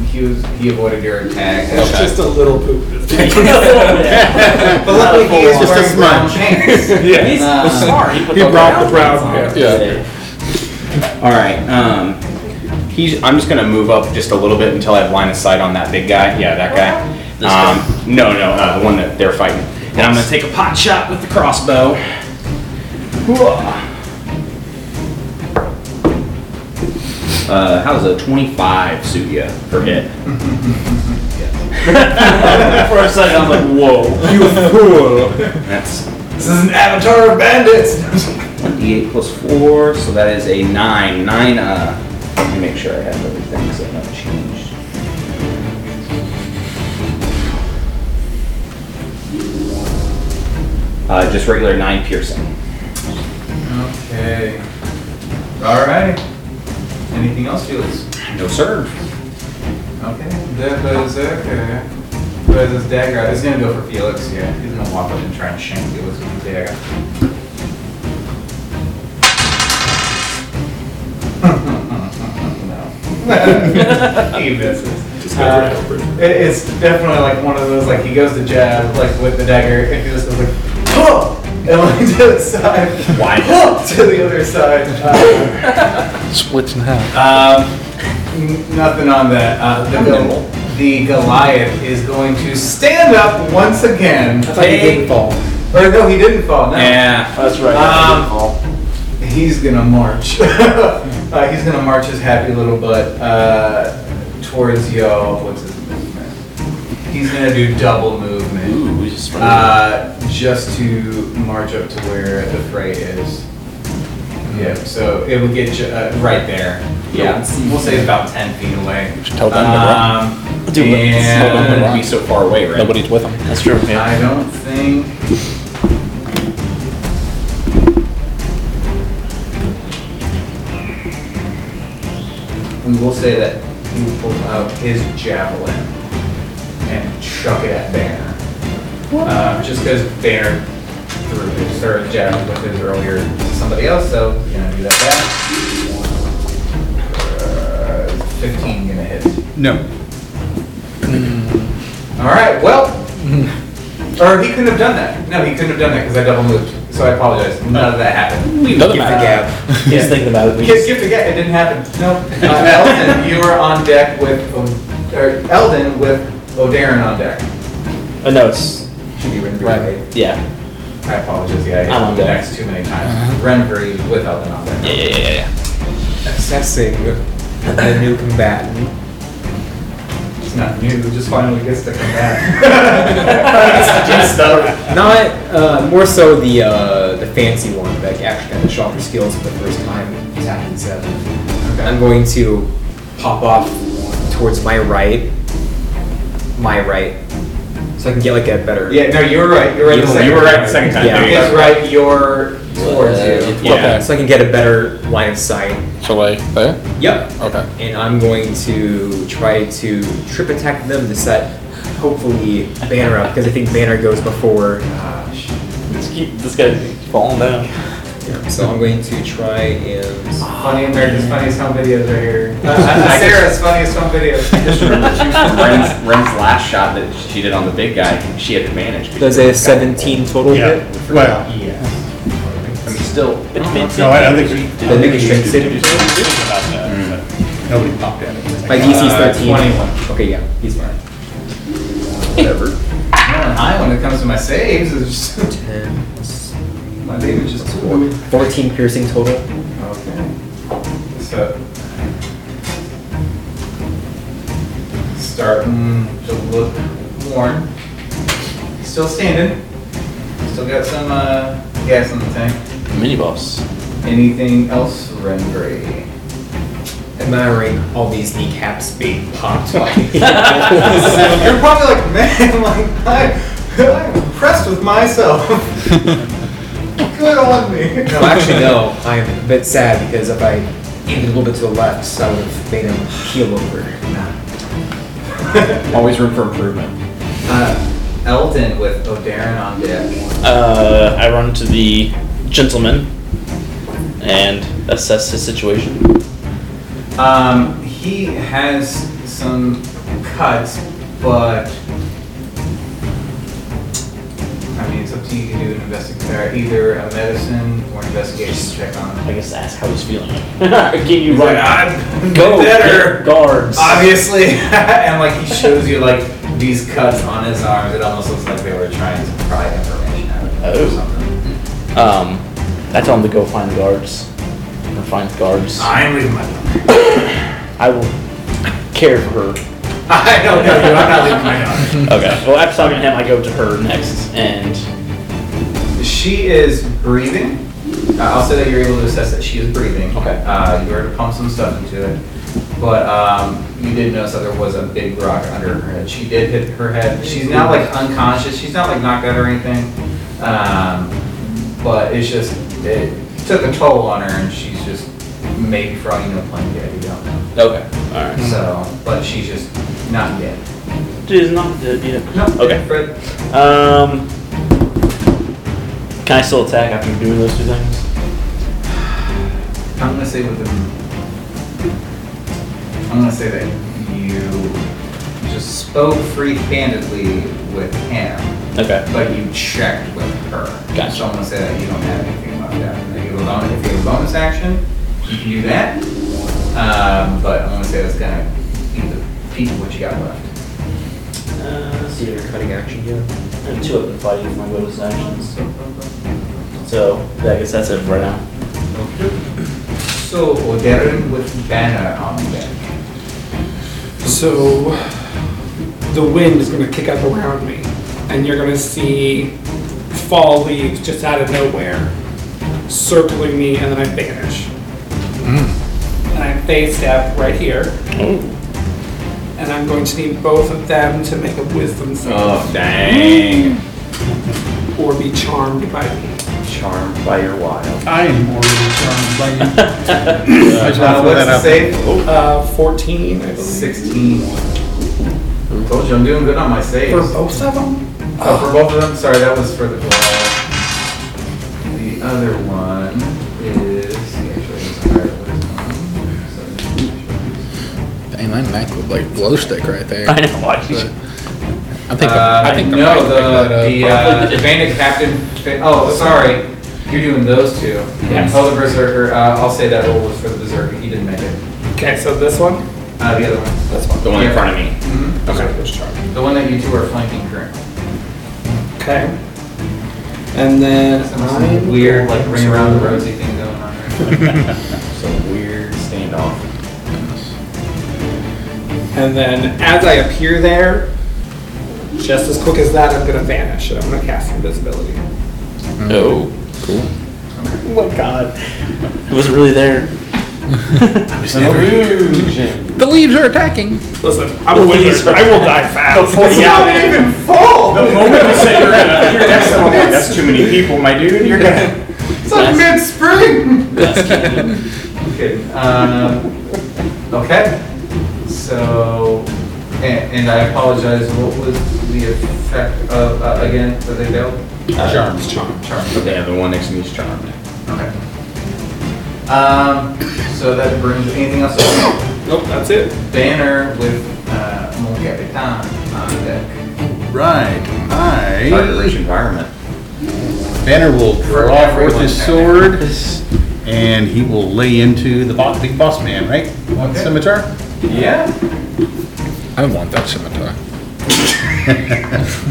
he was, he avoided your attack. It's just a little poop. But luckily he is Just a wearing brown smudge. pants. He's smart. He, put He the brought the brown brown pants on. Yeah. All right. Um, he's. I'm just gonna move up just a little bit until I have line of sight on that big guy. Yeah, that guy. This um, No, no, uh, the one that they're fighting. And I'm gonna take a pot shot with the crossbow. Hooah. Uh, how's a 25 suit ya for hit? For a second, I'm like, whoa. You fool. That's This is an avatar of bandits. 1d8 plus 4, so that is a 9. 9, uh, let me make sure I have everything so not changed. Uh, just regular 9 piercing. Okay. Alright. Anything else, Felix? No, sir. Okay. The Berserker. Who has his dagger out? He's gonna go for Felix, yeah. He's gonna walk up and try and shank Felix with his dagger. no. he misses. Uh, it- it's definitely like one of those, like he goes to jab, like with the dagger, and he just goes like, huh! And like to the other side. Why? Huh! To the other side. Uh, Splits in half. um, n- nothing on that. Uh, the, How the Goliath is going to stand up once again. I thought he didn't fall. Or no, he didn't fall. No. Yeah. That's right. Um, He's gonna march. uh, he's gonna march his happy little butt uh, towards y'all. What's his movement? He's gonna do double movement. Ooh, we just Uh, just to march up to where the fray is. Yeah, so it would get you uh, right there. Yeah, we'll say it's about 10 feet away. tell them to run. Um, Dude, Tell them to and run. Wouldn't be so far away, right? Nobody's with them. That's true. Yeah. I don't think. We will say that he will pull out his javelin and chuck it at Banner. Uh, just because Banner threw his third javelin with his earlier to somebody else, so he's gonna do that back. Uh, 15 gonna hit. No. All right, well, or he couldn't have done that. No, he couldn't have done that because I double moved. So I apologize. None of that happened. Doesn't Give the matter. gap. He's thinking about it. Gift, gift again. It didn't happen. No. Uh, Eldon, you were on deck with, O- or Eldon with O'Darren on deck. Oh, no, it's Should be written right. yeah. I apologize. Yeah, I I'm on the deck. next too many times. Renfrey with Eldon on deck. Yeah, yeah, yeah, yeah. Assessing the new combatant. It's not new. It just finally gets to come back. Not uh, more so the uh, the fancy one that actually got to show off her skills for the first time attacking seven. I'm going to pop off towards my right, my right, so I can get like a better. Yeah, no, you were right. You were right the second You were right time. the second time. Yeah. His right, you're towards you. Yeah. So I can get a better line of sight. So like there? Yep. Okay. And I'm going to try to trip attack them to set hopefully Banner up because I think Banner goes before. Uh, Just keep this guy falling down. Yeah, so I'm going to try and. Funny America's Funniest Home Videos right here. Uh, Sarah's Funniest Home Videos. Just remember too from Ren's, Ren's last shot that she did on the big guy, she had the advantage. Does a 17 total hit? Well, I mean, still. no, I don't think we. Did I make a strength saving throw? Nobody popped at it. My DC Uh, 13. 21. Okay, yeah, he's fine. Whatever. High when it comes to my saves is just 10, my damage is two. 14 piercing total. Okay. So starting to look worn. Still standing. Still got some uh, gas in the tank. Mini boss. Anything else, Renfrey? Admiring all these kneecaps being popped by. You're probably like, man, like I, I'm impressed with myself. Good on me. well, actually, no. I'm a bit sad because if I aimed a little bit to the left, I would have made him keel over. Always room for improvement. Uh, Eldon with O'Darren on deck. Uh, I run to the gentleman and assess his situation. Um, he has some cuts, but you to do an investigation, either a medicine or investigation check on I him. guess ask how he's feeling. Can you He's like, I'm Go better. get guards. Obviously, and like he shows you like these cuts on his arms. It almost looks like they were trying to pry information out of him or Oh. something. Um, I tell him to go find guards. Or find guards. I'm leaving my. I will care for her. I don't know you. I'm not leaving my daughter. Okay. Well, after talking to him, I go to her next, and She is breathing. Uh, I'll say that you're able to assess that she is breathing. Okay. Uh, you were to pump some stuff into it, but um, you did notice that there was a big rock under her head. She did hit her head. She's not like unconscious. She's not like knocked out or anything. Um, but it's just it took a toll on her, and she's just maybe for all you know playing dead. You don't know. okay. All right. So, but she's just not dead. She's not dead yet. No. Okay. Fred. Um, can I still attack after doing those two things? I'm gonna say with them. I'm gonna say that you just spoke free-handedly with him, Okay. but you checked with her. Gotcha. So I'm gonna say that you don't have anything about that. And that you have a bonus, if you have a bonus action, you can do that. Um, but I'm gonna say that's gonna be the peak of what you got left. Uh, let's see. Your cutting action here. And two up and fighting for my bonus actions. So yeah, I guess that's it for now. So, Darren with banner on deck. So the wind is going to kick up around me, and you're going to see fall leaves just out of nowhere, circling me, and then I vanish. Mm. And I fey step right here. Oh. And I'm going to need both of them to make a wisdom save. Oh, dang. Or be charmed by me. Charmed by your wild. I am already charmed by you. I just want Uh, to throw that what's the out. there. save? Uh, 14, I believe. 16. Told you I'm doing good on my saves. For both of them? Oh, for both of them? Sorry, that was for the claw. The other one wisdom. Dang, that knife with like glow stick right there. I know. Why did you? I think. Uh, I think the no, mic picked that the, up. the, uh, the bandit captain. fa- Oh, sorry. You're doing those two. Yes. Oh, the berserker. Uh, I'll say that roll was for the berserker. He didn't make it. Okay, so this one? Uh, the other one. This one. The one in front of me. Mhm. Okay. The one that you two are flanking currently. Okay. And then Some I'm weird, like ring around the rosy thing going on there. Some weird standoff. And then as I appear there, just as quick as that, I'm gonna vanish and I'm gonna cast invisibility. Oh, cool. oh my god. It wasn't really there. The leaves are attacking. Listen, I'm a wizard. I will die fast. Yeah. even fall! The moment you say you're gonna appear next to someone, that's too many people, my dude. You're gonna. It's like mid-spring! Okay. Um, okay. So, and, and I apologize, what was the effect of, uh, again, that they failed? Charmed. Charm. Charm. Yeah, the one next to me is charmed. Okay. Um, so that brings, anything else? Nope, that's it. Banner with, uh, Mon Capitan on deck. Right, Target rich I, environment. Banner will For draw forth his sword, and he will lay into the bo- big boss man, right? On Okay. scimitar? Yeah. I want that scimitar.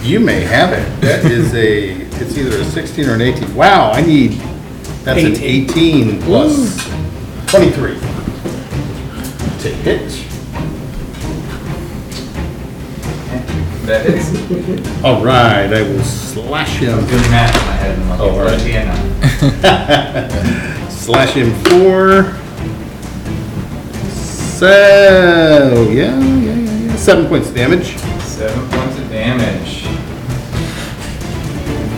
You may have it. That is a, it's either a 16 or an 18. Wow, I need, that's an 18 plus 23. To hit. That is, All right, I will slash him. doing math in my head. I'm like, Oh, all right. Yeah, no. Slash him four. So, yeah, yeah, yeah, yeah. Seven points of damage. Seven points of damage.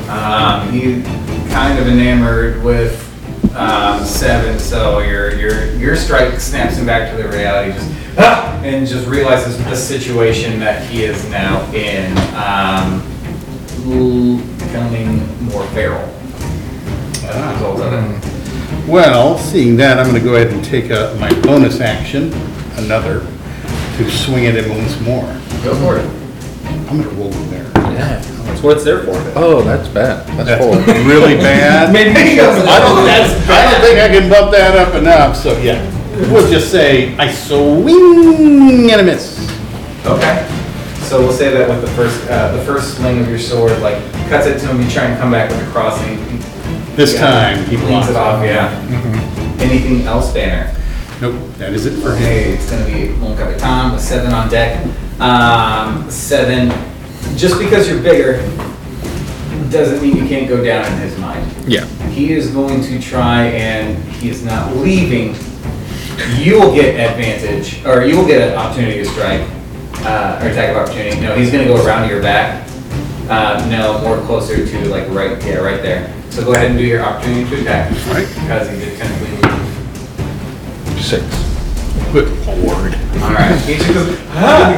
Um, he's kind of enamored with um, seven, so your your your strike snaps him back to the reality, just ah, and just realizes the situation that he is now in, um, l- becoming more feral. As a result of it. Well, seeing that, I'm gonna go ahead and take a, my bonus action, another, to swing at him once more. Go for it. I'm gonna roll in there. Yeah. That's what it's there for. Oh, that's bad. That's That's full. really bad. Maybe. I don't, I don't think I can bump that up enough, so yeah. We'll just say I swing and a miss. Okay. So we'll say that with the first, uh, the first swing of your sword, like cuts it to him, you try and come back with a cross and he. This yeah, time, he Cleans it off, yeah. Anything else, Banner? Nope, that is it for him. Okay, it's gonna be one Mon Capitan with seven on deck. Um, seven, just because you're bigger, doesn't mean you can't go down in his mind. Yeah. He is going to try and he is not leaving. You will get advantage, or you will get an opportunity to strike, uh, or attack of opportunity. No, he's gonna go around your back. Uh, no, more closer to like right, yeah, right there. So go ahead and do your opportunity to attack. Right. Because he did technically leave. Six. Good lord. All right. He just goes, "Ah!"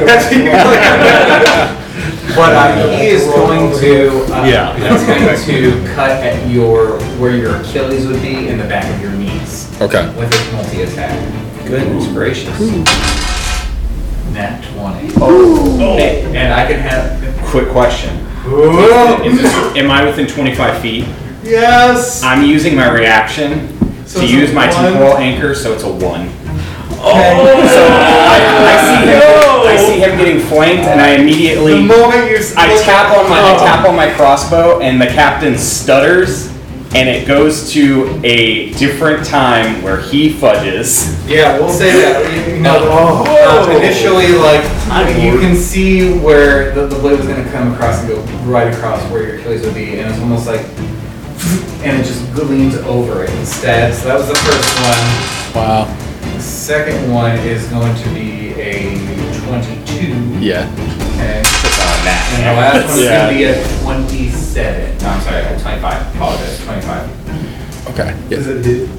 But uh, he is going to, uh, Yeah. he's going to cut at your, where your Achilles would be in the back of your knees Okay. with his multi-attack. Goodness gracious. Nat 20. Oh. And I can have, Quick question. Is this, am I within 25 feet? Yes. I'm using my reaction So to it's a use my one? temporal anchor, so it's a one. So I, I see him. I see him getting flanked, and I immediately. The moment you s- I look- tap on my I tap on my crossbow, and the captain stutters, and it goes to a different time where he fudges. Yeah, we'll say that. You know, uh, initially, like you can see where the, the blade was going to come across and go right across where your Achilles would be, and it's almost like, and it just leans over it instead. So that was the first one. Wow. The second one is going to be a 22. Yeah. Okay. And the last one's Yeah. going to be a 27. No, I'm sorry, a 25. Apologize, 25. Okay. Yeah. Does it hit?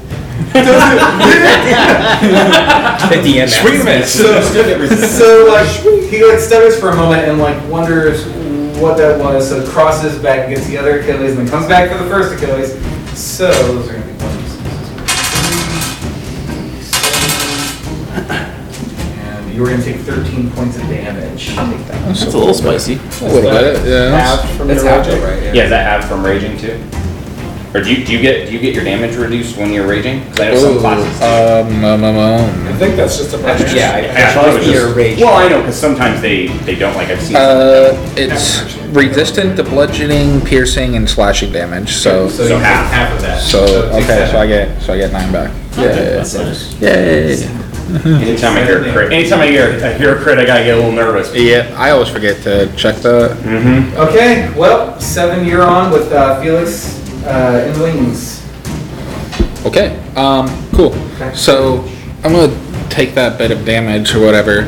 50 and Swing and miss. So, so like he like stutters for a moment and like wonders what that was. So crosses back, gets the other Achilles, and then comes back for the first Achilles. So those are gonna be one, and you were gonna take 13 points of damage. That's a little spicy. A little bit. Yeah. half from raging? right? Yeah, is that half from raging too? Or do you, do you get do you get your damage reduced when you're raging? Because I know some classes. do. Um, um, um, um. I think that's just a That's- Yeah, I, I That thought it was be just, your rage. Well, I know because sometimes they they don't like I've seen. Uh, it's resistant to bludgeoning, piercing, and slashing damage. So, So, So you half. take half of that. so take okay. seven. So I get, so I get nine back. Yeah. Yay. anytime I hear a crit, anytime I hear I hear a crit, I gotta get a little nervous. Yeah. I always forget to check that. Mm-hmm. Okay, well, seven you're on with uh, Felix uh, in the wings. Okay. Um. Cool. So I'm gonna take that bit of damage or whatever,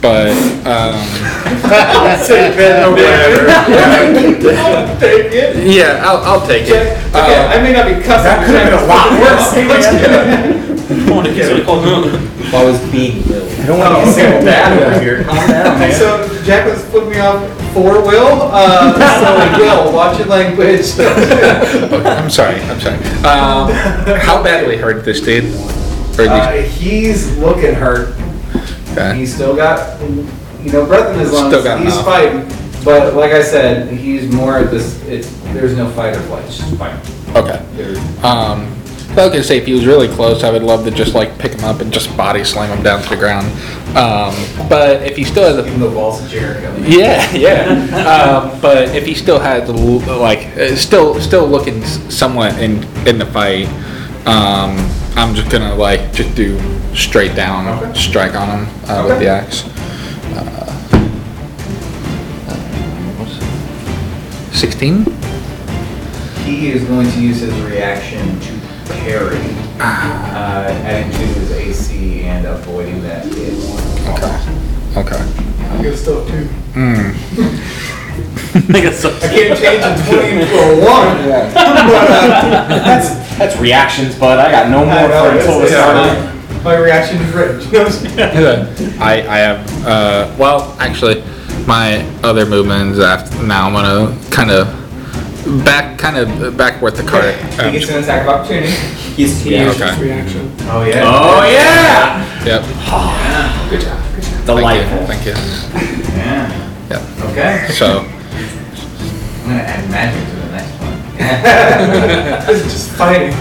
but um. Take it. Yeah, I'll, I'll take it. Okay, I may not be cussing. That could have been a lot worse. While I was being Will. I don't want to get single dad over here. Calm down, man. So Jack was flipping me off for Will. Uh, so Will, watch your language. Okay, I'm sorry. I'm sorry. Um, how badly hurt this dude? Or uh, these- he's looking hurt. okay. He's still got, you know, breath in his lungs. Still got he's fighting. But like I said, he's more of this. It's there's no fight or flight. It's just fighting. Okay. Um, I was gonna say if he was really close, I would love to just like pick him up and just body slam him down to the ground. Um, but if he still has a Even the walls of Jericho. yeah, yeah. um, but if he still l- like uh, still still looking somewhat in in the fight, um, I'm just gonna like just do straight down Okay. strike on him uh, with the axe. Sixteen. He is going to use his reaction to parry, uh, adding to his AC and avoiding that hit. Okay. Okay. I'm good stuff too. Hmm. I guess so. I can't change a 20 into a 1. But, uh, That's that's reactions, bud. I got no more I know, for until it's- we yeah. start. my reaction is written. You know what I'm saying? I I have uh well actually my other movement is after now I'm gonna kind of back kind of back with the cart. He Um, gets an attack of opportunity. He's Yeah, yeah, okay. reaction. Oh, yeah. Oh yeah! Yep. Good job. Good job. Delightful. Thank you. Thank you. Yeah. Yep. Okay. So I'm gonna add magic to the next one. this is just fighting.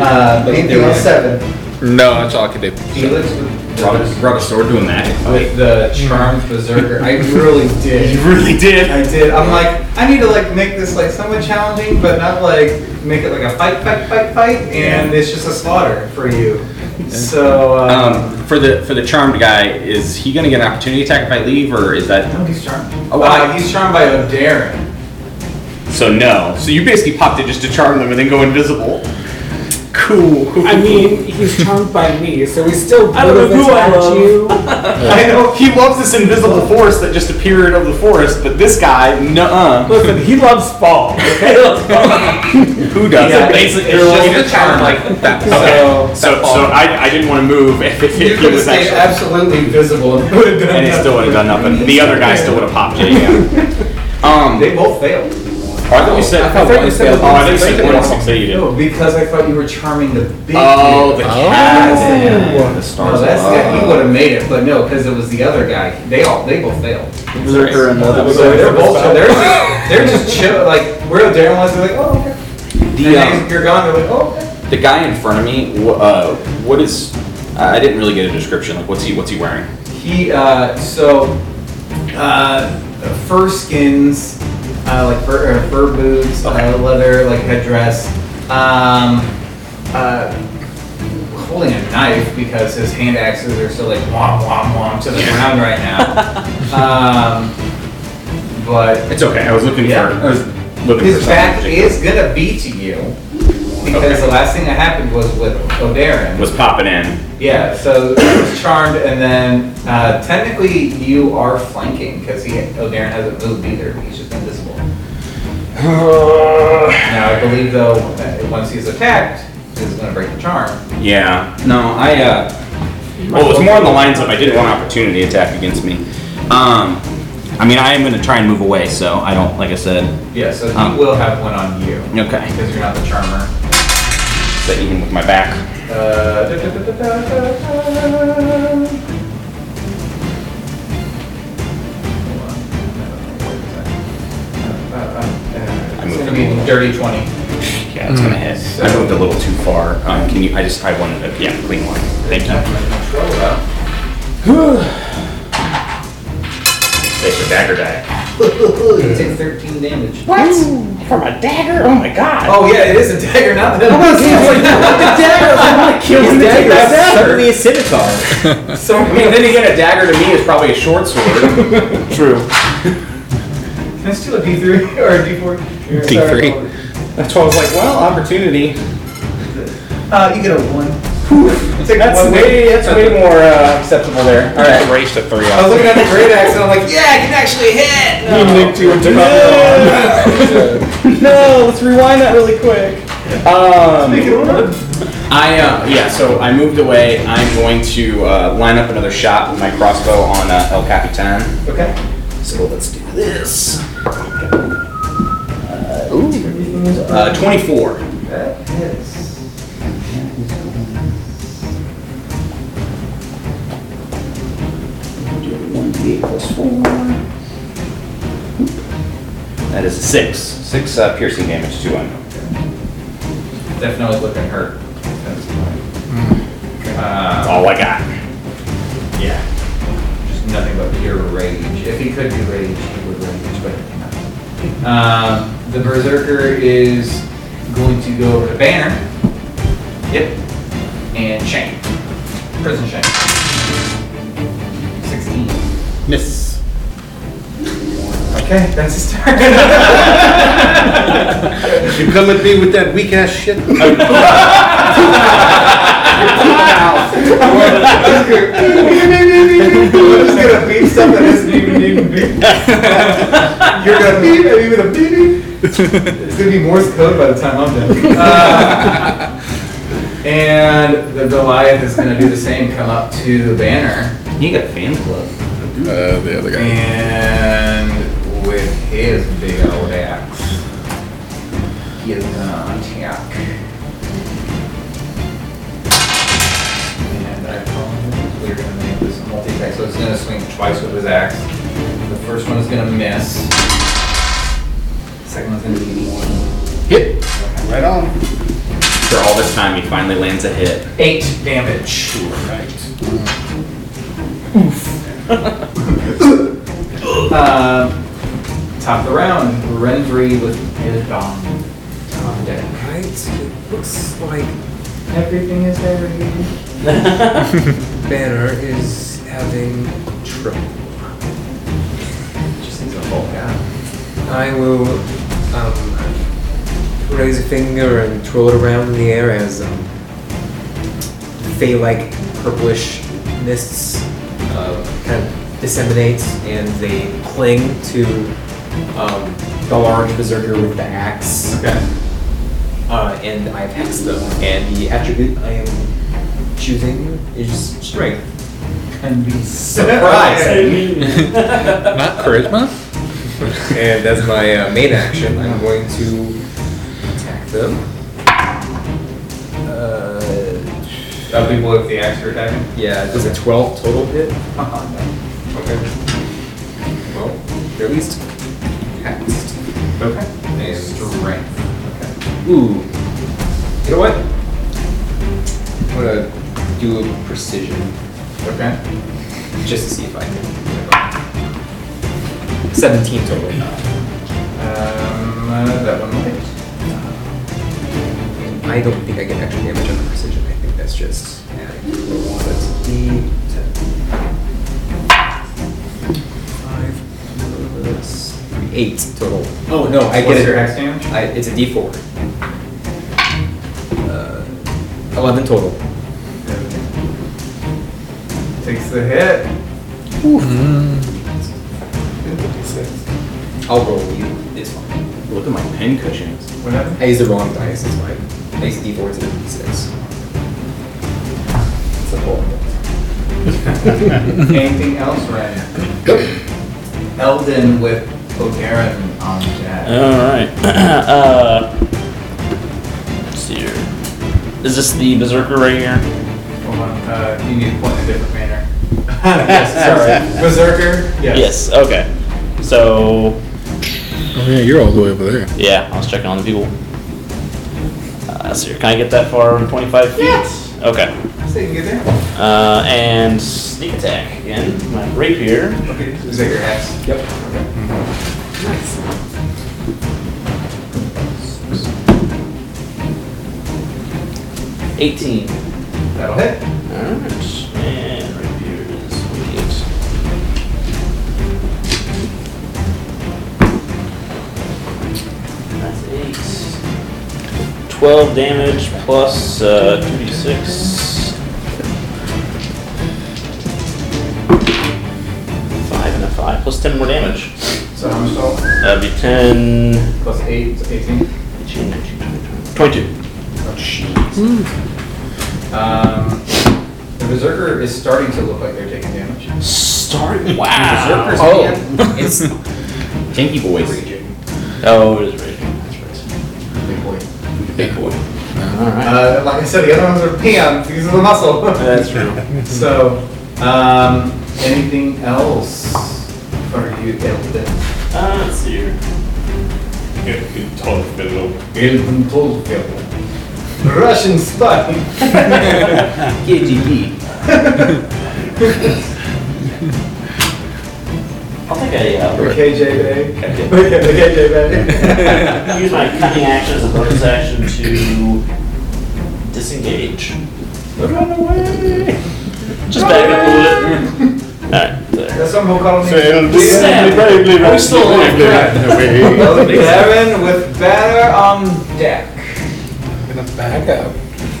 Uh, anything else seven? No, that's all I could do. Felix with, Brought a, brought a sword to a magic with the charmed berserker. I really did. You really did. I did. I'm like, I need to like make this like somewhat challenging, but not like make it like a fight, fight, fight, fight, and it's just a slaughter for you. So, um, Um, for the for the charmed guy, is he gonna get an opportunity attack if I leave, or is that no, he's charmed. Oh, uh, wow. he's charmed by O'Darren. so? No. So you basically popped it just to charm them and then go invisible. Cool. I mean, he's charmed by me, so he's still I don't know who I love. you. I know he loves this invisible force that just appeared of the forest, but this guy, nuh-uh. Listen, he loves fall. Okay? Who does Yeah, it? basically, It's it's just just a charm like that. Okay. So, so I, I didn't want to move if, if You he have was stayed actually, absolutely visible and would have done and it still would have done nothing. The other guy still would have popped it. Yeah. Um, They both failed. I thought you said. I thought you said Oh, I think you said one one succeeded. No, because I thought you were charming the big Oh, dude. the Oh. cat. The stars. No, that's yeah, he would have made it, but no, because it was the other guy. They all they both failed. Berserker and the So they're both they're just they're just chill like where Darren was. They're like, oh okay. The, and um, you're gone. They're like, oh okay. The guy in front of me, uh, what is, I didn't really get a description. Like, what's he what's he wearing? He uh, so uh, fur skins, uh, like fur, uh, fur boots, uh, leather like headdress. Um, uh, holding a knife because his hand axes are still like womp womp womp to the ground right now. um, but It's okay. I was looking Yeah. for I was looking his for back is gonna be to you because Okay. the last thing that happened was with O'Darren. was popping in. Yeah, so he was charmed, and then uh, technically you are flanking because he O'Darren hasn't moved either. He's just invisible. now I believe though, that once he's attacked, he's going to break the charm. Yeah. No, I. uh Well, it was more on the lines of I didn't want opportunity attack against me. Um, I mean, I am going to try and move away, so I don't. Like I said. Yeah, so he Um. will have one on you Okay. because you're not the charmer. Is that even with my back? Uh, da, da, da, gonna be a dirty twenty. Yeah, it's gonna hit. So- I moved a little too far. Um, can you? I just I wanted to. Yeah, clean one. Thank you. Take the dagger die. You take thirteen damage. What? From a dagger? Oh my god. Oh yeah, it is a dagger, not the. I was like, the dagger. I want to kill him to take that dagger. Suddenly a scimitar. So I mean, then again, a dagger to me is probably a short sword. True. Can I steal a D three or a D four? D3. That's why I was like, well, opportunity. Uh, you get a one. Take That's one way, that's way more uh, acceptable there. All right. Raised to three I was looking at the great axe and I'm like, yeah, I can actually hit. No. no, let's rewind that really quick. Um, I uh, yeah, so I moved away. I'm going to uh, line up another shot with my crossbow on uh, El Capitan. Okay. So let's do this. Uh, 24. That hits. That is a six. Six uh, piercing damage to him. Definitely looking hurt. That's Uh, all I got. yeah. Just nothing but pure rage. If he could do rage, he would rage, but Um, the berserker is going to go over to Banner. Yep. And Shane. Prison Shane. 16. Miss. Okay, that's his turn. You come at me with that weak ass shit? I'm just gonna beat stuff that isn't even even beep. You're gonna beep and even a beep beep. It's gonna be Morse code by the time I'm done. Uh, and the Goliath is gonna do the same. Come up to the banner You got a fan club. Uh, the other guy. and with his big old axe, he is gonna gonna swing twice with his axe. The first one is gonna miss. Second one's gonna be Hit. Right on. For all this time, he finally lands a hit. eight damage. Um, top of the round, Renfrey with his dong on deck. Right? It looks like Everything is everything. Banner is having trouble. Just needs a Hulk out. I will um, raise a finger and twirl it around in the air as um, fey-like purplish mists uh, kind of disseminate and they cling to um, the large berserker with the axe. Okay. Uh, and I have hexed them. And the attribute I am choosing is strength. And be Surprise! Not charisma? and as my uh, main action, I'm going to attack them. Uh, Of people with the axe are attacking? yeah, does a 12 total hit? Uh-huh, Okay. Well, they're at least hexed. Okay. And strength. Okay. Ooh. You know what? I'm gonna do a precision Okay. just to see if I can. 17 total. Um, uh, that one hit. I don't think I get extra damage on the precision. I think that's just adding. So that's D10. Five plus three, eight total. Oh no, I get it. your hex damage? I, it's a D4. Uh, 11 total. Takes the hit. I'll roll you. It's fine. Look at my pin cushions. What happened? I used the wrong dice. It's fine. I used D4 instead of D6. It's a horrible. Anything else, Ryan? Eldon with O'Darren on Jack. Alright. uh, let's see here. Is this the berserker right here? Hold on, uh, you need to point in a different manner. yes, sorry. Berserker? Yes. Yes, okay. So, Oh yeah, you're all the way over there. yeah, I was checking on the people. Uh, let's see here. Can I get that far in 25 feet? Yes. Okay. So you can get there? Uh, and sneak attack again. My rapier. Okay, is that your hex? Yep. Nice. Eighteen. That'll hit. Alright. And rapier is immediate. That's eight. Twelve damage plus uh, two d six. Five and a five plus ten more damage. So how much total? That'd be ten. Plus eight, so 18. 18, 19, 20, 22. Oh, jeez. Um, the Berserker is starting to look like they're taking damage. Starting. Wow. Berserker's Oh. hand is Tinky boys. raging. Oh, it is raging. That's right. Big boy. Big boy. Alright. Uh, like I said, the other ones are pans because of the muscle. That's true. so, um, anything else for you, Eldon? Uh, let's see here. Eldon Tolfield. Russian spy. KGB. I'll take a, uh, Or KJ Bay. Okay. the KJ Bay. use my cunning action as a bonus action to disengage. Run away. Just back up a little bit. Alright, there. That's some who call me. Sam, are we still alive? Kevin with banner on deck. I'm gonna back up.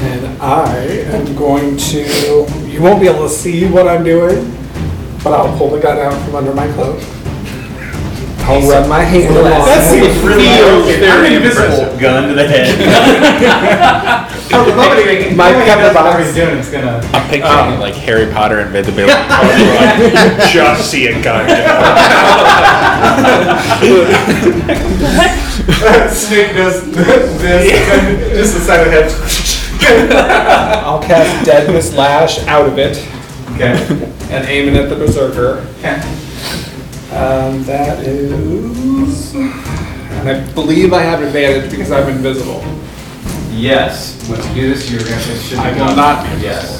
and I am going to. You won't be able to see what I'm doing, but I'll pull the gun out from under my cloak. I'll run my hand along. That seems really very invisible. Gun to the head. Nobody, My nobody pepper knows what box. he's doing. It's gonna. I'm picturing um, like Harry Potter and invisibility. just see a gun. Snake does this, just the side of the head. I'll cast Deadness Lash out of it Okay. and aim it at the Berserker. Okay. Um, that is. And I believe I have advantage because I'm invisible. Yes. Once you do this, you're gonna. It should be I will not be Yes.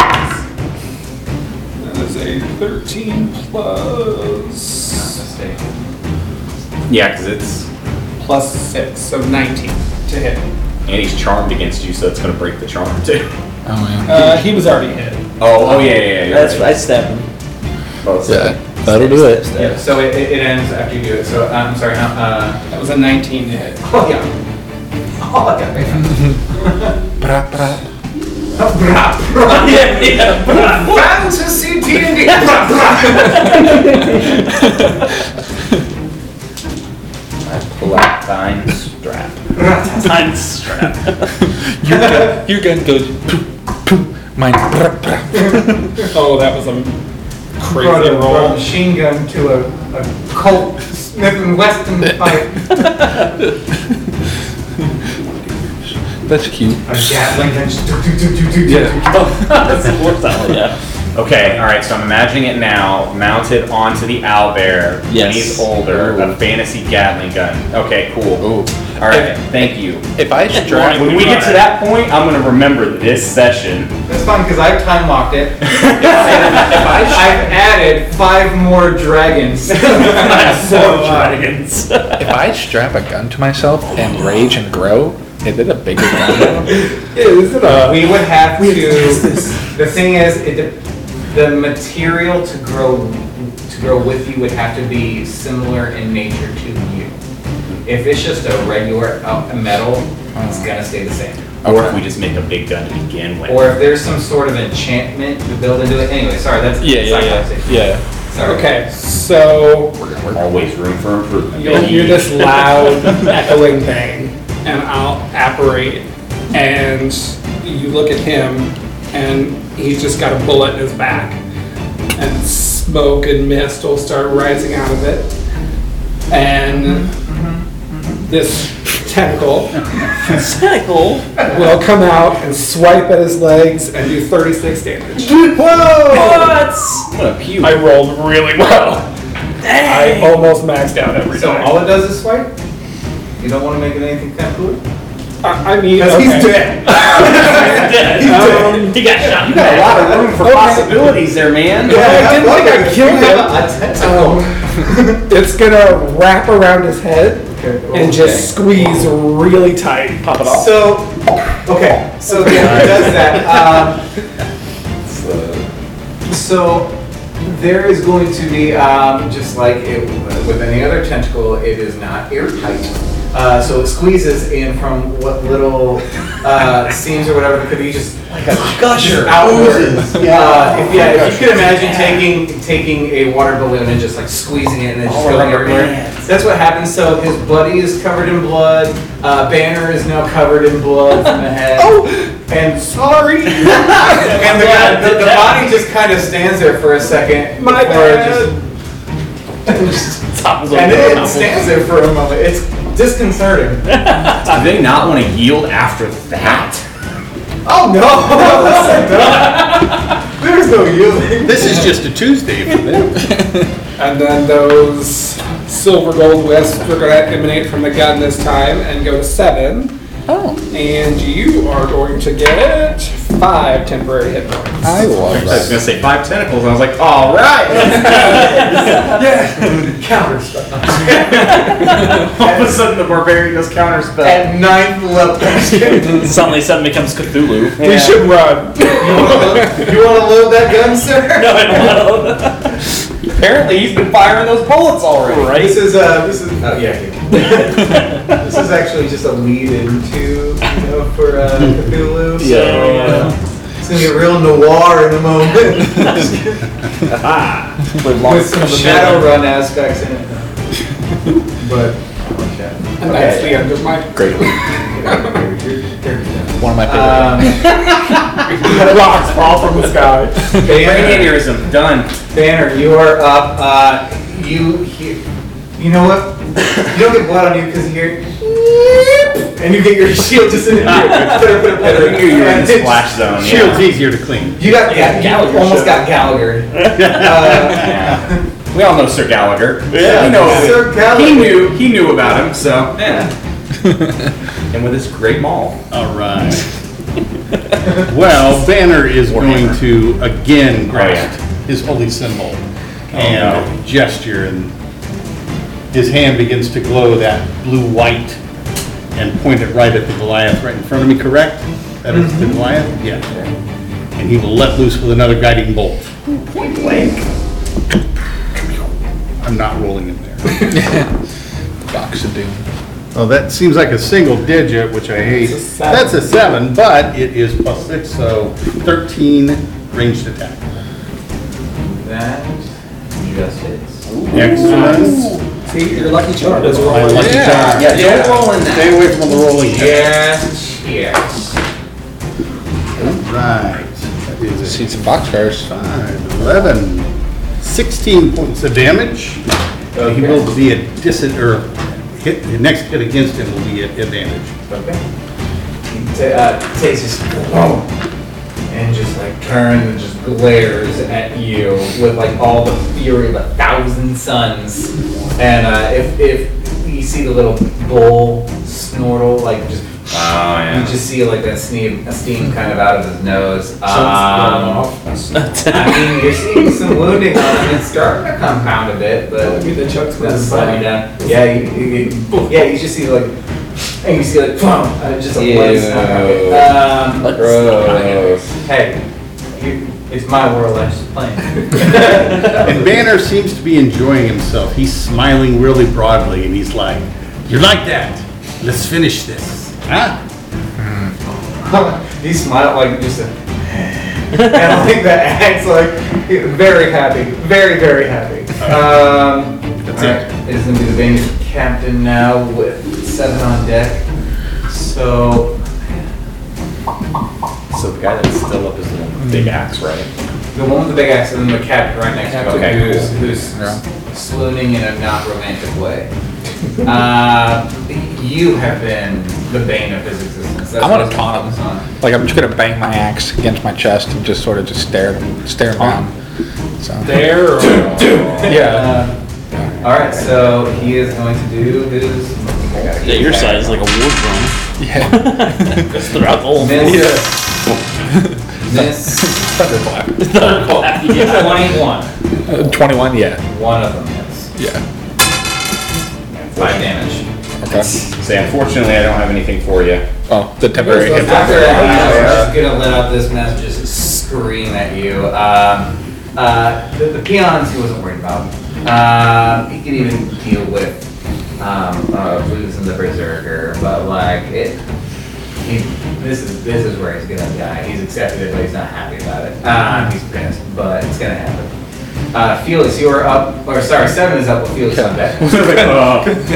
That is a 13 Not plus. mistaken. yeah, because it's. Plus 6, so 19 to hit. And he's charmed against you, so it's gonna break the charm too. Oh Uh, he was already hit. Oh, oh yeah, yeah, yeah. you're That's, right. I stabbed him. Both. yeah. That'll do it. Yeah. So it, it it ends after you do it. So I'm sorry. How, uh. That was a 19 to hit. Oh yeah. Oh yeah. Bra, bra. yeah, yeah. Fantasy D&D. I pull out thine strap. Time strap. Your gun, your gun goes. Poof, poof. Mine. Bra, bra. Oh, that was a crazy Brought a, brought a machine gun to a, a Colt Smith and Wesson fight. That's cute. A Gatling gun. just do, do, do, do, do, do. That's the worst out, yeah. Okay, all right. So I'm imagining it now, mounted onto the owlbear. When Yes. he's older, Ooh. a fantasy Gatling gun. Okay, cool. All right, thank you. If I strap, When we get to that point, I'm gonna remember this session. That's fine because I've time locked it. I've added five more dragons. So dragons. if I strap a gun to myself and rage and grow, is it a bigger gun? Is it a? we would have to. The thing is, it, de- the material to grow to grow with you would have to be similar in nature to you. If it's just a regular uh, metal, it's gonna stay the same. Or if we just make a big gun to begin with. Or if there's some sort of enchantment to build into it. Anyway, sorry, that's yeah, yeah, side yeah, conversation. yeah. Sorry. Okay, so Always room for improvement. you'll hear this loud echoing bang, and I'll apparate, and you look at him, and he's just got a bullet in his back, and smoke and mist will start rising out of it, and mm-hmm, mm-hmm. this tentacle Cycle. will come out and swipe at his legs and do 36 damage. Whoa! What? I'm gonna puke. I rolled really well. I almost maxed out every So time. all it does is swipe? You don't want to make it anything kind of cool? I I mean, Because okay. he's dead. Um, He got shot. You got a lot of room for possibilities there, man. Yeah, I didn't think I killed him. A tentacle. Um, it's gonna wrap around his head and just squeeze really tight. Pop it off. So, okay, so then it does that. Um, so there is going to be, um, just like it, with any other tentacle, it is not airtight. Uh, so it squeezes in from what little uh, seams or whatever it could be just like a gusher outward. Uh, if, yeah, if you could imagine taking taking a water balloon and just like squeezing it and then just filling everywhere. That's what happens. So his buddy is covered in blood. Uh, Banner is now covered in blood from the head. Oh, and sorry. and the, guy, the, the body just kind of stands there for a second. My before it bad. just- and then it stands there for a moment. It's disconcerting. Do they not want to yield after that? Oh no! That's. There's no yielding. This is just a Tuesday for them. And then those silver gold wisps are gonna emanate from the gun this time and go to seven. Oh, And you are going to get five temporary hit points. I love I was that. gonna say five tentacles, and I was like, all right. yeah, Counter spell. All of a sudden, the barbarian does counter spell. At ninth level. Suddenly, seven becomes Cthulhu. We should run. you want to load that gun, sir? No, I don't. Apparently, he's been firing those bullets already. Right? This is uh, this is oh yeah. this is actually just a lead into you know for uh, Cthulhu. So, Yeah, yeah. uh, it's gonna get real noir in a moment With, long- with some Shadowrun aspects in it. But And that's the end of my. Great. One of my favorite. um, Rocks fall from the sky. Brain Banner, aneurysm, done. Banner, you are up. Uh, you he- you know what? You don't get blood on you because you hear. And you get your shield just in I knew you were in the splash zone. Shield's Yeah. easier to clean. You got yeah, you Gallagher almost got Gallagher. Uh, Yeah. We all know Sir Gallagher. Yeah. He knows Sir. Gallagher. He knew. He knew about him. So yeah. and with his great maul. All right. Well, Banner is going to again grasp his holy symbol and gesture, and his hand begins to glow that blue-white and point it right at the Goliath right in front of me, correct? That is the mm-hmm. Goliath? Yeah. And he will let loose with another guiding bolt. Point blank. I'm not rolling in there. Box of Doom. Oh, that seems like a single digit, which I hate. It's a seven. That's a seven, but it is plus six, so thirteen ranged attack. That just hits. Excellent. See, your lucky charm is My rolling. lucky charm. Yeah, don't roll in that. Stay away from the rolling. Yes, yes. Right. That is a See some boxcars. five, eleven, sixteen points of damage. Uh, He will be a dis, or hit, the next hit against him will be at advantage. Okay. He ta- uh, takes his boom, and just like turns and just glares at you with like all the fury of a thousand suns. And uh, if if you see the little bull snortle, like just. Oh, yeah. You just see like that steam, steam kind of out of his nose. Um, I mean, you're seeing some wounding on him. It's starting to compound a bit, but the chucks that's slowing down. Yeah, you, you, you- yeah, you just see like, and you see like, boom, uh, just a blood stain. Um, Gross. hey, you, it's my world. I'm just playing. And Banner seems to be enjoying himself. He's smiling really broadly and he's like, You're like that? Let's finish this. Huh? he smiled like just a, and I think that acts like very happy, very very happy. Um, That's alright, It's gonna be the Danish captain now with seven on deck. So So the guy that's still up is the one with the big axe, right? the one with the big axe and then the captain right next to him, Okay, who's, cool. who's swooning in a not romantic way. Uh, you have been the bane of his existence. That's I want what to taunt it's him. on. Like I'm just gonna bang my axe against my chest and just sort of just stare at him, stare him down. So There. yeah. Uh, all right, so he is going to do his. Yeah, your side is like a war drum. Yeah. Just throughout the whole Miss. Miss. Thunderclap. Yeah. Twenty-one. Uh, Twenty-one. Yeah. One of them hits. Yeah. Five damage. Okay. Say, unfortunately, I don't have anything for you. Oh, the temporary hit. After that, he's just gonna let out this mess, just scream at you. Um, uh, the, the peons he wasn't worried about. Um, he could even deal with um, uh, losing the berserker, but like it. He, this is this is where he's gonna die. He's accepted it, but he's not happy about it. Um, he's pissed, but it's gonna happen. Uh, Felix, you are up, or sorry, seven is up with Felix on deck.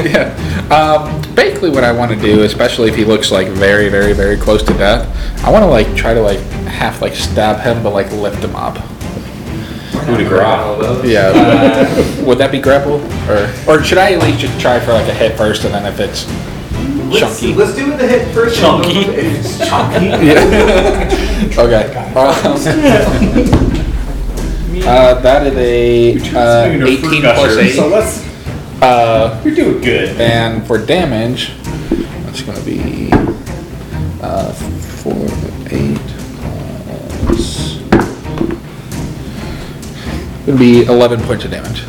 yeah. Um, basically, what I want to do, especially if he looks like very, very, very close to death, I want to like try to like half like stab him, but like lift him up. Coup de grace. Yeah. Would that be grapple, or or should I at least just try for like a hit first, and then if it's Let's, chunky? let's do it the hit first. Chunky. If it's chunky. Yeah. okay. Um, uh, that is a uh, 18 plus 8. So let's. Uh, You're doing good. and for damage, that's going to be uh, 4, 8 plus. It would be 11 points of damage.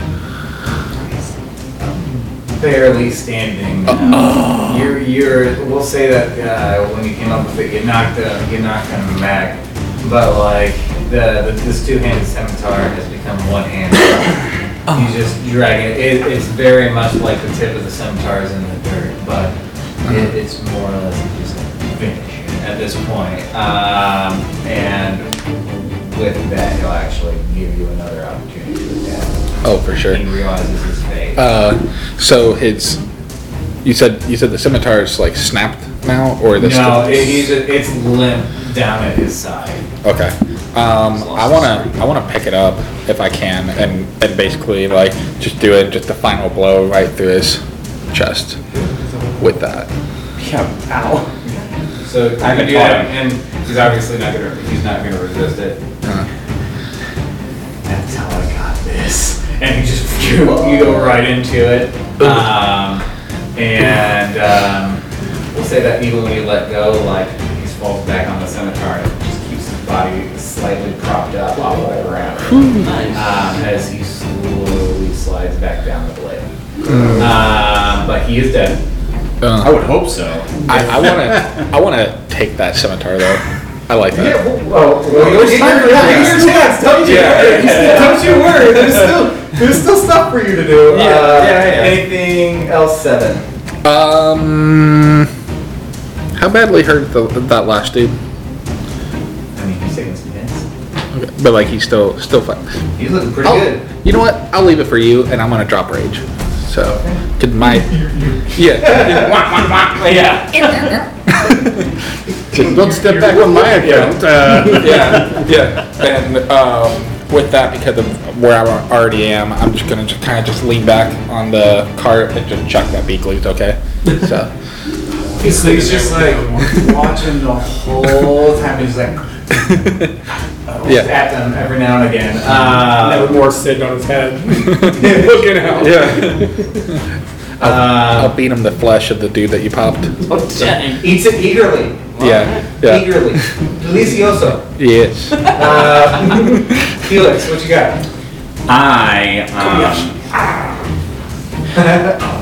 Barely standing. You're, you're, we'll say that uh, when you came up with it, you knocked him, you knocked him back. But like the, the this two-handed scimitar has become one-handed. You just dragging it. it. It's very much like the tip of the scimitar is in the dirt, but it, it's more or less just finish at this point. Um, and with that, he'll actually give you another opportunity to attack. Oh, for sure. He realizes his fate. Uh, so his. You said you said the scimitar is like snapped now, or the No, it, he's it's limp down at his side. Okay. Um, I wanna I wanna pick it up if I can, and and basically like just do it just a final blow right through his chest with that. Yeah, ow. So I can haven't do that, him. and he's obviously not gonna he's not gonna resist it. Uh, And he just you, you go right into it. Um, and um, we'll say that even when you let go, like he falls back on the scimitar and it just keeps his body slightly propped up off the ground. Um, as he slowly slides back down the blade. Um, but he is dead. uh, I would hope so. I, I wanna I wanna take that scimitar though. I like that. Yeah, that. well, well, well your turn. Yeah, your chance. Don't you? Don't you worry. There's still there's still stuff for you to do. Yeah, Uh, yeah, yeah. Anything else? Seven. Um, how badly hurt the, that last dude? I mean, he's taking some hits. Okay. But like he's still still fine. He's looking pretty I'll- good. You know what? I'll leave it for you, and I'm gonna drop rage. So, could my yeah. Yeah. Don't step back on my account. Uh, yeah, yeah. And um, with that, because of where I already am, I'm just gonna just kind of just lean back on the cart and just chuck that beak leaf, okay? So, He's, he's just like watching the whole time. He's like Yeah. at them every now and again. Uh, Nevermore sitting on his head, looking out. yeah. I'll Um, beat him the flesh of the dude that you popped. Dang. eats it eagerly. Yeah, yeah, Eagerly. Delicioso. yes. Uh, Felix, what you got? I um,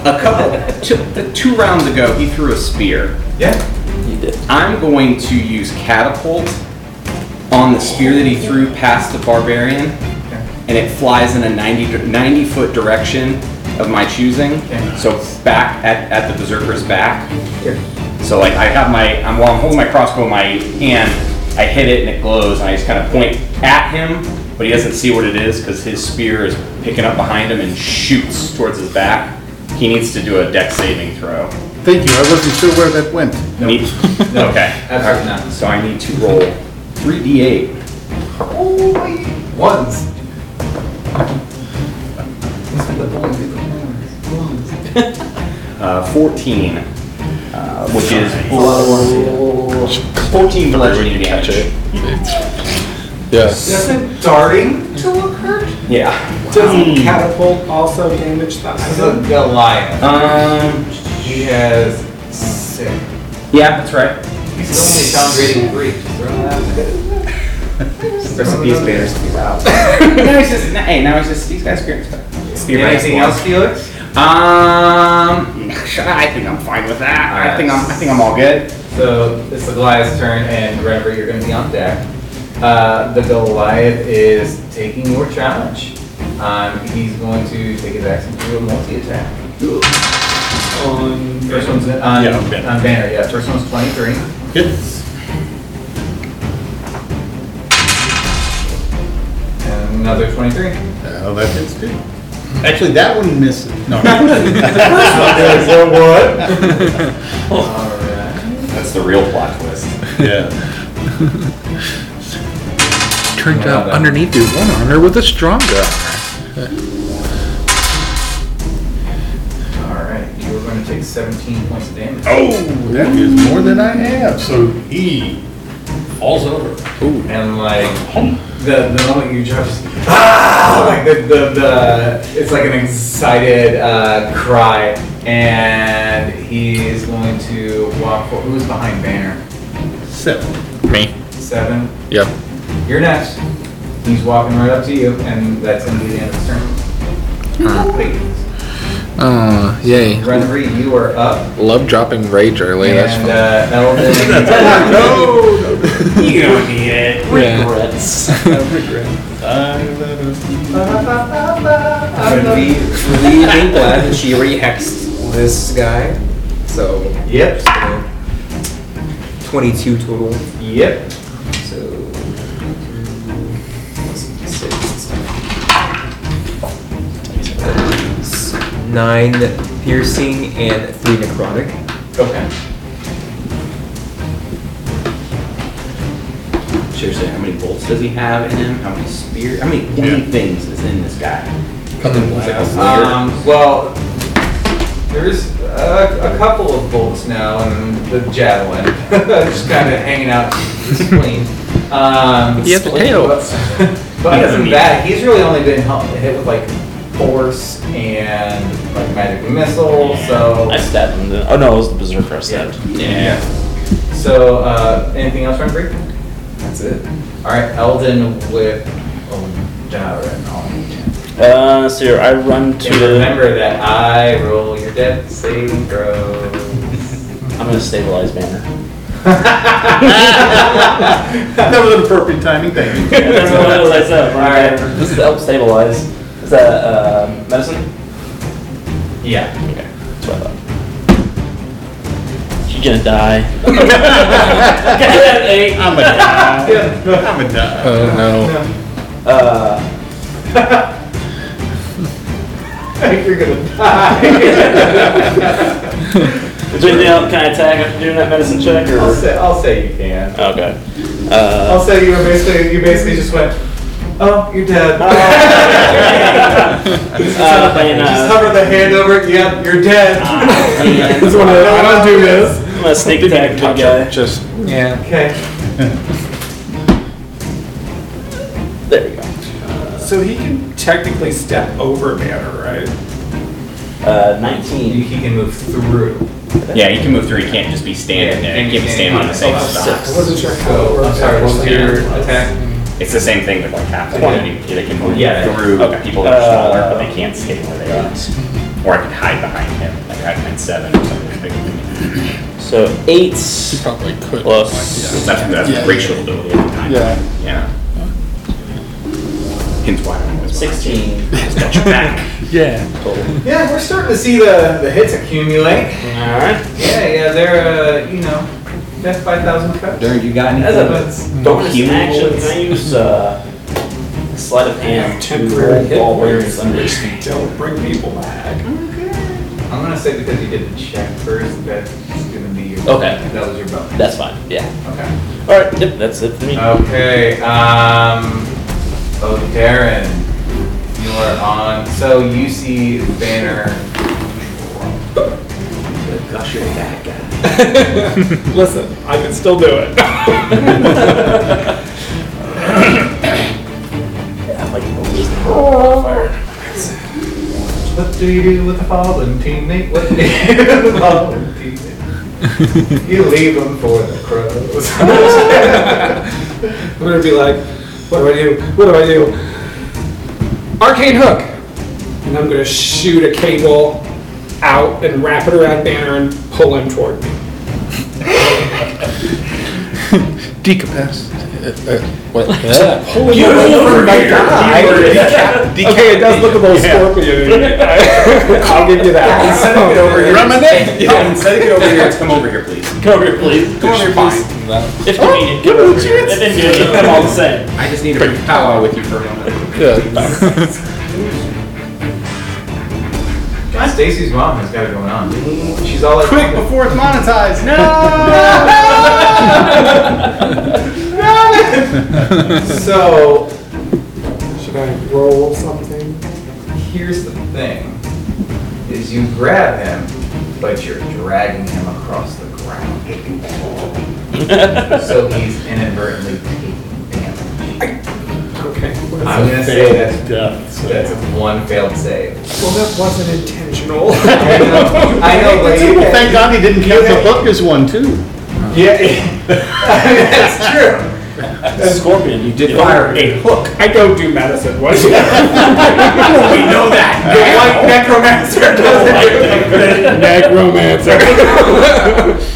a couple two, two rounds ago he threw a spear. Yeah. You did. I'm going to use catapult on the spear that he threw past the barbarian, and it flies in a 90, 90 foot direction of my choosing. Okay. So back at, at the berserker's back. So like I have my, I'm while I'm holding my crossbow in my hand, I hit it and it glows, and I just kind of point at him, but he doesn't see what it is because his spear is picking up behind him and shoots towards his back. He needs to do a dex saving throw. Thank you, I wasn't sure where that went. Need- okay. absolutely not. So I need to roll 3d8. Holy ones. Uh, 14, uh, which is 14 bludgeoning Catch damage. it. Yes. Doesn't darting to look hurt? Yeah. Doesn't catapult also damage the This is a Goliath. Um. He has six. Yeah, that's right. He's only downgrading three. Just throw that out there. Recipes banners to be out. now he's just, hey, now he's just, he's got experience. Anything else, Felix? Um, I think I'm fine with that. I think I'm, I think I'm all good. So it's the Goliath's turn, and remember, you're going to be on deck. Uh, the Goliath is taking your challenge. Um, he's going to take his action to do a multi-attack. On First one's on, Yeah, on Banner. on Banner, yeah. First one's 23. Hits. And another 23. Oh, that hits too. Actually, that one misses. No. Alright. That's the real plot twist. Yeah. Turns Wow, out that- underneath is one armor with a stronger armor. Alright, you're going to take 17 points of damage. Oh, that is more than I have, so he falls over. And like the the moment you just ah like the, the, the it's like an excited uh, cry and he's going to walk for who's behind Banner? Seven. Me. Seven. Yep. You're next. He's walking right up to you and that's gonna be the end of his turn. Wait, Oh, yay. Renfrey, you are up. Love dropping rage early. That's and fun. uh, Eldon No, You don't need it. Yeah. Regrets. I'm really, really glad that she already hexed this guy. So, Yep. 22 total. Yep. Nine piercing and three necrotic. Okay. Seriously, how many bolts does he have in him? How many spears? How many pointy things is in this guy? Um, well, there's a, a couple of bolts now, and the javelin just kind of hanging out the spleen. Um, He has a tail. But, but other doesn't than that, he's really only been hel- hit with like force and like magic missile. So, I stabbed him. Then. Oh no, it was the berserker I stabbed. Yeah. so uh, anything else, Renfrey? That's it. All right, Eldon with oh, Darren on. Uh, so here, I run to And the. remember that I roll your death saving throw. I'm gonna stabilize banner. that was an appropriate timing, thank you. That's what it was, I said. Alright. just is to help stabilize. Is that uh, medicine? Yeah. Okay, that's what I thought. You're gonna die. I'm a die. I'm a die. Oh, no. Uh, You're gonna die. is there anything else? Can I attack after doing that medicine check or? I'll say, I'll say you can. Okay. I'll Uh, say you were basically, you basically just went, oh, you're dead. uh, playing, Just uh, hover the hand over it, yep, you're dead. and This one, I don't do this. I'm gonna sneak attack the big guy. Just Yeah. Okay. There we go. So he can technically step over Banner, right? Uh, 19. he can move through. Yeah, he can move through. He can't just be standing there. He can't be standing on the same spot. I wasn't sure how So, I'm sorry, what was your attack? It's the same thing with like half the Twenty. They they can move Yeah. through Okay. people that are smaller, Uh, but they can't stay where they are. Or I could hide behind him, like I hide behind seven or something bigger than me. So 8 You probably could. plus. That's, that's Yeah. Rachel's ability at the time. Yeah. Yeah. Hence why I'm always 16 got your back. Yeah. total. Yeah, we're starting to see the, the hits accumulate. Alright. Yeah, yeah, they're, uh, you know, that's 5,000 cuts. Darren, you got As anything? a bonus Healing action, bullets? can I use uh, sleight of hand to Temporary roll hit ball bearings points. under Don't bring people back. I'm gonna say because you did the check first, that's gonna be your. Okay. That was your bonus. That's fine, yeah. Okay. Alright, yep, that's it for me. Okay, um, oh, Darren, you are on, so you see Banner. Gosh, you're a bad guy. Listen, I can still do it. Yeah, I'm like, oh, What do you do with a fallen teammate? What do you do with a fallen teammate? You leave them for the crows. I'm gonna be like, what do I do? What do I do? Arcane hook! And I'm gonna shoot a cable out and wrap it around Banner and pull him toward me. Decapacitate. Uh, uh, what? Pull him over my guy. Okay, it does look a little scorpion. I'll give you that. Instead of get over here. Run my neck. Yeah, instead of get over here, it's come over here, please. Come over here, please. Come over here, please. If convenient, come over here. If inconvenient, I'm all the same. I just need to bring powwow with you for a moment. God, Stacy's mom has got it going on. She's all like. Quick before it's monetized. No! no! so, Should I roll something? here's the thing, is you grab him, but you're dragging him across the ground. So he's inadvertently taking damage. Okay. I'm gonna say that's, death. that's one failed save. Well, that wasn't intentional. I know, I know, but you. Well, thank God he didn't count the hook as one too. Yeah, that's true. Scorpion, you did Fire a hook. I don't do medicine. What? We know that. The white necromancer doesn't do Necromancer.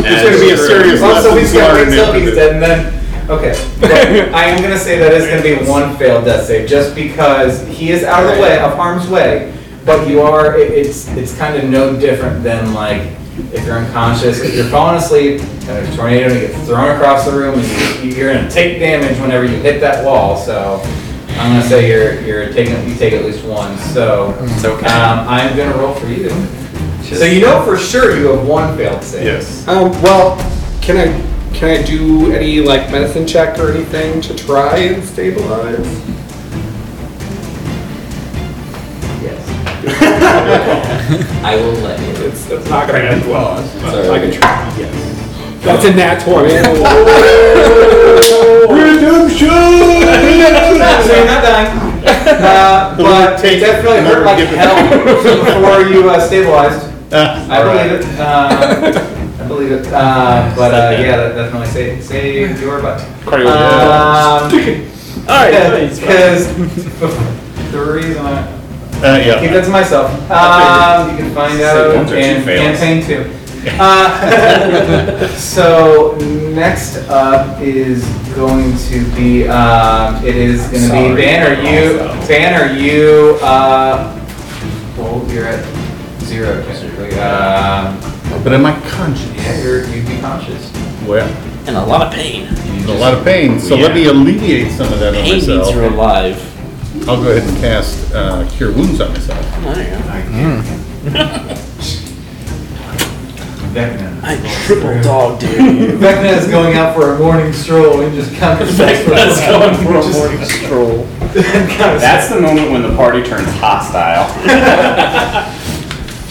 It's gonna be a serious Also, lesson. he's gonna wait learned till in he's it. dead and then, okay. But I am gonna say that is gonna be one failed death save, just because he is out of the way, of harm's way, but you are, it- it's, it's kind of no different than like, if you're unconscious, if you're falling asleep, and there's a tornado and it gets thrown across the room, and you- you're gonna take damage whenever you hit that wall, so I'm gonna say you're, you're taking, you take at least one, so. It's okay. Um, I'm gonna roll for you. So you know for sure you have one failed save. Yes. Um, well, can I, can I do any like medicine check or anything to try and stabilize? Yes. I will let you. It's, it's not gonna end well, but I can try, yes. That's a nat twenty. So you're not dying. Uh, but it definitely hurt like hell before you uh, stabilized. I believe it. Uh, I believe it. Uh, but uh, yeah, that definitely saved, saved your butt. Um, Alright, because the reason I Uh, keep that to myself. Um, you can find out ones or two in fails. campaign two. Uh, so next up is going to be um, it is going to Sorry. be Banner. You Banner. You uh, well, you're at zero technically. Um, But am I conscious? yeah, you're you'd be conscious. Well, and a lot of pain. a lot of pain, so let me alleviate some of that on Pain means myself. you're alive. I'll go ahead and cast uh, Cure Wounds on myself. There you go. Vecna. I triple dog dare you. Vecna is going out for a morning stroll and just kind of Vecna's going for a morning stroll. That's the moment when the party turns hostile.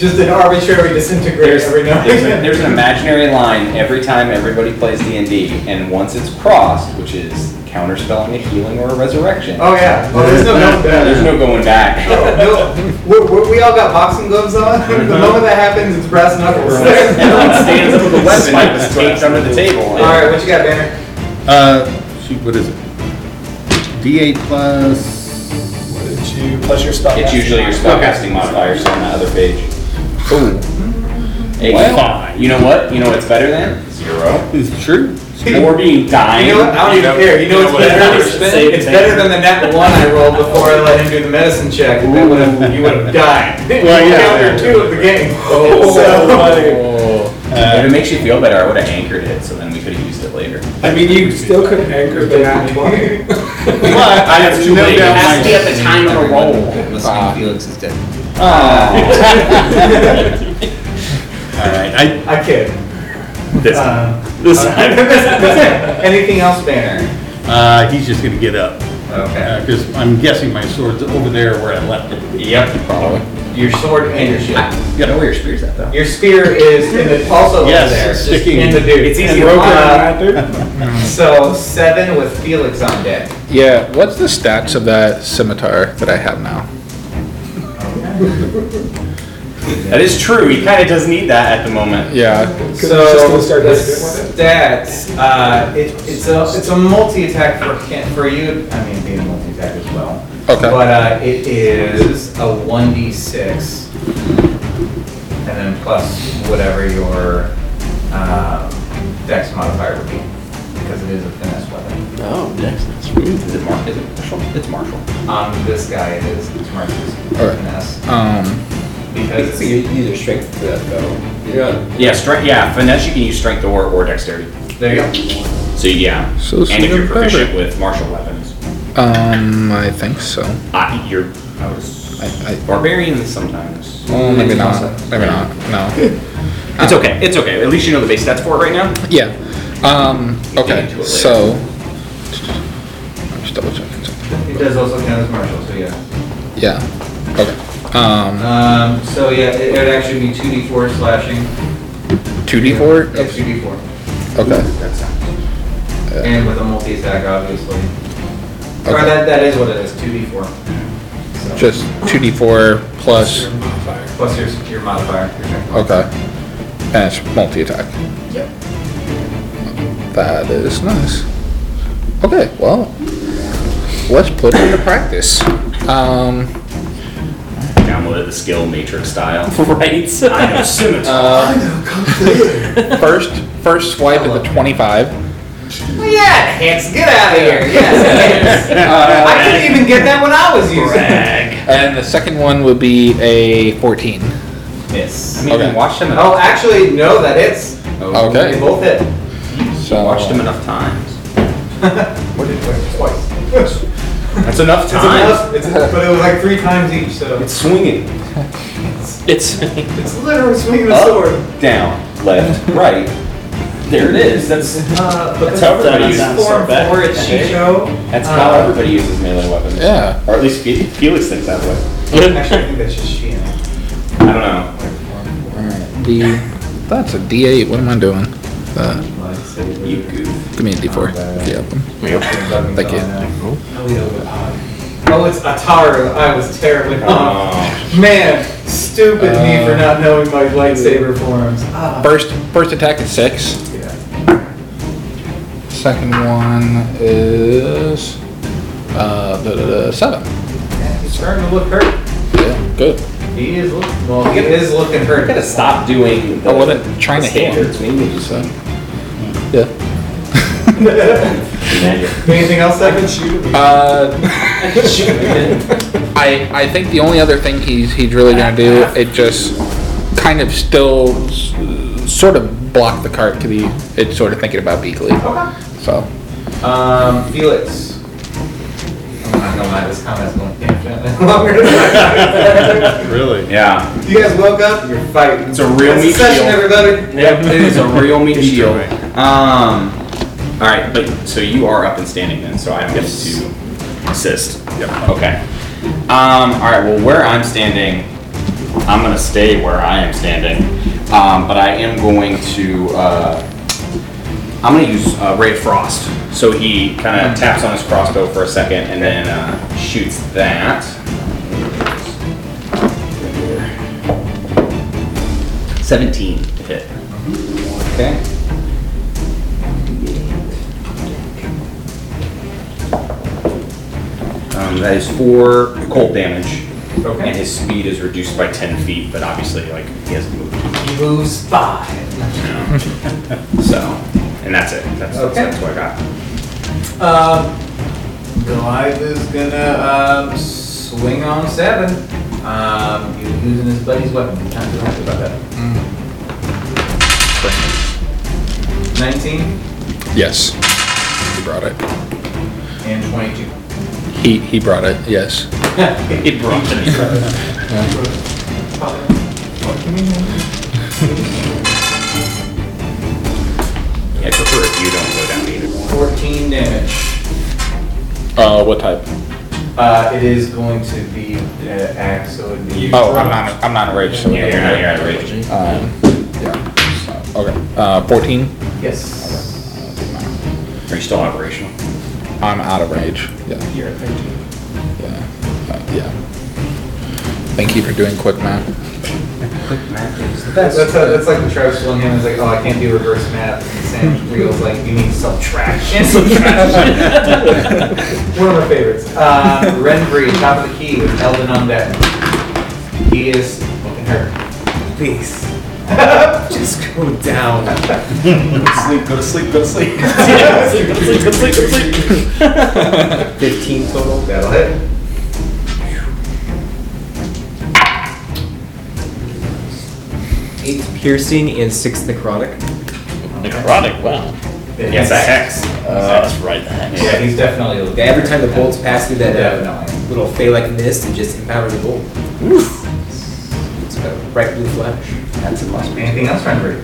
Just an arbitrary disintegrator There's, every now and there's, a- again. there's an imaginary line every time everybody plays D&D, and once it's crossed, which is counterspelling a healing or a resurrection. Oh yeah. Oh, there's no going back. There's no going back. no, we're, we're, we all got boxing gloves on. the moment that happens, it's brass knuckles. Everyone stands up with a weapon that was taped under the table. All right, what you got, Banner? Uh, shoot, what is it? D8 plus. Did you plus your spell? It's usually your spellcasting modifiers on the other page. Ooh. Hey, Well- you know what? You know what's better than zero. It's true. Or being dying. You know what? I don't even care. You know what's better? It's better than the net one I rolled before I let him do the medicine check. That would have you would have died. Well, yeah. Counter two of the game. Oh, So- uh, if it makes you feel better, I would have anchored it, so then we could have used it later. I mean, you still could anchor the nat 20. But I have no It doubt has to be at the time of the roll. Listening, ah. Felix is dead. All right. I, I kid. This Um, this Anything else, Banner? uh, he's just gonna get up. Okay. Because I'm guessing my sword's over there where I left it. Yep. Probably. Your sword and your shield. You know where your spear's at, though. Your spear is in the, also Yes, over there, it's just sticking. in the dude. It's easy to rope find. around that dude. So seven with Felix on deck. Yeah, what's the stats of that scimitar that I have now? That is true. He kind of does need that at the moment. Yeah. So just gonna start the doing it with stats, uh, it, it's a it's a multi attack for him, for you. I mean, being a multi attack as well. Okay. But uh, it is a one d six, and then plus whatever your um, dex modifier would be, because it is a finesse weapon. Oh, Dex, that's. Is it Mar? Is it martial? It's martial. On this guy, it is it's Marcus Alright. finesse Um, because So you use your strength for that though. You're not. Yeah, strength. Yeah, finesse. You can use strength or, or dexterity. there you go. So yeah. So and if even you're proficient better. with martial weapons, um, I think so. uh, you're. I was. I, I, Barbarians sometimes. well, maybe not. Maybe not. No. It's okay. It's okay. At least you know the base stats for it right now. Yeah. Um, We'll get okay, it later. so. I'm just double checking something. It does also count as martial, so yeah. Yeah. Okay. Um, Um, so yeah, it would actually be two d four slashing. 2d4? Yeah, two d four, Okay. And with a multi attack, obviously. Or Okay. that that is what it is, two d four. Just 2d4 plus. plus your your modifier. Okay. And it's multi attack. Yep. That is nice. Okay, well, let's put it into practice. Um, Downloaded the skill matrix style. Right. I know scimitar. first, first swipe at the 25. Well, yeah, Hanks, get out of here. Yes, Hanks. I couldn't even get that when I was using it. And the second one would be a 14. Miss. I mean, Okay. we watched him. Oh, actually, no, that hits. Okay. They both hit. So, Watched him enough times. What did it twice? That's enough It's times. enough. It's, but it was like three times each, so It's swinging. It's it's literally swinging a Up, sword. down, left, right. There it is. That's Uh, but That's the how everybody the uses form it back. for it sheet show. that's uh, how everybody uses melee weapons. Yeah. Or at least Fe- Felix thinks that way. Actually, I think that's just she. I don't know. D. That's a D8. What am I doing? Uh, You goof. give me a D4 if you have them. Thank you. Oh, it's Ataru. I was terribly off. Oh. Man, stupid me for not knowing my lightsaber forms. Ah. First, first attack is six. Second one is uh, da, da, da, seven. Yeah, he's starting to look hurt. Yeah, good. He is looking. Well, he is looking hurt. You gotta stop doing the, I wasn't trying the to hit you. standards. Maybe just So, yeah. Anything else I can shoot? Uh, I I think the only other thing he's he's really gonna do it just kind of still s- sort of block the cart to the it's sort of thinking about Beakley. Okay. So Um, Felix. I'm not gonna lie, this comment's going infinitely longer than I Really? Yeah. You guys woke up, you're fighting. It's a real That's meat session, shield. everybody. Yep, it is a real meat shield. Enjoy. Um, all right, but so you are up and standing then, so I get to assist. Yep. Okay. Um, all right. Well, where I'm standing, I'm gonna stay where I am standing, um, but I am going to. Uh, I'm gonna use uh, Ray of Frost. So he kind of taps on his crossbow for a second and then uh, shoots that. Seventeen to hit. Okay. Um, that is four cold damage. Okay. And his speed is reduced by ten feet, but obviously, like he hasn't moved. He moves five. So, and that's it. That's, that's, Okay. that's what I got. Um, Goliath is gonna um, swing on seven. Um, he's using his buddy's weapon. I'm not too happy about that. Nineteen Yes. He brought it. and twenty-two. He he brought it. Yes. It brought Yeah, if you don't go down either. Fourteen damage. Uh, what type? Uh, it is going to be uh, axe, so it'd be. Oh, I'm not. I'm not enraged. So Yeah, you're not. You're out of range. Um, yeah. So, okay. Uh, 14. Yes. Are you still operational? I'm out of rage. Yeah. You're at 13. Yeah. Uh, yeah. Thank you for doing quick math. Quick math is That's, that's, that's like the Travis Willingham is like, oh, I can't do reverse math. And Sam Riegel's like, you need subtraction. One of my favorites. Uh, Renfrey, top of the key with Eldon on deck. He is looking hurt. Please. Just go down. Sleep, go to sleep, go to sleep. sleep, sleep, sleep, sleep, sleep. 15 total. That'll hit. Eight piercing and six necrotic. Necrotic, wow. Yes, a hex. Uh, that's right, the hex. Yeah, he's definitely looking. Yeah, every time the bolts pass through that uh, Definitely. little fey-like mist, it just empowers the bolt. It's a bright blue flash. That's a must. be. Anything else, Renfrey?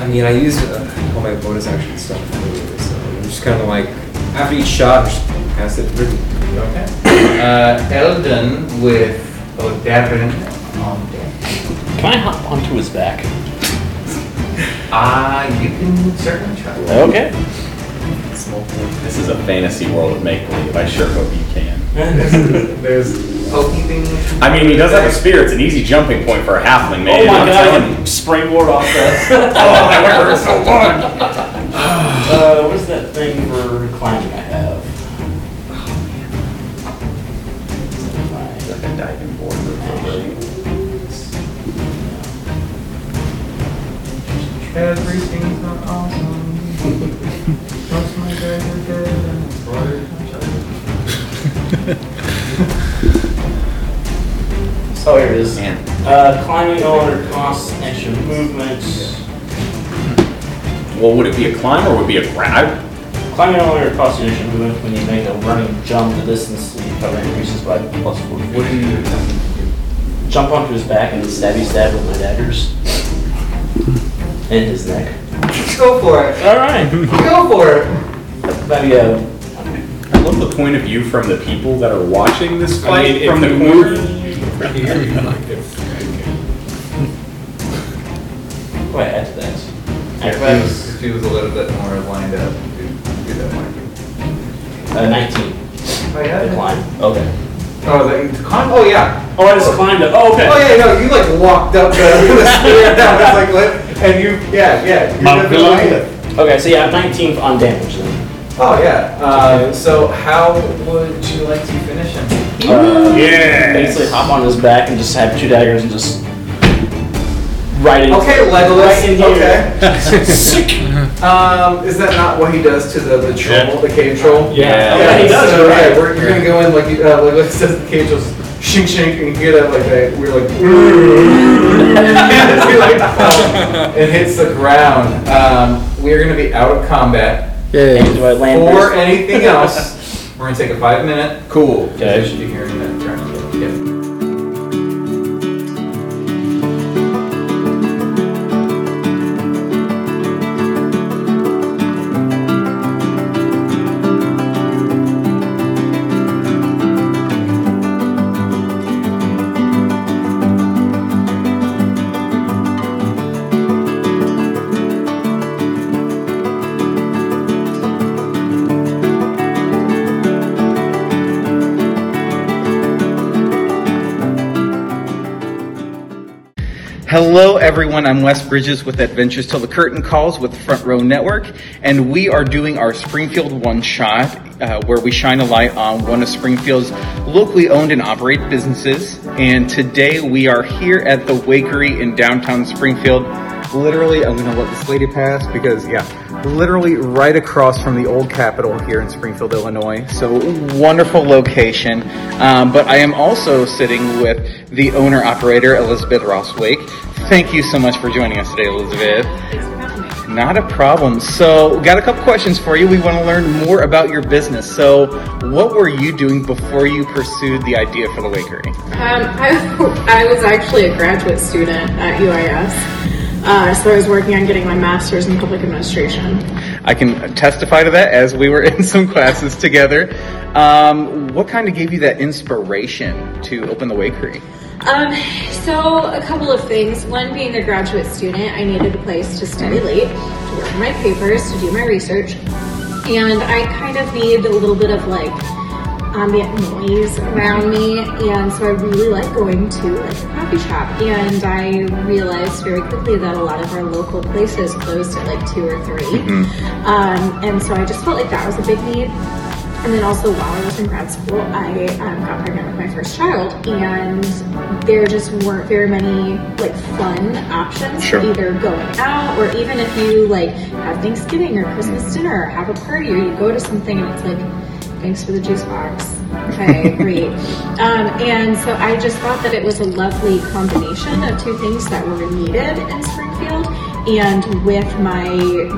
I mean, I used uh, all my bonus action stuff earlier, so I'm just kind of like, after each shot, just pass it through. Okay. Uh, Eldon with O'Darren on deck. Can I hop onto his back? Ah, you can certainly try. Okay. This is a fantasy world of make believe. I sure hope you can. There's pokey things. I mean, he does have a spear. It's an easy jumping point for a halfling, man. Oh my I'm god, I telling you. can springboard off that. Oh, that would hurt so much. Uh, what is that thing for climbing Everything's not awesome. Most my guys are dead and it's water. Oh, here it is. Uh, climbing all under costs extra movement. Well, would it be a climb or would it be a grab? Climbing all under costs extra movement when you make a running jump, the distance that you cover increases by plus four. What do you do? Jump onto his back and stabby stab with my daggers. In his neck. Go for it. All right. Go for it. Maybe uh, I love the point of view from the people that are watching this I fight mean, if from the you corner. move over here, you might get. go ahead to that. If he Acrobatics, was, if he was a little bit more lined up, he'd do that one. uh, 19. Oh, yeah? The climb. Okay. Oh, the, climb? Oh, yeah. Oh, I just climbed it. Oh, okay. Oh, yeah, no, you like walked up the, the stair down, it's like, lit, and you, yeah, yeah. you're Mount definitely- Goliath. Okay, so yeah, I'm 19 on damage then. Oh, yeah. Uh, so how would you like to finish him? Uh, Yes. Basically hop on his back and just have two daggers and just right in. Okay, Legolas. Right in here. Okay. Sick. Um, is that not what he does to the, the troll, the cave troll? Yeah. Yeah, he does, So, you're right. we're, you're gonna go in like, you- uh, Legolas does the cave troll, shink shink, and you get up like that. We're like, and, like, it hits the ground. Um, we're gonna be out of combat. And do I land Or anything else, we're gonna take a five minute. Cool. Okay. We should be here in a minute. Hello, everyone. I'm Wes Bridges with Adventures Till the Curtain Calls with Front Row Network, and we are doing our Springfield One Shot, uh, where we shine a light on one of Springfield's locally owned and operated businesses. And today we are here at the Wakery in downtown Springfield. Literally, I'm going to let this lady pass because, yeah, literally right across from the old Capitol here in Springfield, Illinois. So wonderful location. Um, but I am also sitting with the owner operator, Elizabeth Ross Wake. Thank you so much for joining us today, Elizabeth. Not a problem. So, got a couple questions for you. We want to learn more about your business. So, what were you doing before you pursued the idea for the Wakery? Um, I, I was actually a graduate student at UIS. Uh, so I was working on getting my master's in public administration. I can testify to that as we were in some classes together. Um, what kind of gave you that inspiration to open the Wakery? Um, so a couple of things. One, being a graduate student, I needed a place to study late, to work on my papers, to do my research, and I kind of need a little bit of like ambient noise around me, and so I really like going to like a coffee shop. And I realized very quickly that a lot of our local places closed at like two or 3 Mm-hmm. Um, and so I just felt like that was a big need. And then also while I was in grad school, I um, got pregnant with my first child, and there just weren't very many like fun options Sure. for either going out or even if you like have Thanksgiving or Christmas dinner or have a party or you go to something and it's like, thanks for the juice box. Okay, great. Um, and so I just thought that it was a lovely combination of two things that were needed in Springfield. And with my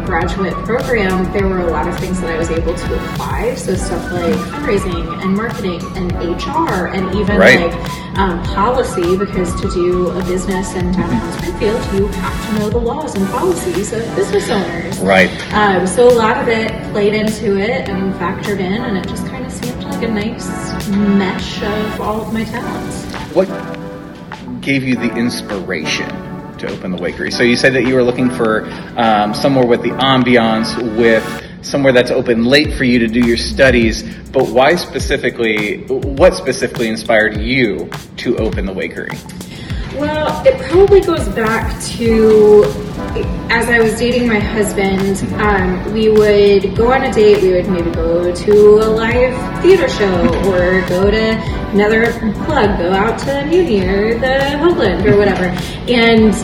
graduate program, there were a lot of things that I was able to apply. So stuff like fundraising and marketing and HR and even Right. like um, policy, because to do a business in downtown Springfield, you have to know the laws and policies of business owners. Right. Um, so a lot of it played into it and factored in, and it just kind of seemed like a nice mesh of all of my talents. What gave you the inspiration to open the Wakery? So, you said that you were looking for um, somewhere with the ambiance, with somewhere that's open late for you to do your studies, but why specifically, what specifically inspired you to open the Wakery? Well, it probably goes back to as I was dating my husband, um, we would go on a date, we would maybe go to a live theater show or go to another plug, go out to Muni or the Hoogland or whatever. And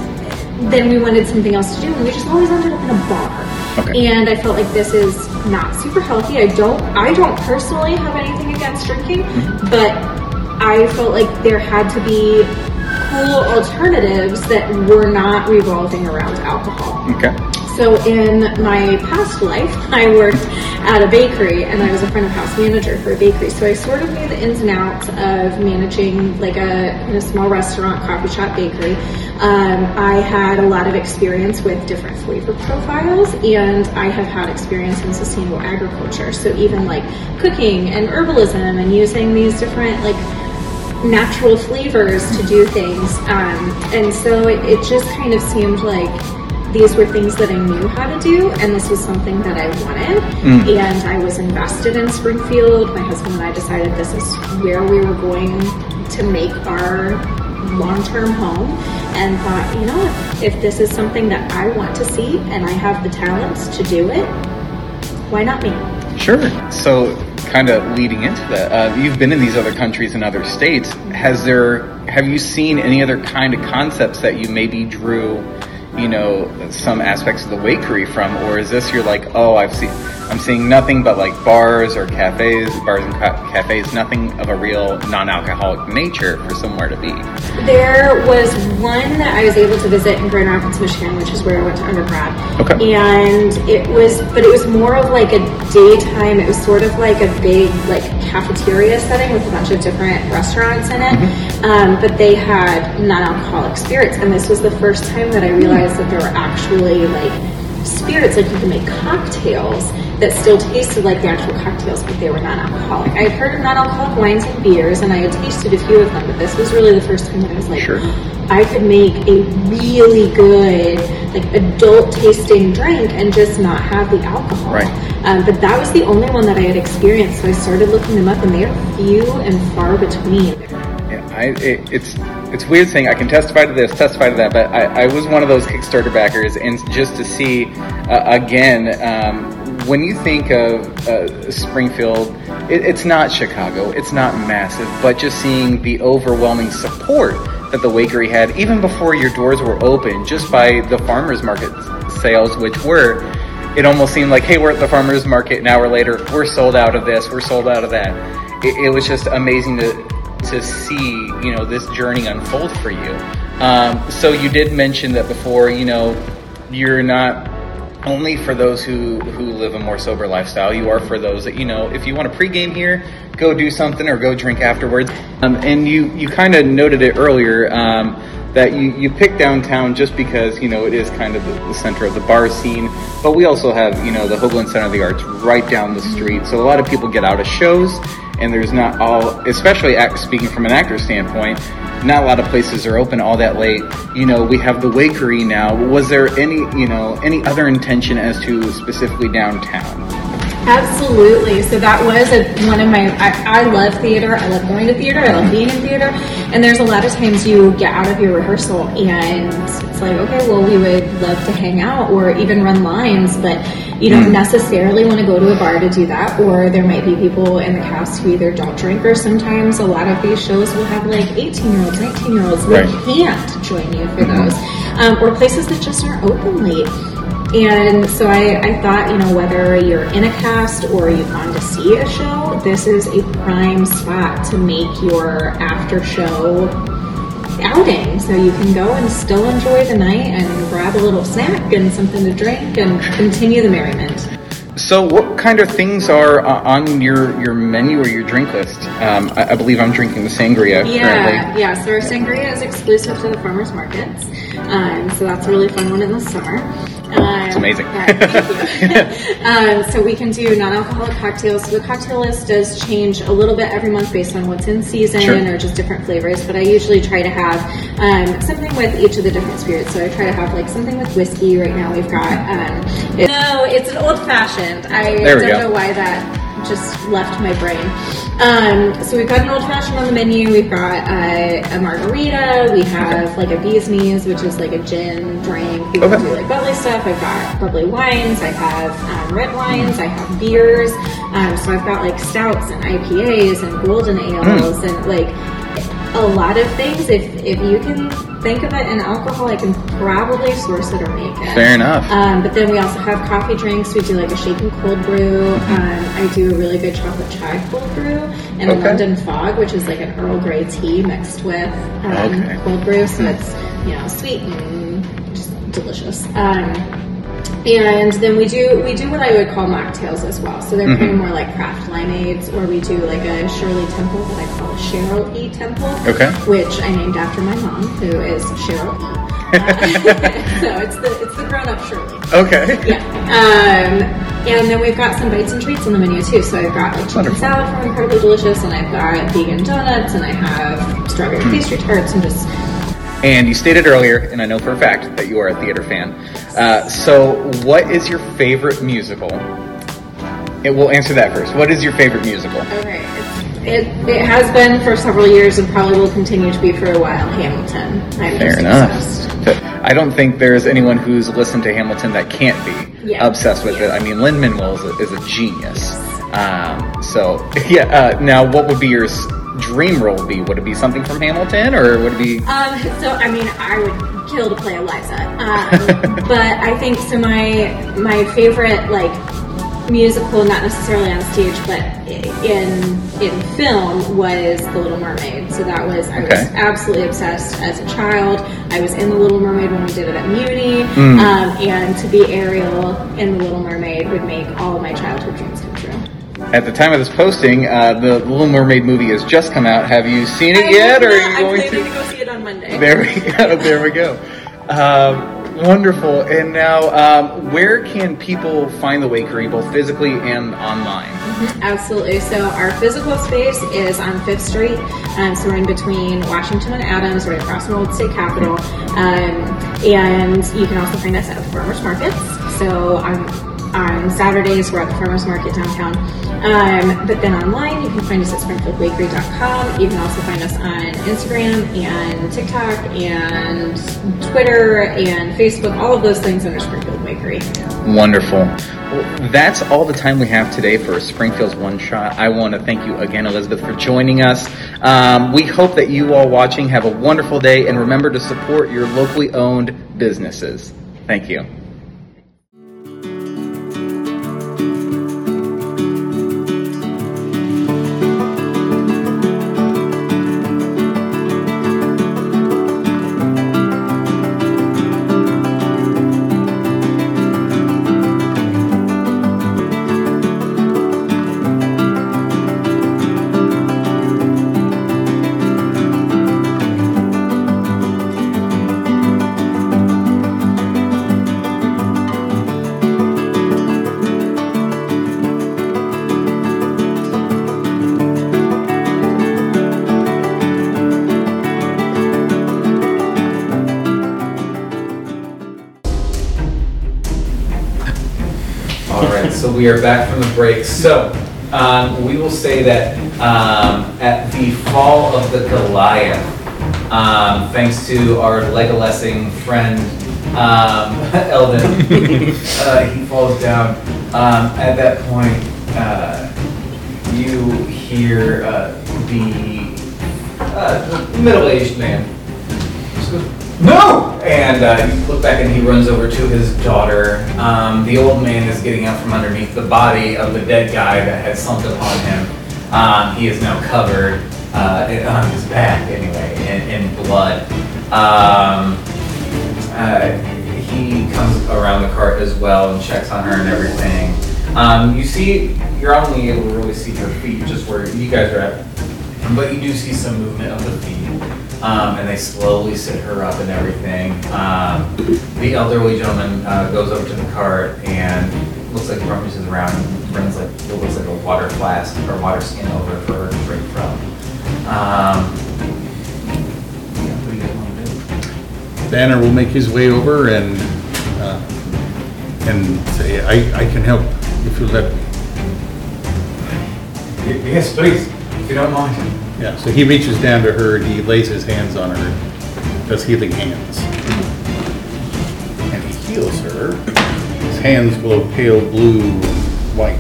then we wanted something else to do, and we just always ended up in a bar. Okay. And I felt like this is not super healthy. I don't I don't personally have anything against drinking, but I felt like there had to be cool alternatives that were not revolving around alcohol. Okay. So in my past life, I worked at a bakery and I was a front of house manager for a bakery. So I sort of knew the ins and outs of managing like a, in a small restaurant, coffee shop, bakery. Um, I had a lot of experience with different flavor profiles and I have had experience in sustainable agriculture. So even like cooking and herbalism and using these different like natural flavors to do things. Um, and so it, it just kind of seemed like these were things that I knew how to do, and this was something that I wanted. Mm. And I was invested in Springfield. My husband and I decided this is where we were going to make our long term home, and thought, you know, if, if this is something that I want to see and I have the talents to do it, why not me? Sure. So, kind of leading into that, uh, you've been in these other countries and other states. Has there, have you seen any other kind of concepts that you maybe drew, you know, some aspects of the wakery from, or is this you're like, oh, I've seen, I'm seeing nothing but like bars or cafes, bars and ca- cafes, nothing of a real non-alcoholic nature for somewhere to be. There was one that I was able to visit in Grand Rapids, Michigan, which is where I went to undergrad. Okay. And it was, but it was more of like a daytime. It was sort of like a big like cafeteria setting with a bunch of different restaurants in it. Um, but they had non-alcoholic spirits, and this was the first time that I realized that there were actually like spirits, like you can make cocktails that still tasted like the actual cocktails, but they were non-alcoholic. I had heard of non-alcoholic wines and beers, and I had tasted a few of them, but this was really the first time that I was like, I could make a really good, like adult tasting drink and just not have the alcohol. Right. Um, but that was the only one that I had experienced, so I started looking them up, and they are few and far between. Yeah, I, it, it's it's weird thing. I can testify to this, testify to that, but I, I was one of those Kickstarter backers, and just to see uh, again, um, when you think of uh, Springfield, it, it's not Chicago, it's not massive, but just seeing the overwhelming support that the Wakery had, even before your doors were open, just by the farmers market sales, which were, it almost seemed like, hey, we're at the farmers market an hour later, we're sold out of this, we're sold out of that. It, it was just amazing to to see you know this journey unfold for you. Um, so you did mention that before, you know, you're not only for those who who live a more sober lifestyle. You are for those that you know, if you want to pregame here, go do something or go drink afterwards. Um, and you you kind of noted it earlier. Um, that you, you pick downtown just because you know it is kind of the, the, center of the bar scene. But we also have you know the Hoogland Center of the Arts right down the street. So a lot of people get out of shows and there's not all especially act, speaking from an actor standpoint not a lot of places are open all that late. You know we have the wakery now. Was there any you know any other intention as to specifically downtown Absolutely. So that was a, one of my. I, I love theater. I love going to theater. I love being in theater. And there's a lot of times you get out of your rehearsal and it's like, okay, well, we would love to hang out or even run lines, but you don't necessarily want to go to a bar to do that. Or there might be people in the cast who either don't drink or sometimes a lot of these shows will have like 18 year olds, 19 year olds. They Right. can't join you for those. Um, or places that just aren't open late. And so I, I thought, you know, whether you're in a cast or you've gone to see a show, this is a prime spot to make your after show outing. So you can go and still enjoy the night and grab a little snack and something to drink and continue the merriment. So, what kind of things are uh, on your, your menu or your drink list? Um, I, I believe I'm drinking the sangria currently. Yeah, yeah. So our sangria is exclusive to the farmers markets, um, so that's a really fun one in the summer. Um, It's amazing. um, so we can do non-alcoholic cocktails. So the cocktail list does change a little bit every month based on what's in season Sure. or just different flavors. But I usually try to have um, something with each of the different spirits. So I try to have like something with whiskey. Right now we've got um, it- no, it's an old fashioned. I don't go. know why that just left my brain. Um, so we've got an old fashioned on the menu. We've got uh, a margarita. We have like a bee's knees, which is like a gin drink. People Okay. do like bubbly stuff. I've got bubbly wines. I have um, red wines. I have beers. Um, so I've got like stouts and IPAs and golden ales and like a lot of things. If if you can think of it in alcohol, I can probably source it or make it. Fair enough. Um, but then we also have coffee drinks. We do like a shaken cold brew. Um, I do a really good chocolate chai cold brew and a London fog, which is like an Earl Grey tea mixed with um, Okay. cold brew. So it's you know sweet and just delicious. And then we do we do what I would call mocktails as well. So they're kind of more like craft limeades, or we do like a Shirley Temple that I call a Cheryl E Temple, Okay. which I named after my mom, who is Cheryl E. Uh, so it's the it's the grown up Shirley. Okay. Yeah. Um, and then we've got some bites and treats on the menu too. So I've got like chicken Wonderful. salad from Incredibly Delicious, and I've got vegan donuts, and I have strawberry Hmm. pastry tarts, and just And you stated earlier, and I know for a fact that you are a theater fan. Uh, so, what is your favorite musical? It will answer that first. What is your favorite musical? okay. It it has been for several years, and probably will continue to be for a while. Hamilton. I'm Fair enough. obsessed. I don't think there's anyone who's listened to Hamilton that can't be Yeah. obsessed with it. I mean, Lin Manuel is a, is a genius. Um, so, yeah. Uh, now, what would be your dream role? Be would it be something from Hamilton, or would it be? Um, so I mean, I would kill to play Eliza, um, but I think so. My my favorite like musical, not necessarily on stage, but in in film, was The Little Mermaid. So that was I was absolutely obsessed as a child. I was in The Little Mermaid when we did it at Muni, Mm. um, and to be Ariel in The Little Mermaid would make all of my childhood dreams. At the time of this posting, uh, the Little Mermaid movie has just come out. Have you seen it I yet, or are you I'm going to? to go see it on Monday. There we go. There we go. Um, wonderful. And now, um, where can people find the Wakery, both physically and online? Absolutely. So our physical space is on Fifth Street. Um, so we're in between Washington and Adams, right across from Old State Capitol. Um, and you can also find us at farmers markets. So I'm On Saturdays, we're at the farmers market downtown. Um, but then online, you can find us at springfieldbakery.com. You can also find us on Instagram and TikTok and Twitter and Facebook, all of those things under Springfield Bakery. Wonderful. That's all the time we have today for Springfield's One Shot. I want to thank you again, Elizabeth, for joining us. Um, we hope that you all watching have a wonderful day and remember to support your locally owned businesses. Thank you. We are back from the break. So, um, we will say that, um, at the fall of the Goliath, um, thanks to our Legolessing friend, um, Eldon, uh, he falls down. Um, at that point, uh, you hear, uh, the, uh, the middle-aged man no! And uh, you look back and he runs over to his daughter. Um, the old man is getting out from underneath the body of the dead guy that had slumped upon him. Um, he is now covered uh, in- on his back, anyway, in, in blood. Um, uh, he comes around the cart as well and checks on her and everything. Um, you see, you're only able to really see her feet, just where you guys are at, but you do see some movement of the feet. Um, and they slowly sit her up and everything. Um, the elderly gentleman uh, goes over to the cart and looks like rummages around and brings like what looks like a water flask or water skin over for her to drink from. Um, yeah, what do you guys want to do? Banner will make his way over and, uh, and say, I, I can help if you let me. Yes, please, if you don't mind. Yeah, so he reaches down to her and he lays his hands on her, does healing hands. And he heals her. His hands glow pale blue and white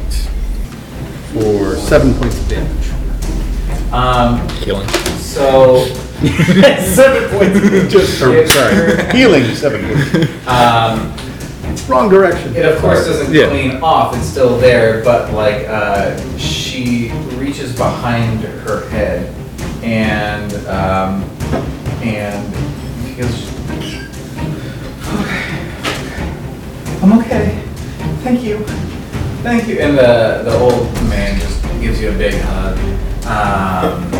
for seven points of damage. Um, Killing. so. Seven points. Just, or, sorry, healing seven points. Um, Wrong direction. It of course doesn't Yeah. clean off, it's still there, but like, uh, she reaches behind her head and, um, and she goes, okay, I'm okay, thank you, thank you. And the, the old man just gives you a big hug. Um,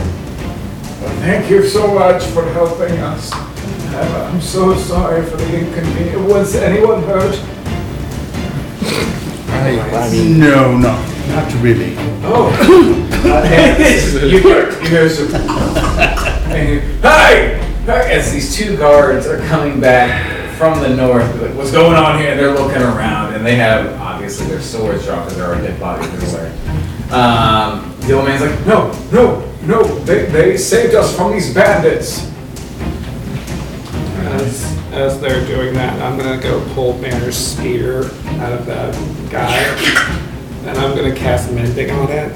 Thank you so much for helping us. I'm I'm so sorry for the inconvenience. Was anyone hurt? No, no, not really. Oh. Uh, you hear, you hear some, and you, hey, hey, as these two guards are coming back from the north, like, what's going on here? They're looking around, and they have obviously their swords drawn because there are dead bodies everywhere. Um, the old man's like, No, no, no. They, they saved us from these bandits. As, as they're doing that, I'm gonna go pull Banner's spear out of that guy, and I'm gonna cast Mending on it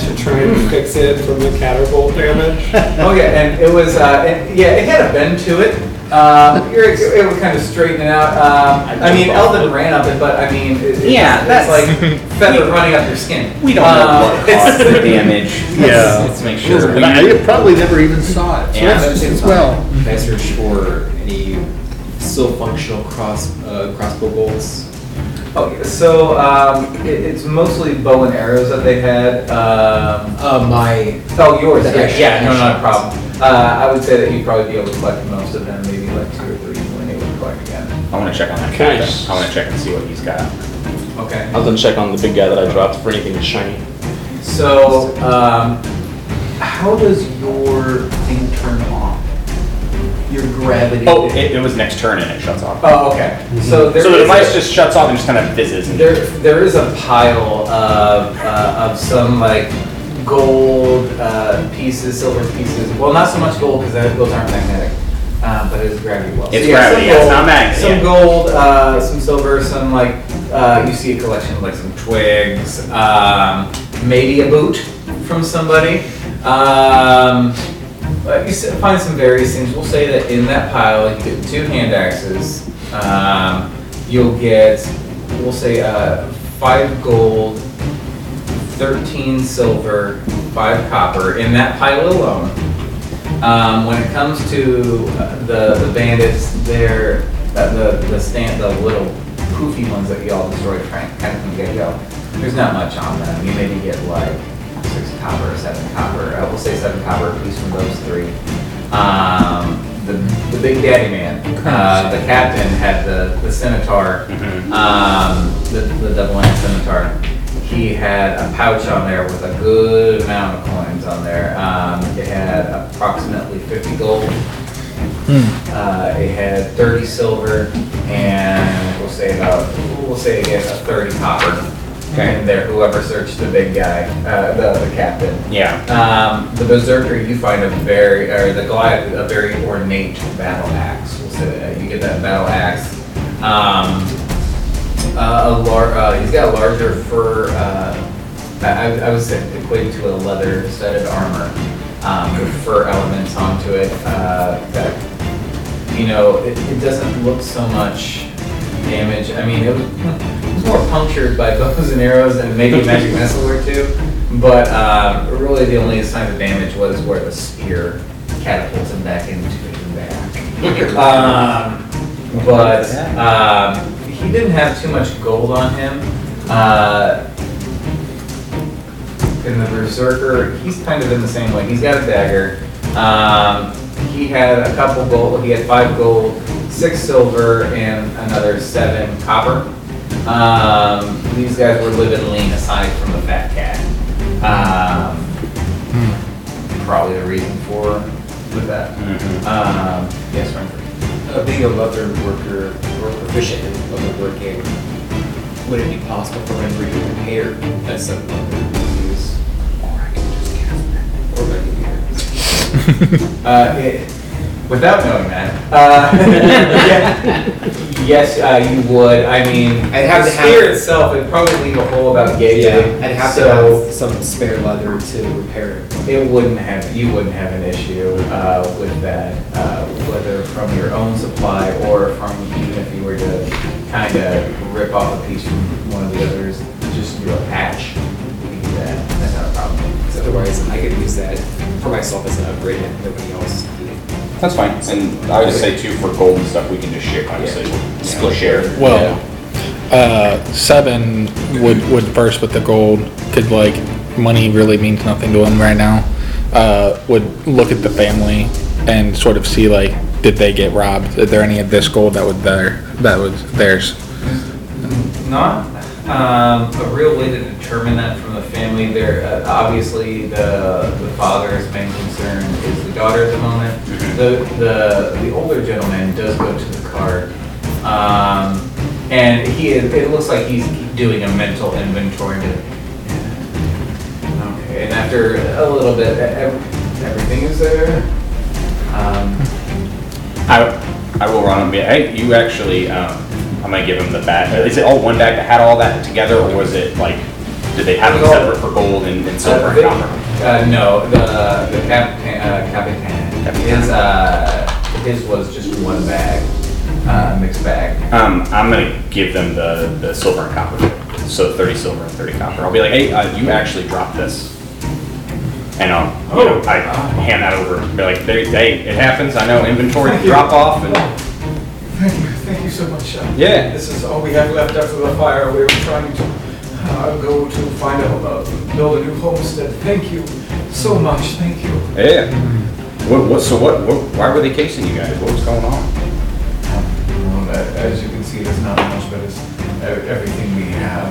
to try and fix it from the catapult damage. oh yeah, and it was, uh, it, yeah, it had a bend to it. Um, you're able to kind of straighten it out. Um, I mean, Eldon ran up it, but I mean, it, Yeah, that's- it's like feather running up your skin. We don't know Um, what caused the damage. Yeah. Let's, let's make sure. And I probably never even saw it, so Yeah. that's as well. Can I search for any still functional cross uh, crossbow bolts? Yeah, so um, it, it's mostly bow and arrows that they had. Um, Uh, my oh, yours? the Yeah, extra- yeah, no, not a extra problem. Uh, I would say that you'd probably be able to collect most of them, maybe like two or three when they would collect again. I want to check on that Okay. guy. I want to check and see what he's got. Okay. I was gonna check on the big guy that I dropped for anything shiny. So, um, how does your thing turn on? Your gravity. Oh, it, it was next turn and it shuts off. Oh, okay. So there so the is device a- just shuts off and just kind of fizzes. And There, there is a pile of, uh, of some like gold uh, pieces, silver pieces. Well, not so much gold because those aren't magnetic, uh, but it's gravity well. It's So, gravity, some yeah, it's gold- not magnet, Some yeah. gold, uh, some silver, some like uh, you see a collection of like some twigs, um, maybe a boot from somebody. Um, but you find some various things. We'll say that in that pile, you get two hand axes. Um, you'll get, we'll say, uh, five gold, 13 silver, five copper in that pile alone. Um, when it comes to uh, the, the bandits, they're uh, the the stand the little poofy ones that you all destroyed kind kind of from get go. There's not much on them. You maybe get like six copper, seven copper. I will say seven copper a piece from those three. Um, the, the big daddy man, uh, the captain had the, the scimitar, um, the, the double end scimitar. He had a pouch on there with a good amount of coins on there. Um, it had approximately 50 gold. Uh, it had 30 silver and we'll say about, we'll say again, a 30 copper. In there, whoever searched the big guy, uh, the, the captain. Yeah. Um, the berserker, you find a very, or the Goliath, a very ornate battle axe. We'll say that. You get that battle axe. Um, uh, a lar- uh, he's got a larger fur. Uh, I, I say equated to a leather studded armor um, with fur elements onto it. Uh, that you know, it, it doesn't look so much damage. I mean, it it was more punctured by bows and arrows and maybe a magic missile or two. But um, really, the only sign of damage was where the spear catapulted him back into his back. Um, but um, he didn't have too much gold on him. Uh, and the berserker, he's kind of in the same way. He's got a dagger. Um, he had a couple gold. He had five gold, six silver, and another seven copper. Um, these guys were living lean aside from the fat cat. Um, Probably the reason for with that. Um, yes, Renfrey. Uh, being a leather worker or proficient in leather working, would it be possible for Renfrey to prepare that set of leather to use? Or I can just cast that. Or I can use Uh, it, without knowing that, uh, yeah, yes, uh, you would. I mean, I'd have the to have- spear itself would probably leave a hole about gauge. Yeah, I'd have to have some spare leather to repair it. it wouldn't have. You wouldn't have an issue uh, with that, uh, whether from your own supply or from even if you were to kind of rip off a piece from one of the others, just do a patch. You can do that. That's not a problem. 'Cause otherwise, I could use that for myself as an upgrade and nobody else. Can. That's fine. And I would say too, for gold and stuff, we can just share, obviously, we'll split share. Well, uh, seven would would first with the gold, cause like money really means nothing to him right now. Uh, would look at the family and sort of see like, did they get robbed? Is there any of this gold that was there that was theirs? Not um, a real way to determine that from the family. There, uh, obviously, the the father's main concern is the daughter at the moment. The the the older gentleman does go to the card, um, and he is, it looks like he's doing a mental inventory. To, okay, and after a little bit, ev- everything is there. Um, I, I will run be, hey, you actually, um, I'm gonna give him the bag. Is it all one bag that had all that together, or was it like, did they have it separate for gold and, and silver Uh, and copper? Uh, no, the, the Capitan, uh, Capitan, his, uh, his was just one bag, uh, mixed bag. Um, I'm gonna give them the, the silver and copper. So 30 silver and 30 copper. I'll be like, hey, uh, you actually dropped this. And I'll, you know, I hand that over. Be like, they, they, it happens. I know inventory Thank you. drop off and Thank you, thank you so much. uh, Yeah. This is all we have left after the fire. We were trying to uh, go to find a, uh, build a new homestead. Thank you so much, thank you. yeah. What, what, so what, what, why were they casing you guys? What was going on? Well, a- As you can see, it's not much, but it's e- everything we have.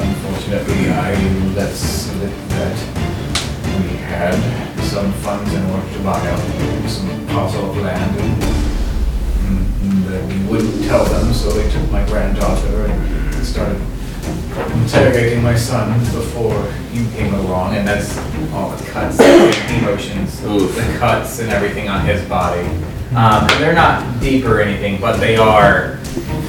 Unfortunately, I let slip that we had some funds in order to buy up some parcel of land and, and that we wouldn't tell them, so they took my granddaughter and started interrogating my son before you came along, and that's all the cuts, the emotions, the cuts and everything on his body. Um, they're not deep or anything, but they are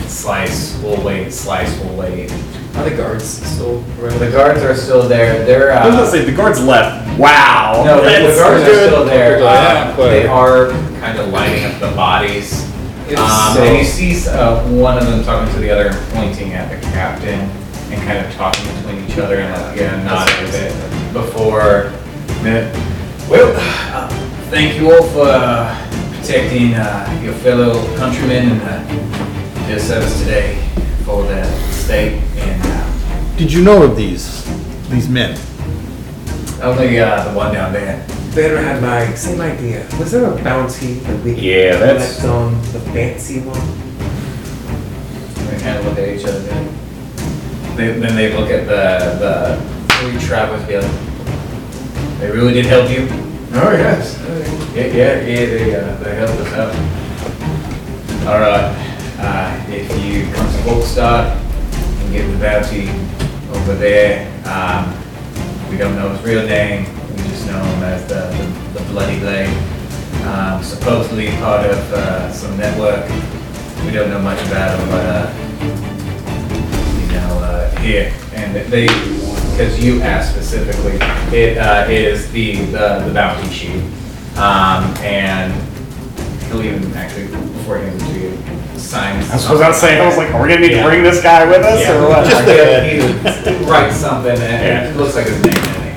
slice, will wait, slice, will wait. Are the guards still around? The guards are still there. They're. Uh, I was gonna say the guards left. Wow. No, the, the guards are still there. Uh, they are kind of lining up the bodies. If Um, so- and you see uh, one of them talking to the other and pointing at the captain and kind of talking between each other and like, yeah, nodding a bit before. minute. Well, uh, thank you all for uh, protecting uh, your fellow countrymen and uh, their service today for the state and uh, Did you know of these, these men? only uh, the one down there. Banner had my same idea. Was there a bounty that we could Yeah, that's- collect on the fancy one? They kind of look at each other. Then they, then they look at the the three travelers. Be like, they really did help you. Oh yes. Yeah, yeah, yeah. They uh, they helped us out. All right. Uh, if you come to Volkstad and get the bounty over there, um, we don't know his real name. We just know him as the the, the Bloody Blade. Um, supposedly part of uh, some network. We don't know much about him, but uh, you know, uh, here and they because you asked specifically, it uh, is the, the the bounty sheet, um, and he'll even actually before he it to you sign. I was about to say, I was like, are we gonna need to bring this guy with us Yeah. or what? Just uh, he writes something and it looks like his name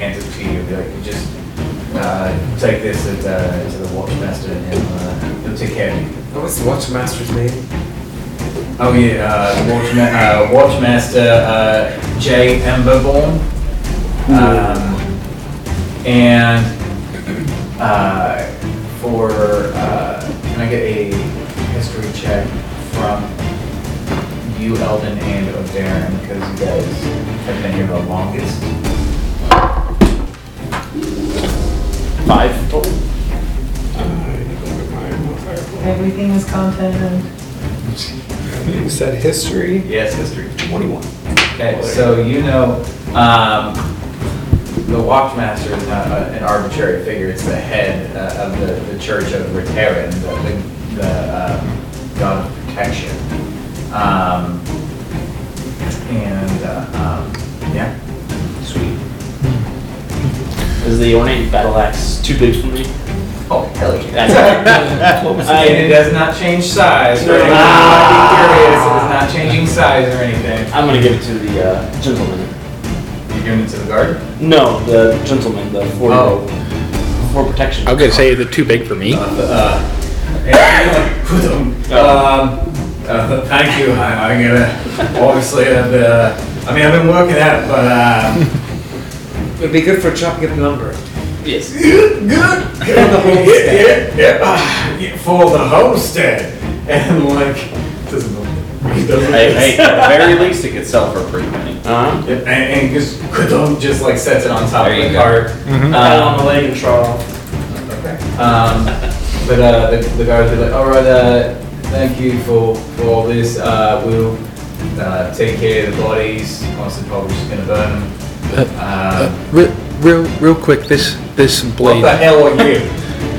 uh, take this at, uh, to the watchmaster and he'll, uh, he'll take care of you. What was the watchmaster's name? Oh yeah, uh, Watchma- uh, Watchmaster uh, J. Emberborn. Um, and uh, for uh, can I get a history check from you, Eldon, and O'Darren because you guys have been here the longest. Five. Everything is content You said history. Yes, history. 21. Okay, so you know, um, the Watchmaster is not a- an arbitrary figure, it's the head uh, of the, the Church of Reteran, the, the, the um, god of protection. Um, and, uh, um, yeah. Sweet. Is the ornate battle axe too big for me? Oh, hell yeah. That's what And it does not change size, for anyone who might be curious, it is not changing size or anything. I'm gonna give it to the uh, gentleman. You're giving it to the guard? No, the gentleman, the for Oh. for protection. I'm gonna say is it too big for me? Uh, um, uh, thank you. I, I gotta, obviously, uh, the, I mean, I've been working at it, but, uh, It'd be good for chopping up lumber. Yes. good, good. For the homestead. Yeah, yeah, ah, yeah, for the homestead. And like, doesn't look. Hey, hey, at the very least, it could sell for a pretty penny. Uh-huh. Yeah, and, and just, Kudum just like sets it on top There of you the go. cart. Pat on the leg and trot off. Um, but uh, the, the guards are like, all right, uh, thank you for, for all this. Uh, we'll uh, take care of the bodies. Honestly, probably just gonna burn them. Um, Real, real, real quick. This this what blade. What the hell are you?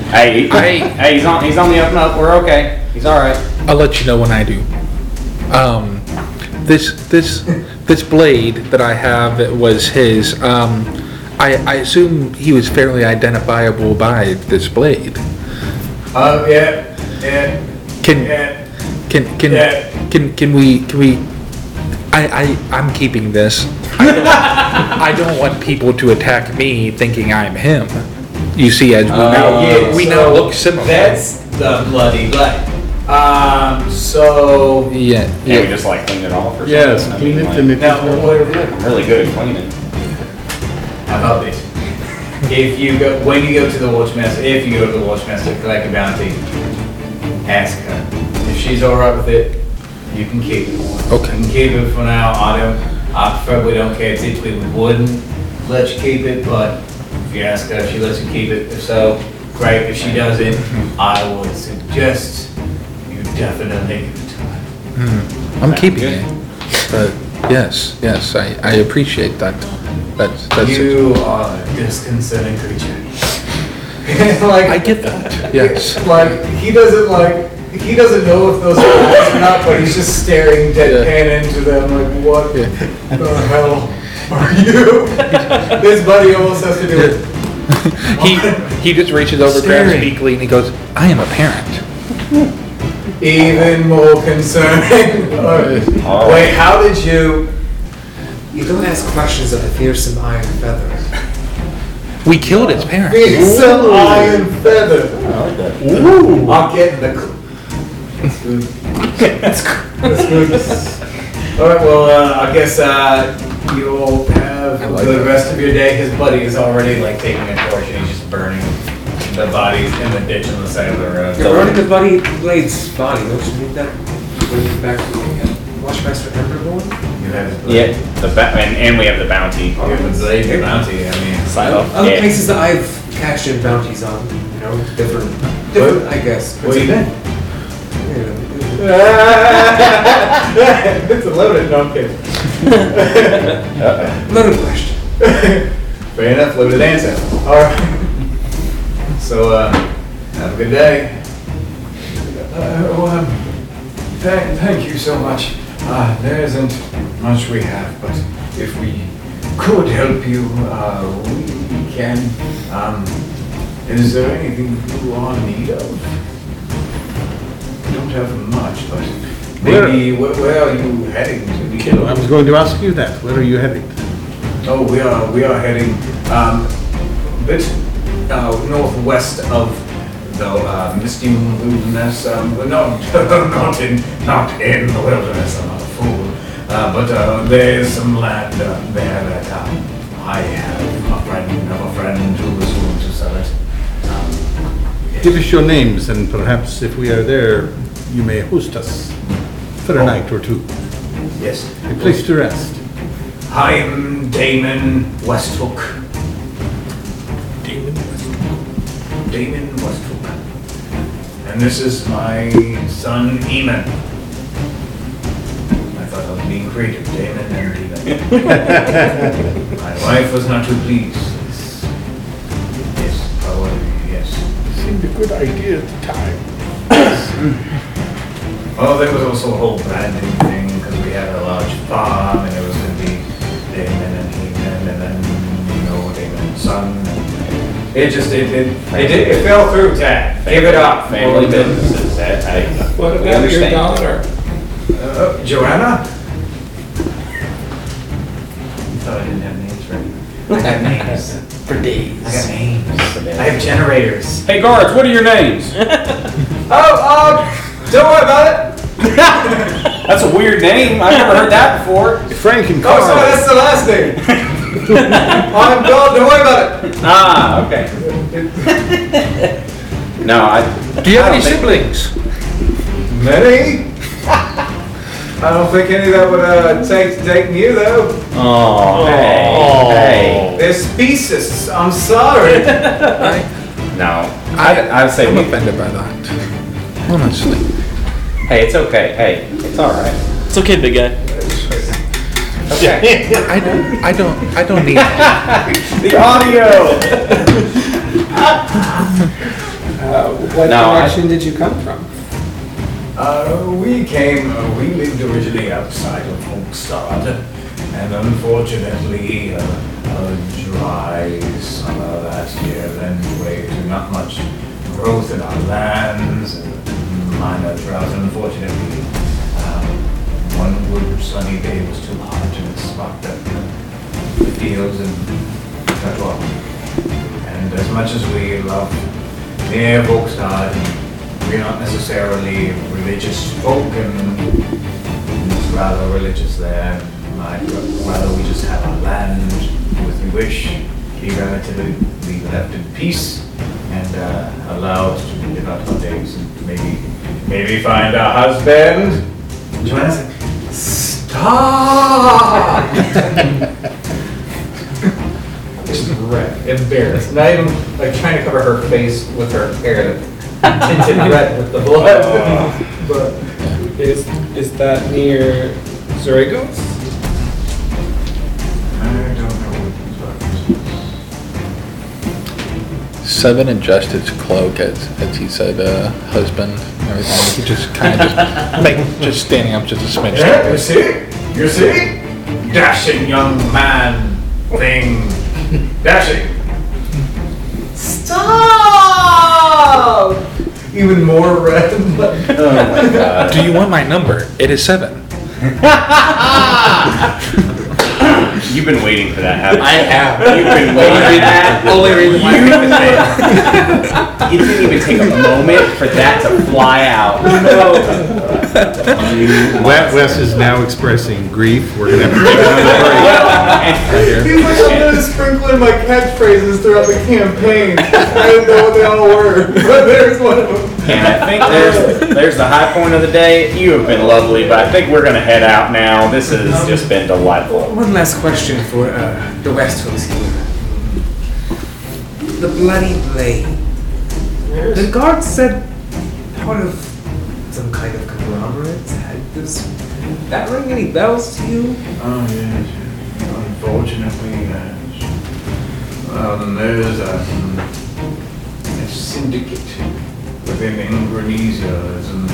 Hey, he- I- hey, he's on, he's on the up and up. We're okay. He's all right. I'll let you know when I do. Um, this this this blade that I have that was his. Um, I, I assume he was fairly identifiable by this blade. Uh, yeah, yeah, Can yeah. can can Yeah. can can we can we? I I I'm keeping this. I don't, I don't want people to attack me thinking I'm him. You see, as we now yeah, we so now look similar. That's the bloody blood. Um, so yeah Can we yeah. just like clean it off or Yes, something? I clean mean, it like, and now, is what, I'm really good at cleaning. How about this? If you go, when you go to the watchmaster, if you go to the watchmaster to collect a bounty, ask her. If she's alright with it, you can keep it. Okay. You can keep it for now. I don't, I probably don't care. Typically, we wouldn't let you keep it, but if If you ask her if she lets you keep it, if so, great. If she doesn't, I would suggest you definitely give it to her. Hmm. I'm keeping it. But yes, yes, I, I appreciate that. That's that's You are a disconcerting creature. like I get that. Yes. Like he doesn't like he doesn't know if those are eyes or not, but he's just staring deadpan into them like what the hell are you? His buddy almost has to do it. he he just reaches over, grabs Staring. Beakley, and he goes, "I am a parent." Even more concerning. Wait, how did you? You don't ask questions of the fearsome iron feather. We killed its parents. Some iron feather. I like that. Ooh. I'm getting the. Cl- That's good. That's good. That's good. All right. Well, uh, I guess uh, you'll have the rest of your day. His buddy is already like taking a torch and he's just burning the bodies in the ditch on the side of the road. You're running the buddy Blade's body. Don't you need that when you get back to the Watchmaster Emberborn? You have Yeah, the ba- and, and we have the bounty. You have the blade, the bounty. I mean, Side off. Other Yeah. places that I've cashed in bounties on, you know, different, different, I guess. Where you been? Yeah. it's a loaded. No, I'm kidding. Loaded question. Fair enough. Loaded answer. All right. So, uh, have a good day. Uh, well, um, thank, thank you so much. Uh, there isn't much we have, but if we could help you, uh, we can. Um, is there anything you are in need of? Don't have much, but maybe where, where are you heading to? I was going to ask you that. Where are you heading? Oh, we are we are heading um, a bit uh, northwest of the uh, Misty Wilderness. Um, but no, not in not in the wilderness. I'm not a fool. Uh, but uh, there's some land uh, there that um, I have a friend have a friend who Give us your names, and perhaps if we are there, you may host us for a oh. night or two. Yes. A place to rest. I am Damon Westhook. Damon Westhook. Damon Westhook. And this is my son Eamon. I thought I was being creative, Damon and Eamon. my wife was not too pleased. Seemed a good idea at the time. Well, there was also a whole branding thing because we had a large farm and it was going to be Damon and Eamon and then, you know, Damon's son. And it just, it, it, it, did, it fell through, Tad. Give it up. Family businesses. That I, What we about your understand. daughter? Uh, Joanna? thought I didn't have names ready. I got names. For days. I got names. I have generators. Hey guards, what are your names? Oh, um, don't worry about it. That's a weird name. I've never heard that before. Frank and Oh, sorry, that's the last name. I'm gone, don't worry about it. Ah, okay. No, I. Do you have I any siblings? Many? I don't think any of that would uh, take taking you though. Oh, hey, They're specious. I'm sorry. hey. No, I, I'd say I'm we, offended by that. Honestly. hey, it's okay. Hey, it's all right. It's okay, big guy. Okay. I don't. I don't. I don't need. The audio. Uh, what No, I- direction did you come from? Uh, we came. Uh, we lived originally outside of Homestead, and unfortunately, uh, a dry summer last year led to not much growth in our lands and minor drought. Unfortunately, um, one good sunny day was too hot and it sparked up the fields and cut off. And as much as we love near Volkstad, we're not necessarily religious folk and it's rather religious there. I'd rather we just have our land with we wish, be relatively be left in peace and uh, allowed to live out our days and maybe maybe find a husband. Joanna said, Stop! Just red, embarrassed, not even like trying to cover her face with her hair tinted red with the blood. But is is that near Zragos? I don't know Seven adjusted his cloak as, as he said, uh, husband and everything. He just kind of just, like, just standing up just a smidge. Yeah, you see? You see? Dashing young man thing. Dashing. Stop! Even more red. Oh my god. Do you want my number? It is seven. You've been waiting for that, haven't you? I have. You've been waiting for that. Only reason why I You didn't even take a moment for that to fly out. Wet Wes is now expressing grief. We're gonna have to take another break. He's like, I'm gonna sprinkle in my catchphrases throughout the campaign. I didn't know what they all were, but there's one of them. And I think there's there's the high point of the day. You have been lovely, but I think we're gonna head out now. This has just been delightful. One last question for uh, the Westhills here. The Bloody Blade. The guard said part of some kind of conglomerate. Does that ring any bells to you? Oh, yes. Unfortunately, yes. Well, then there's a, a syndicate within Ingronesia. There's some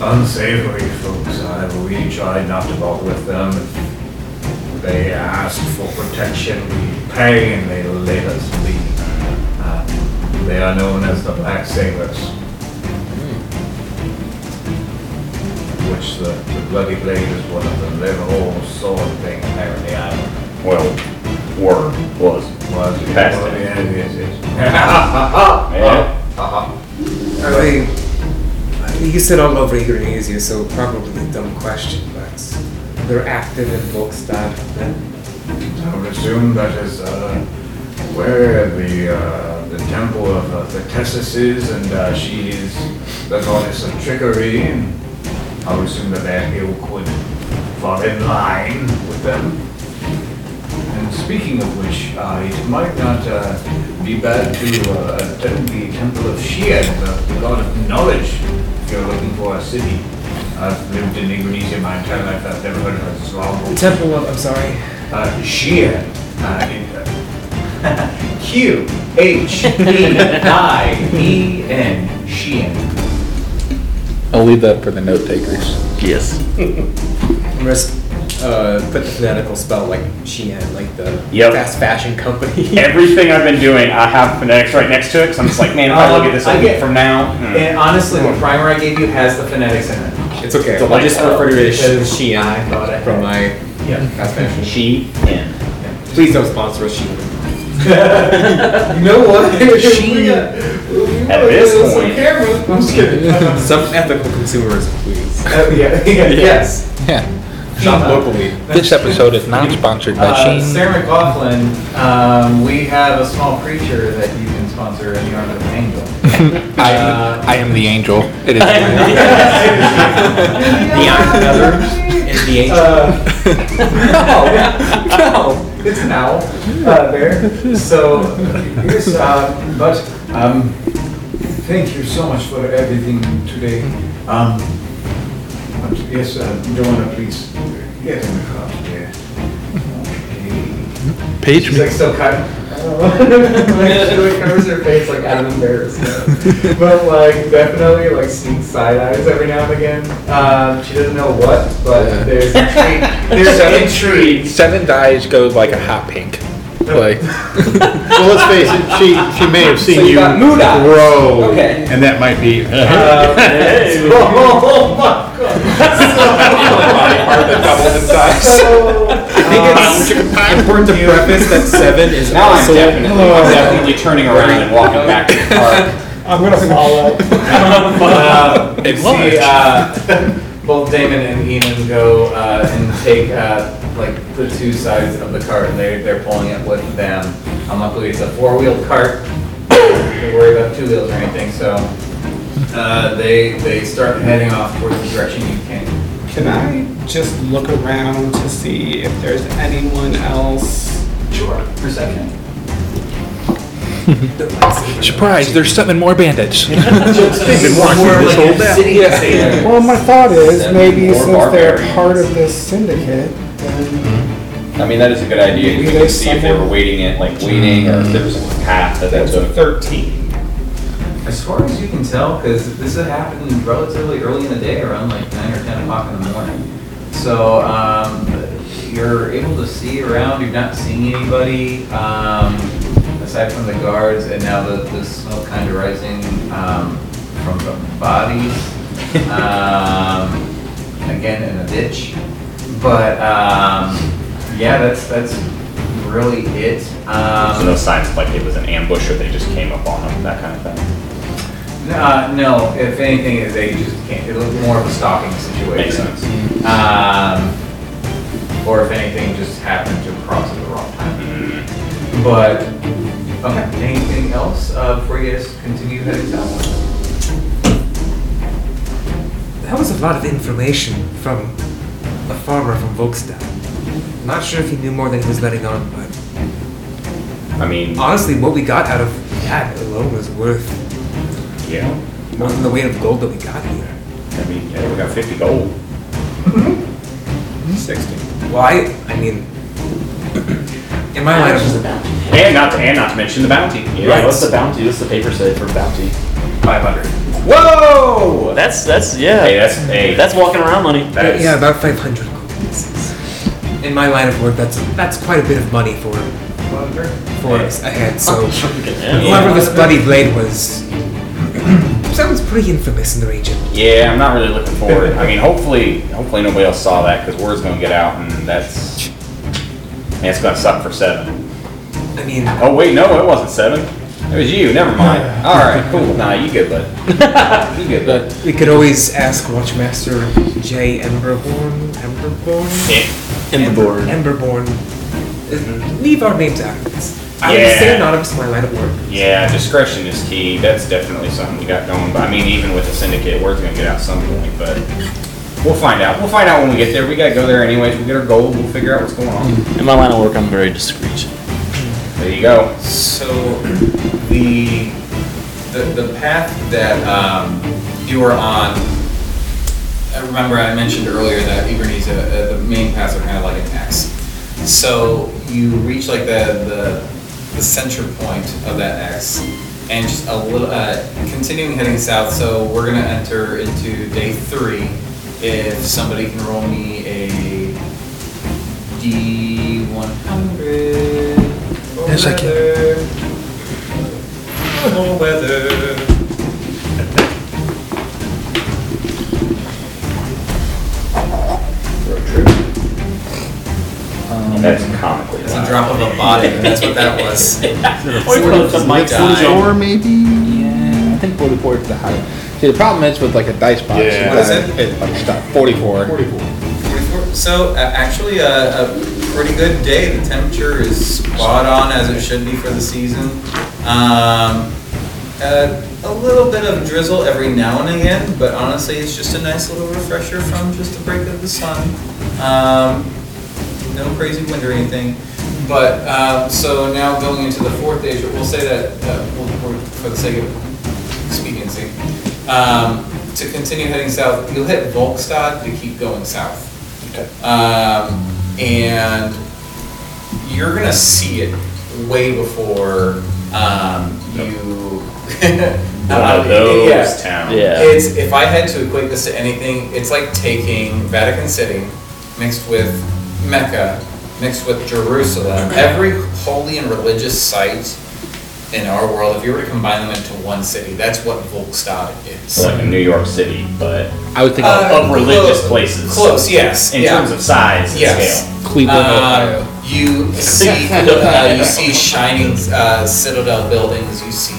unsavory folks. Uh, we tried not to bother with them. They asked for protection, we pay and they let us be. Uh, they are known as the Black Sailors. Which the, the Bloody Blade is one of them. They're the whole sword thing apparently. I don't Well, were was was Past well, it. yeah, yes, yes. Yeah. Are they? You said all over Indonesia, so probably a dumb question, but they're active in Volkstad then? I would assume that is uh, where the uh, the temple of uh, Thetesis is, and uh, she is the goddess of trickery, and I would assume that that ilk would fall in line with them. And speaking of which, uh, it might not uh, be bad to uh, attend the temple of Shia, the, the god of knowledge, if you're looking for a city. I've lived in Indonesia my entire life. I've never heard of a stronghold. Temple of, I'm sorry. Uh, Xi'an. Uh, in, uh, Q H E I E N. Xi'an. I'll leave that for the note takers. Yes. I'm Just uh, put the phonetical spell like Shein, like the Yep. fast fashion company. Everything I've been doing, I have phonetics right next to it, because I'm just like, man, if I look at this a Um, I week get- from now. hmm. And honestly, the primer I gave you has the phonetics in it. It's okay. Delightful. I'll just refer to it as Because Shein I thought I from my Yeah. fast fashion. She in. Please don't sponsor us, Shein. You know what? She- At this Some point. cameras. I'm just kidding. Some ethical consumers, please. Uh, yeah, yeah, yes. Yeah. Shop locally. This episode is not sponsored by Uh, Shein. Sarah McLachlan, um, we have a small creature that you can sponsor in the arm of an angel. I, Uh, I am the angel. It is. The Iron Feather is the angel. Uh, no, no, it's an owl, uh, bear. So, yes, uh, but, um, thank you so much for everything today. Um, but yes, uh, Joanna, please, get in the car here. Okay. Page She's me. like still cutting. Like she like covers her face like out of embarrassment. but like definitely like sneaks side eyes every now and again. Um, she doesn't know what, but there's intrigue. There's intrigue. Seven dies go like a hot pink. Like, Well, let's face it, she, she may have So seen you you got mood eyes. grow, Okay. and that might be. Uh, oh my god. I think it's important to preface that seven is Now I'm definitely, I'm definitely turning around and walking back to the car. I'm gonna follow. uh, see, uh, both Damon and Eamon go uh, and take uh, like the two sides of the cart, and they they're pulling it with them. Um, luckily, it's a four-wheeled cart. Don't worry about two wheels or anything. So uh, they they start heading off towards the direction you came. Can I just look around to see if there's anyone else? Sure. Perception. Surprise! There's seven more bandits. Been watching this whole day. Well, my thought is Seven maybe more since they're barbarians. part of this syndicate, then I mean, that is a good idea. Maybe We can there's see if they were someone- waiting it, like waiting, or if there was a path that they That's a took. thirteen. As far as you can tell, because this had happened relatively early in the day, around like nine or ten o'clock in the morning. So, um, you're able to see around, you're not seeing anybody, um, aside from the guards, and now the, the smoke kind of rising, um, from the bodies. Um, again, in a ditch. But, um, yeah, that's, that's really it. Um, So no signs of like it was an ambush or they just came up on them, that kind of thing. Uh, no, if anything, they just can't, it was more of a stalking situation. Makes sense. Um, or if anything, just happened to cross at the wrong time. Mm-hmm. But, okay, anything else, uh, before you guys continue heading south? That was a lot of information from a farmer from Volkstad. Not sure if he knew more than he was letting on, but I mean, honestly, what we got out of that alone was worth yeah. more than the weight of gold that we got here. I mean, yeah, we got 50 gold. 60. Well, I, I mean, in my line of And not to, and not to mention the bounty. Yeah, Right. what's the bounty? What's the paper say for bounty? 500. Whoa! That's that's yeah. Hey, that's hey. That's walking around money. That is, yeah, about 500 gold pieces. In my line of work, that's that's quite a bit of money for for us ahead. So Yeah. whoever this bloody blade was sounds pretty infamous in the region. Yeah, I'm not really looking forward. I mean, hopefully, hopefully nobody else saw that because word's gonna get out, and that's man, it's gonna suck for seven. I mean, Oh wait, no, it wasn't seven. It was you. Never mind. All right, cool. Nah, you good, bud. you good, bud. we could always ask Watchmaster J. Emberborn. Emberborn. Yeah. Emberborn. Emberborn. Uh, Leave our names out of this. I would Yeah. stay anonymous in my line of work. Yeah, discretion is key. That's definitely something we got going. But I mean, even with the syndicate, word's gonna get out some point. But we'll find out. We'll find out when we get there. We gotta go there anyways. We get our gold. We'll figure out what's going on. In my line of work, I'm very discreet. There you go. So the the, the path that um, you were on. I remember I mentioned earlier that Ibernese, uh, uh, the main paths are kind of like an X. So you reach like the the, the center point of that X, and just a little uh, continuing heading south. So we're gonna enter into day three. If somebody can roll me a D one hundred. Yes, I can. Weather. That's comically It's a loud. drop of a body. That's what that was. Forty-four, maybe? Yeah, I think 44 is the high. See, the problem is with like a dice box. Yeah. What is it? It's like stuff. 44. 44. So uh, actually, a, a pretty good day. The temperature is spot on as it should be for the season. Um, uh, a little bit of drizzle every now and again, but honestly, it's just a nice little refresher from just the break of the sun. Um, no crazy wind or anything. But um, so now going into the fourth day, we'll say that uh, we'll, we'll, for the sake of expediency, um, to continue heading south, you'll hit Volkstad to keep going south. Okay. Um, and you're gonna see it way before um, you. One of those Yeah. towns. Yeah. It's if I had to equate this to anything, it's like taking Vatican City mixed with Mecca, mixed with Jerusalem. Every holy and religious site in our world, if you were to combine them into one city, that's what Volkstad is. So like in New York City, but I would think Uh, of religious close- places. Close, yes. In yeah. terms of size and Yes. scale. Cleveland, Ohio. Um, you see, uh, you see shining uh, citadel buildings. You see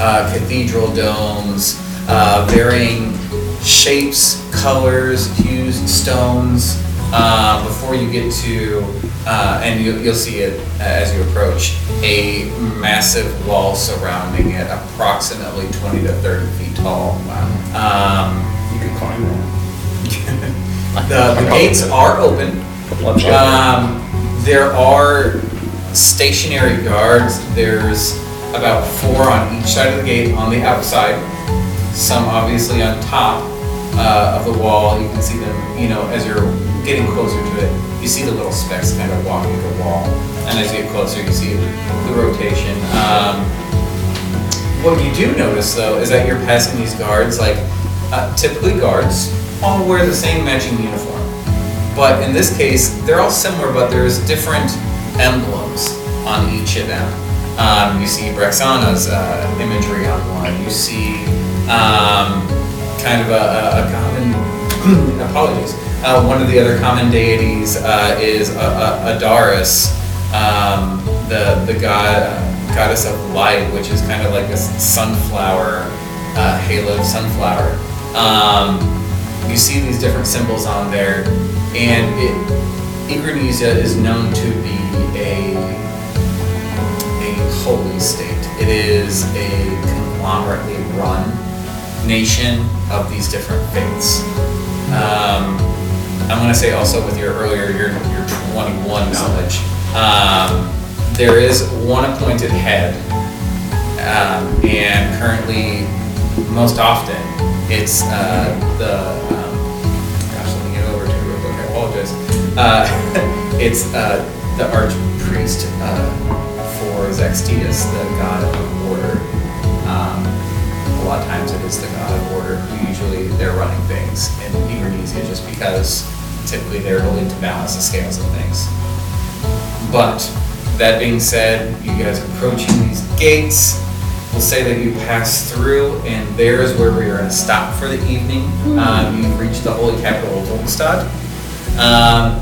uh, cathedral domes, uh, varying shapes, colors, hues, stones. Uh, before you get to, uh, and you, you'll see it as you approach, a massive wall surrounding it, approximately 20 to 30 feet tall. Um, You could climb that. the, the gates are open. Let's. Um, there are stationary guards. There's about four on each side of the gate on the outside, some obviously on top uh, of the wall. You can see them, you know, as you're getting closer to it, you see the little specks kind of walking the wall. And as you get closer, you see the rotation. Um, what you do notice though is that you're passing these guards, like uh, typically guards, all wear the same matching uniform. But in this case, they're all similar, but there's different emblems on each of them. Um, you see Brexana's uh, imagery on one. You see um, kind of a, a, common, apologies, uh, one of the other common deities uh, is a, a, Adaris, um, the, the god, goddess of light, which is kind of like a sunflower, uh, halo sunflower. Um, you see these different symbols on there, and it, is known to be a, a holy state. It is a conglomerately run nation of these different faiths. Um, I'm going to say also with your earlier, your, your 21 knowledge, um, there is one appointed head, um, and currently, most often, it's uh, the, um, gosh, let me get over to real quick, I apologize. Uh, it's uh, the archpriest uh, for Zextius, the god of order. Um, a lot of times it is the god of order usually they're running things in Ebernesia just because typically they're willing to balance the scales of things. But that being said, you guys are approaching these gates. We'll say that you pass through, and there is where we are going to stop for the evening. Um, you've reached the holy capital of Volkstad. Um,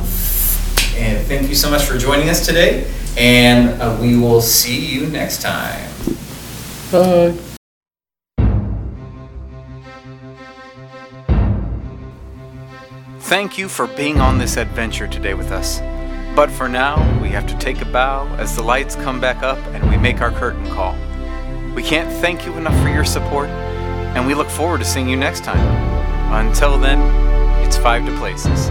and thank you so much for joining us today, and uh, we will see you next time. Bye. Thank you for being on this adventure today with us. But for now, we have to take a bow as the lights come back up and we make our curtain call. We can't thank you enough for your support, and we look forward to seeing you next time. Until then, it's five to places.